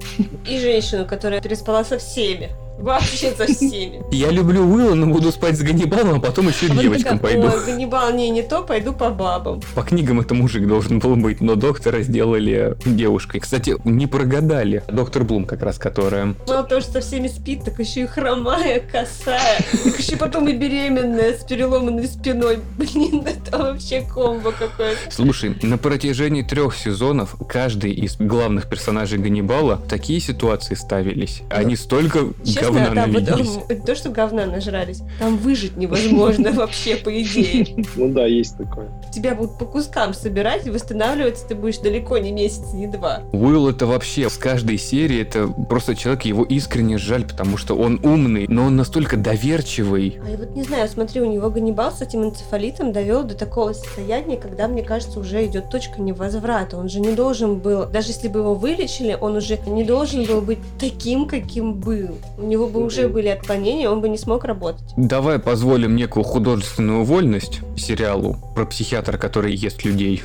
И женщину, которая переспала со всеми. Вообще со всеми. Я люблю Уилла, но буду спать с Ганнибалом, а потом еще А девочкам пойду. Ой, Ганнибал, не, не то, пойду по бабам. По книгам это мужик должен был быть, но доктора сделали девушкой. Кстати, не прогадали. Доктор Блум как раз, которая... Мало того, что со всеми спит, так еще и хромая, косая, так еще потом и беременная с переломанной спиной. Блин, это вообще комбо какое-то. Слушай, на протяжении трех сезонов каждый из главных персонажей Ганнибала такие ситуации ставились. Они столько Честно, говна там вот, навелись. м, то, что говна нажрались, там выжить невозможно [LAUGHS] вообще, по идее. Ну да, есть такое. Тебя будут по кускам собирать, и восстанавливаться ты будешь далеко не месяц, не два. Уилл это вообще с каждой серии это просто человек, его искренне жаль, потому что он умный, но он настолько доверчивый. А я вот не знаю, смотри, у него Ганнибал с этим энцефалитом довел до такого состояния, когда, мне кажется, уже идет точка невозврата. Он же не должен был, даже если бы его вылечили, он уже не должен был быть таким, каким был. У него бы уже были отклонения, он бы не смог работать. Давай позволим некую художественную вольность сериалу про психиатра, который ест людей.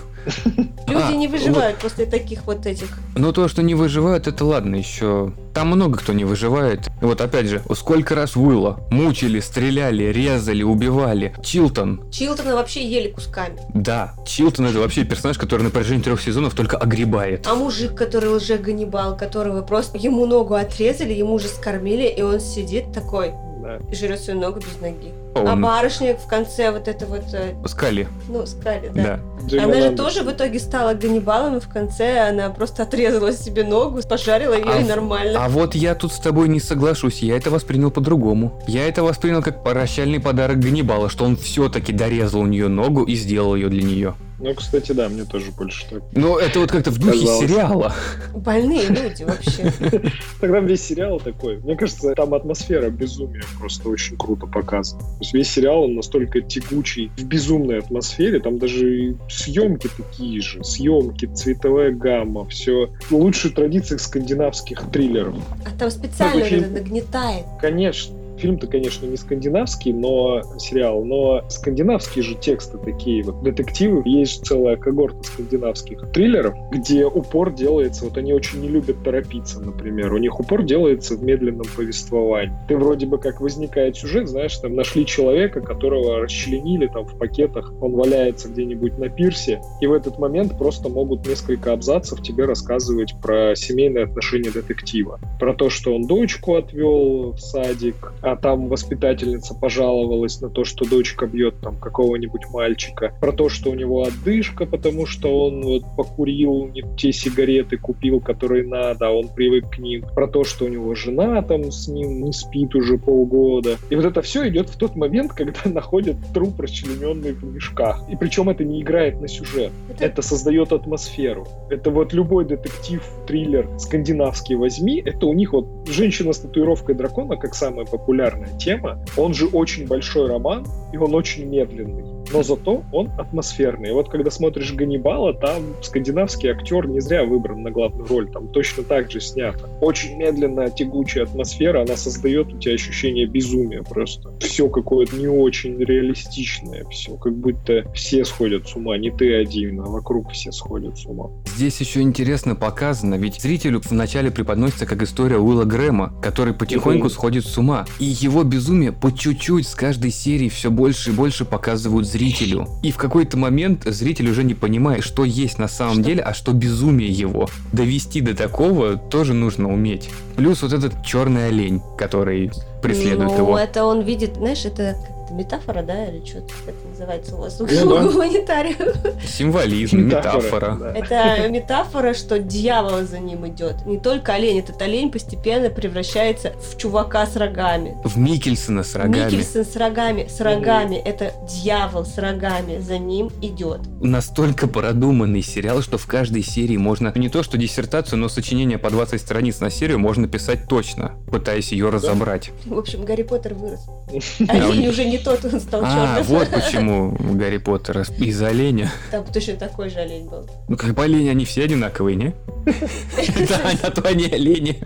Люди А, не выживают после таких вот этих. Но то, что не выживают, это ладно еще. Там много кто не выживает. И вот опять же, сколько раз Уилла мучили, стреляли, резали, убивали. Чилтон. Чилтона вообще ели кусками. Да, Чилтон это вообще персонаж, который на протяжении трех сезонов только огребает. А мужик, который лже Ганнибал, которого просто ему ногу отрезали, ему же скормили, и он сидит такой Да. и жрет свою ногу без ноги. А Он- барышня в конце вот это вот, э, Скали, ну, скали, да. да. Она же тоже в итоге стала Ганнибалом, и в конце она просто отрезала себе ногу, пожарила ее А и в- нормально. А вот я тут с тобой не соглашусь, я это воспринял по-другому. Я это воспринял как прощальный подарок Ганнибала, что он все-таки дорезал у нее ногу и сделал ее для нее. Ну, кстати, да, мне тоже больше так. Но это вот как-то в духе Казалось. сериала. Больные люди вообще. [LAUGHS] Тогда весь сериал такой. Мне кажется, там атмосфера безумия просто очень круто показана. То есть весь сериал, он настолько тягучий, в безумной атмосфере. Там даже съемки такие же. Съемки, цветовая гамма, все. Лучшие традиции скандинавских триллеров. А там специально нагнетает. Конечно. Фильм-то, конечно, не скандинавский, но сериал, но скандинавские же тексты такие вот детективы. Есть же целая когорта скандинавских триллеров, где упор делается, вот они очень не любят торопиться, например. У них упор делается в медленном повествовании. Ты вроде бы как возникает сюжет, знаешь, там нашли человека, которого расчленили там в пакетах, он валяется где-нибудь на пирсе, и в этот момент просто могут несколько абзацев тебе рассказывать про семейные отношения детектива. Про то, что он дочку отвел в садик, а там воспитательница пожаловалась на то, что дочка бьет там какого-нибудь мальчика. Про то, что у него отдышка, потому что он вот покурил не те сигареты, купил, которые надо, а он привык к ним. Про то, что у него жена там с ним не спит уже полгода. И вот это все идет в тот момент, когда [LAUGHS] находят труп расчлененный в мешках. И причем это не играет на сюжет. Это- Это создает атмосферу. Это вот любой детектив, триллер скандинавский возьми, это у них вот «Женщина с татуировкой дракона» как самая популярная тема. Он же очень большой роман, и он очень медленный. Но зато он атмосферный. И вот когда смотришь «Ганнибала», там скандинавский актер не зря выбран на главную роль. Там точно так же снято. Очень медленная, тягучая атмосфера, она создает у тебя ощущение безумия просто. Все какое-то не очень реалистичное. Все как будто все сходят с ума. Не ты один, а вокруг все сходят с ума. Здесь еще интересно показано, ведь зрителю вначале преподносится как история Уилла Грэма, который потихоньку Мгм. сходит с ума. И его безумие по чуть-чуть с каждой серии все больше и больше показывают зрителю. И в какой-то момент зритель уже не понимает, что есть на самом Что? деле, а что безумие его. Довести до такого тоже нужно уметь. Плюс вот этот черный олень, который преследует ну, его. это он видит, знаешь, это метафора, да, или что это называется у вас Ну да. [LAUGHS] гуманитариев? Символизм, метафора. да. Это [LAUGHS] метафора, что дьявол за ним идет. Не только олень, этот олень постепенно превращается в чувака с рогами. В Микельсона с рогами. Микельсон с рогами, с рогами, это дьявол с рогами, за ним идет. Настолько продуманный сериал, что в каждой серии можно не то что диссертацию, но сочинение по 20 страниц на серию можно писать точно, пытаясь ее разобрать. В общем, Гарри Поттер вырос. А, Олень он- уже не тот, он стал А, черным. вот почему Гарри Поттер из оленя. Там точно такой же олень был. Ну, как бы олени, они все одинаковые, не? [LAUGHS] Да, а то они олени.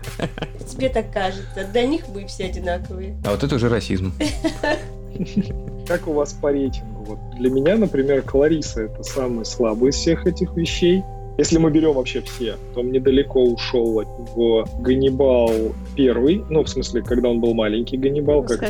Тебе так кажется. Для них мы все одинаковые. А вот это уже расизм. [LAUGHS] Как у вас по рейтингу? Вот для меня, например, Клариса это самый слабый из всех этих вещей. Если мы берем вообще все, то мне далеко ушел от него Ганнибал первый, ну, в смысле, когда он был маленький Ганнибал, как,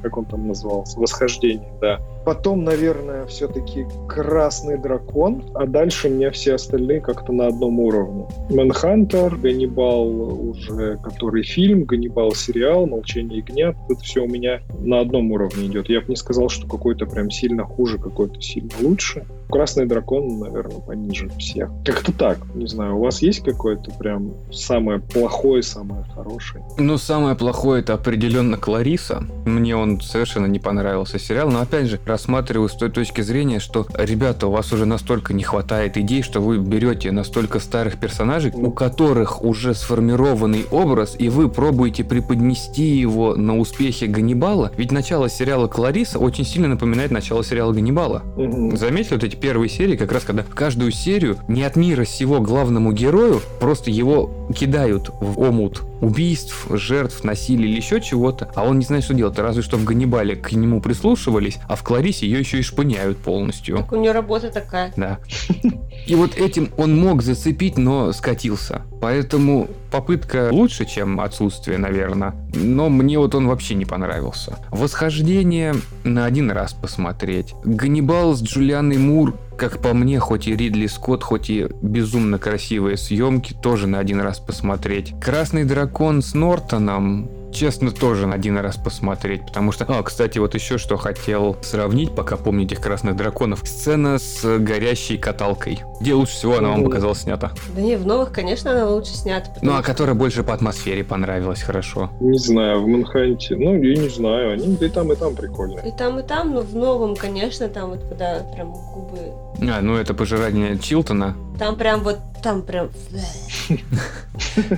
как он там назывался, Восхождение, да. Потом, наверное, все-таки Красный Дракон, а дальше мне все остальные как-то на одном уровне. Мэнхантер, Ганнибал уже который фильм, Ганнибал сериал, Молчание ягнят, это все у меня на одном уровне идет. Я бы не сказал, что какой-то прям сильно хуже, какой-то сильно лучше. Красный дракон, наверное, пониже всех. Как-то так, не знаю, у вас есть какое-то прям самое плохое, самое хорошее? Ну, самое плохое это определенно Клариса. Мне он совершенно не понравился сериал, но опять же, рассматриваю с той точки зрения, что, ребята, у вас уже настолько не хватает идей, что вы берете настолько старых персонажей, у которых уже сформированный образ, и вы пробуете преподнести его на успехе Ганнибала. Ведь начало сериала Клариса очень сильно напоминает начало сериала Ганнибала. Мгм. Заметили вот эти первые серии, как раз когда в каждую серию не от мира сего главному герою, просто его кидают в омут убийств, жертв, насилия или еще чего-то, а он не знает, что делать. Разве что в Ганнибале к нему прислушивались, а в Кларисе ее еще и шпыняют полностью. Так у нее работа такая. Да. И вот этим он мог зацепить, но скатился. Поэтому попытка лучше, чем отсутствие, наверное. Но мне вот он вообще не понравился. Восхождение на один раз посмотреть. Ганнибал с Джулианой Мур, как по мне, хоть и Ридли Скотт, хоть и безумно красивые съемки, тоже на один раз посмотреть. Красный дракон с Нортоном, честно, тоже на один раз посмотреть, потому что... А, кстати, вот еще что хотел сравнить, пока помню этих красных драконов. Сцена с горящей каталкой. Где лучше всего она вам показалась снята? Да не, в новых, конечно, она лучше снята. Ну, а которая больше по атмосфере понравилась хорошо. Не знаю, в Манханте, ну, я не знаю, они и там, и там прикольные. И там, и там, но в новом, конечно, там вот когда прям губы... А, ну это пожирание Чилтона. Там прям вот, там прям...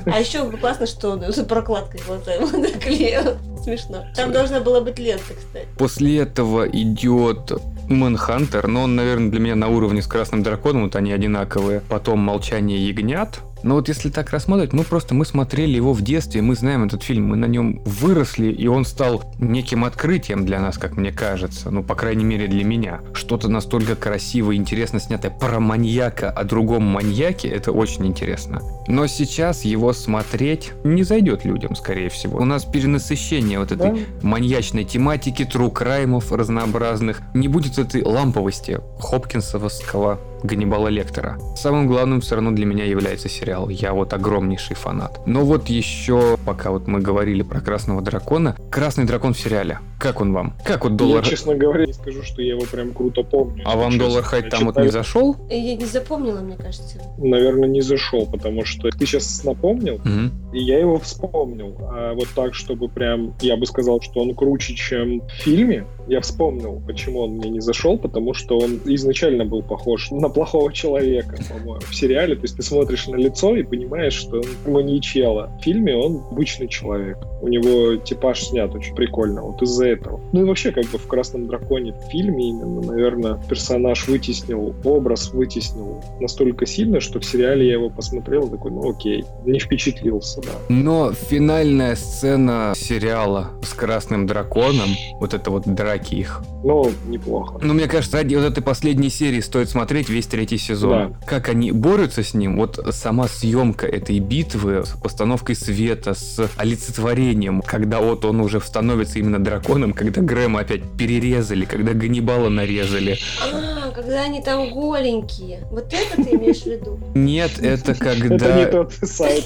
А еще классно, что он за прокладкой глаза ему наклеил. Смешно. Там должна была быть лента, кстати. После этого идет Мэнхантер, но он, наверное, для меня на уровне с Красным Драконом, вот они одинаковые. Потом Молчание ягнят. Но вот если так рассматривать, мы просто мы смотрели его в детстве, мы знаем этот фильм, мы на нем выросли, и он стал неким открытием для нас, как мне кажется. Ну, по крайней мере, для меня. Что-то настолько красивое и интересно снятое про маньяка о другом маньяке, это очень интересно. Но сейчас его смотреть не зайдет людям, скорее всего. У нас перенасыщение вот этой Да? маньячной тематики, тру краймов разнообразных. Не будет этой ламповости хопкинсовского Ганнибала Лектора. Самым главным все равно для меня является сериал. Я вот огромнейший фанат. Но вот еще, пока вот мы говорили про Красного Дракона, Красный Дракон в сериале. Как он вам? Как вот доллар... Я, честно говоря, не скажу, что я его прям круто помню. А вам Честно. доллар хайт Я там вот читаю- не зашел? И Я не запомнила, мне кажется. Наверное, не зашел, потому что ты сейчас напомнил, Мгм. и я его вспомнил. А вот так, чтобы прям, я бы сказал, что он круче, чем в фильме, я вспомнил, почему он мне не зашел, потому что он изначально был похож на плохого человека, по-моему, в сериале. То есть ты смотришь на лицо и понимаешь, что он маньячело. В фильме он обычный человек. У него типаж снят очень прикольно, вот из-за этого. Ну и вообще, как бы в «Красном драконе» в фильме именно, наверное, персонаж вытеснил, образ вытеснил настолько сильно, что в сериале я его посмотрел такой, ну окей, не впечатлился, да. Но финальная сцена сериала с Красным Драконом, вот это вот драки их, Но неплохо. Ну, мне кажется, ради вот этой последней серии стоит смотреть, весь третий сезон. Да. Как они борются с ним, вот сама съемка этой битвы с постановкой света, с олицетворением, когда вот он уже становится именно драконом, когда Грэма опять перерезали, когда Ганнибала нарезали. А, когда они там голенькие. Вот это ты имеешь в виду? Нет, это когда... Это не тот сайт.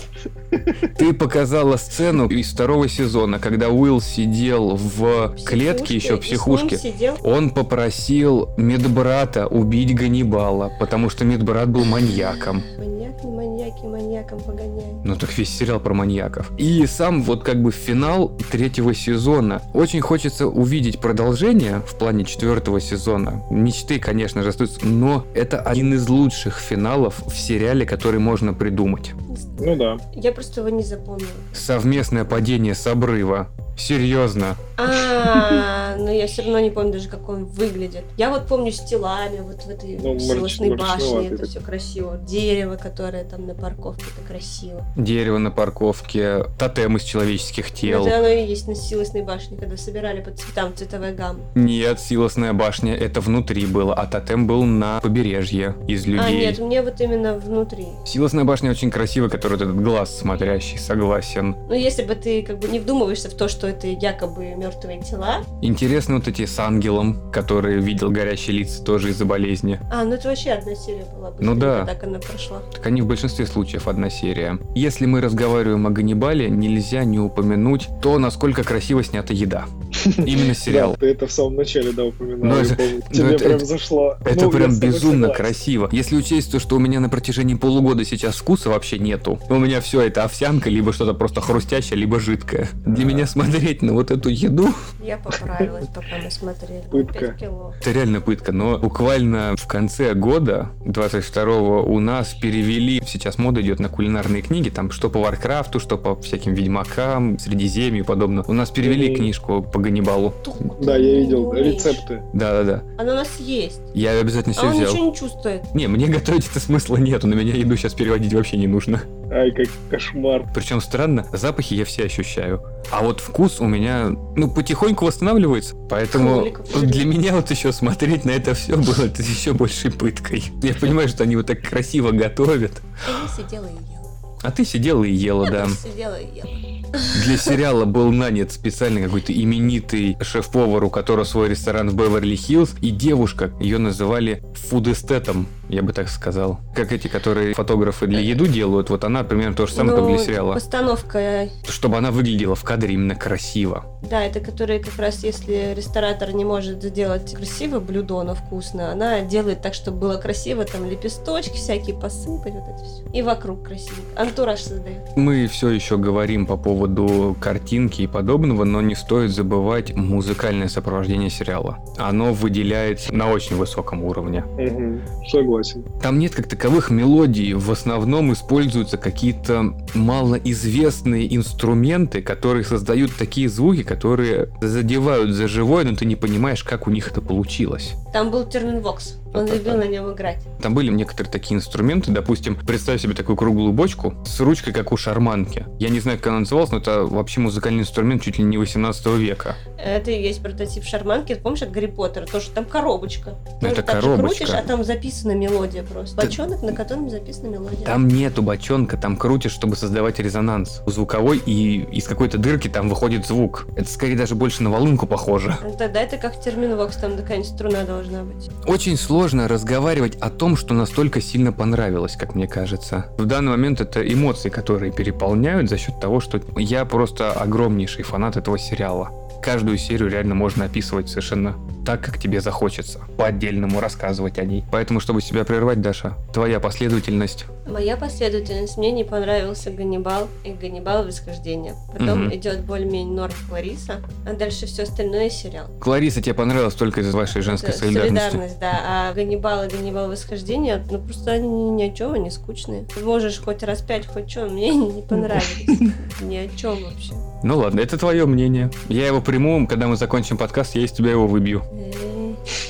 Ты показала сцену из второго сезона, когда Уилл сидел в клетке еще, в психушке. Он попросил медбрата убить Ганнибала, потому что медбрат был маньяком. Маньяк, не маньяки, маньяком погоняет. Ну так весь сериал про маньяков. И сам вот как бы финал третьего сезона. Очень хочется увидеть продолжение в плане четвертого сезона. Мечты, конечно же, остаются, но это один из лучших финалов в сериале, который можно придумать. Ну да. Я просто его не запомнила. Совместное падение с обрыва. Серьезно. А, но я все равно не помню даже, как он выглядит. Я вот помню с телами, вот в этой ну, силосной башне, это все красиво. Дерево, которое там на парковке, это красиво. Дерево на парковке, тотем из человеческих тел. Это оно и есть на силосной башне, когда собирали по цветам цветовая гамма. Нет, силосная башня это внутри было, а тотем был на побережье из людей. А, нет, мне вот именно внутри. Силосная башня очень красивая, который вот этот глаз смотрящий, согласен. Ну, если бы ты как бы не вдумываешься в то, что это якобы мертвые тела. Интересно вот эти с ангелом, который видел горящие лица тоже из-за болезни. А, ну это вообще одна серия была. Ну да. Так она прошла. Так они в большинстве случаев одна серия. Если мы разговариваем о Ганнибале, нельзя не упомянуть то, насколько красиво снята еда. Именно сериал. ты это в самом начале, да, упоминал. Тебе прям зашло. Это прям безумно красиво. Если учесть то, что у меня на протяжении полугода сейчас вкуса вообще нету. У меня все это овсянка, либо что-то просто хрустящее, либо жидкое. Для меня смотреть на вот эту еду... [LAUGHS] Я поправилась, пока мы смотрели. Пытка. Это реально пытка, но буквально в конце года, 22-го, у нас перевели, сейчас мода идет на кулинарные книги, там что по Варкрафту, что по всяким Ведьмакам, Средиземью и подобное. У нас перевели книжку по Ганнибалу. Да, я видел рецепты. Да-да-да. Она у нас есть. Я обязательно все а он взял. ничего не чувствует. Не, мне готовить это смысла нету, на меня еду сейчас переводить вообще не нужно. Ай, как кошмар. Причем странно, запахи я все ощущаю. А вот вкус у меня, ну, потихоньку восстанавливается. Поэтому для меня вот еще смотреть на это все было это еще большей пыткой. Я понимаю, что они вот так красиво готовят. Я сидела и ела. А ты сидела и ела, я да. сидела и ела. Для сериала был нанят специальный какой-то именитый шеф-повар, у которого свой ресторан в Беверли-Хиллз, и девушка, ее называли фудестетом, я бы так сказал. Как эти, которые фотографы для еду делают, вот она примерно то же самое, ну, как для сериала. Постановка. Чтобы она выглядела в кадре именно красиво. Да, это которые как раз, если ресторатор не может сделать красиво блюдо, но вкусно, она делает так, чтобы было красиво, там лепесточки всякие посыпать, вот это все. И вокруг красиво. Антураж создает. Мы все еще говорим по поводу поводу картинки и подобного, но не стоит забывать музыкальное сопровождение сериала. Оно выделяется на очень высоком уровне. Угу, согласен. Там нет как таковых мелодий, в основном используются какие-то малоизвестные инструменты, которые создают такие звуки, которые задевают за живое, но ты не понимаешь, как у них это получилось. Там был термин «вокс». Он любил на нем играть. Там были некоторые такие инструменты, допустим, представь себе такую круглую бочку с ручкой, как у шарманки. Я не знаю, как она называлась, но это вообще музыкальный инструмент чуть ли не 18 века. Это и есть прототип шарманки. Помнишь от Гарри Поттера? Тоже там коробочка. Тоже это коробочка. крутишь, а там записана мелодия просто. Бочонок, на котором записана мелодия. Там нету бочонка, там крутишь, чтобы создавать резонанс звуковой, и из какой-то дырки там выходит звук. Это скорее даже больше на волынку похоже. Тогда это как терминвокс, там такая струна должна быть. Очень сложно сложно разговаривать о том, что настолько сильно понравилось, как мне кажется. В данный момент это эмоции, которые переполняют за счет того, что я просто огромнейший фанат этого сериала. Каждую серию реально можно описывать совершенно так, как тебе захочется. По-отдельному рассказывать о ней. Поэтому, чтобы себя прервать, Даша, твоя последовательность. Моя последовательность. Мне не понравился Ганнибал и Ганнибал Восхождение. Потом угу. идет более-менее Норм Клариса, а дальше все остальное сериал. Клариса тебе понравилась только из вашей женской Это солидарности. Солидарность, да. А Ганнибал и Ганнибал Восхождение, ну просто они ни о чем, они скучные. Ты можешь хоть раз пять, хоть что, мне не [LAUGHS] понравились. Ни о чем вообще. Ну ладно, это твое мнение. Я его приму, когда мы закончим подкаст, я из тебя его выбью.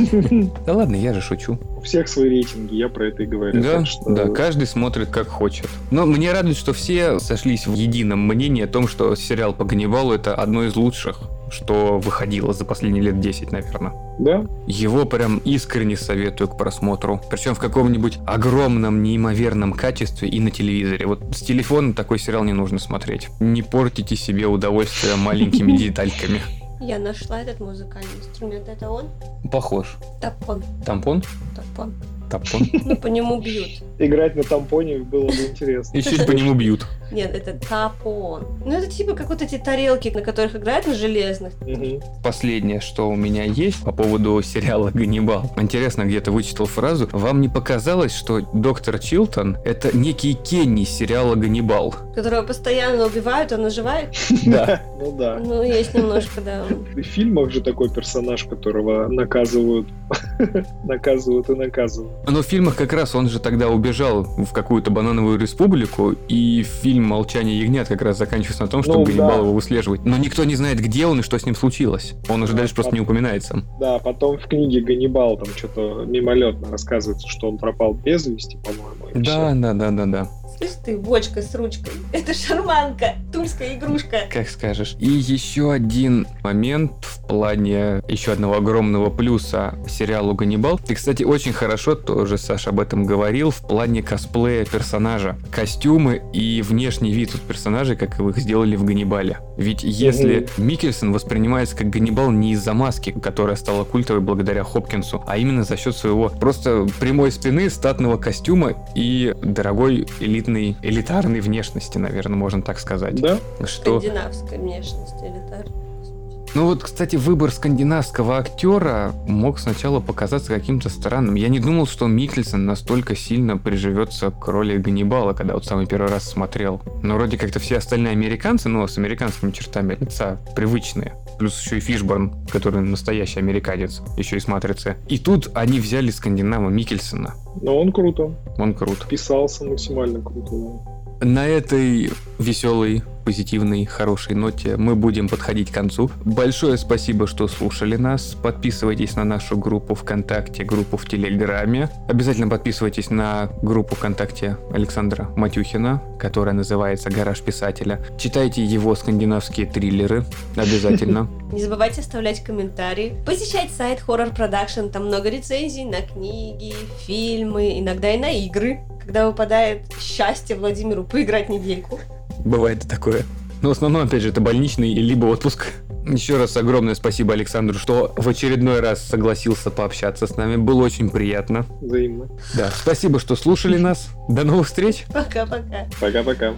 [LAUGHS] Да ладно, я же шучу. У всех свои рейтинги, я про это и говорю. Да, да, каждый смотрит как хочет. Но мне радует, что все сошлись в едином мнении о том, что сериал по Ганнибалу это одно из лучших что выходило за последние лет 10, наверное. Да? Его прям искренне советую к просмотру. Причем в каком-нибудь огромном, неимоверном качестве и на телевизоре. Вот с телефона такой сериал не нужно смотреть. Не портите себе удовольствие маленькими [LAUGHS] детальками. Я нашла этот музыкальный инструмент. Это он? Похож. Топон. Тампон? Топон. Тапон. Ну, по нему бьют. Играть на тампоне было бы интересно. Еще по нему бьют. Нет, это тапон. Ну, это типа как вот эти тарелки, на которых играют на железных. Мгм. Последнее, что у меня есть по поводу сериала «Ганнибал». Интересно, где-то вычитал фразу. Вам не показалось, что доктор Чилтон — это некий Кенни сериала «Ганнибал»? Которого постоянно убивают, он оживает. [LAUGHS] Да. Ну да. Ну, есть немножко, да. В фильмах же такой персонаж, которого наказывают, [LAUGHS] наказывают и наказывают. Но в фильмах как раз он же тогда убежал в какую-то банановую республику, и фильм «Молчание ягнят» как раз заканчивается на том, что Ну, Ганнибал да. его выслеживает. Но никто не знает, где он и что с ним случилось. Он уже Да, дальше просто не упоминается. Да, потом в книге Ганнибал там что-то мимолетно рассказывается, что он пропал без вести, по-моему. Да, всё. да, да, да, да. Слышь ты, бочка с ручкой. [LAUGHS] Это шарманка, тульская игрушка. Как скажешь. И еще один момент в плане еще одного огромного плюса сериалу «Ганнибал». Ты, кстати, очень хорошо тоже, Саша, об этом говорил в плане косплея персонажа. Костюмы и внешний вид персонажей, как их сделали в «Ганнибале». Ведь если Микельсон воспринимается как Ганнибал не из-за маски, которая стала культовой благодаря Хопкинсу, а именно за счет своего просто прямой спины, статного костюма и дорогой элитной, элитарной внешности, наверное, можно так сказать. Да? Что Скандинавская внешность элитарная. ну вот, кстати, выбор скандинавского актера мог сначала показаться каким-то странным. Я не думал, что Микельсон настолько сильно приживется к роли Ганнибала, когда вот самый первый раз смотрел. Но вроде как-то все остальные американцы, но с американскими чертами лица, привычные. Плюс еще и Фишборн, который настоящий американец, еще и с «Матрицы». И тут они взяли скандинава Микельсона. Но он круто. Он крут. Писался максимально круто. да. На этой веселой, позитивной, хорошей ноте мы будем подходить к концу. Большое спасибо, что слушали нас. Подписывайтесь на нашу группу ВКонтакте, группу в Телеграме. Обязательно подписывайтесь на группу ВКонтакте Александра Матюхина, которая называется «Гараж писателя». Читайте его скандинавские триллеры. Обязательно. [LAUGHS] Не забывайте оставлять комментарии. Посещать сайт Horror Production. Там много рецензий на книги, фильмы, иногда и на игры. Когда выпадает счастье Владимиру поиграть недельку. Бывает и такое. Но в основном, опять же, это больничный либо отпуск. Еще раз огромное спасибо Александру, что в очередной раз согласился пообщаться с нами. Было очень приятно. Взаимно. Да, спасибо, что слушали нас. До новых встреч. Пока-пока. Пока-пока.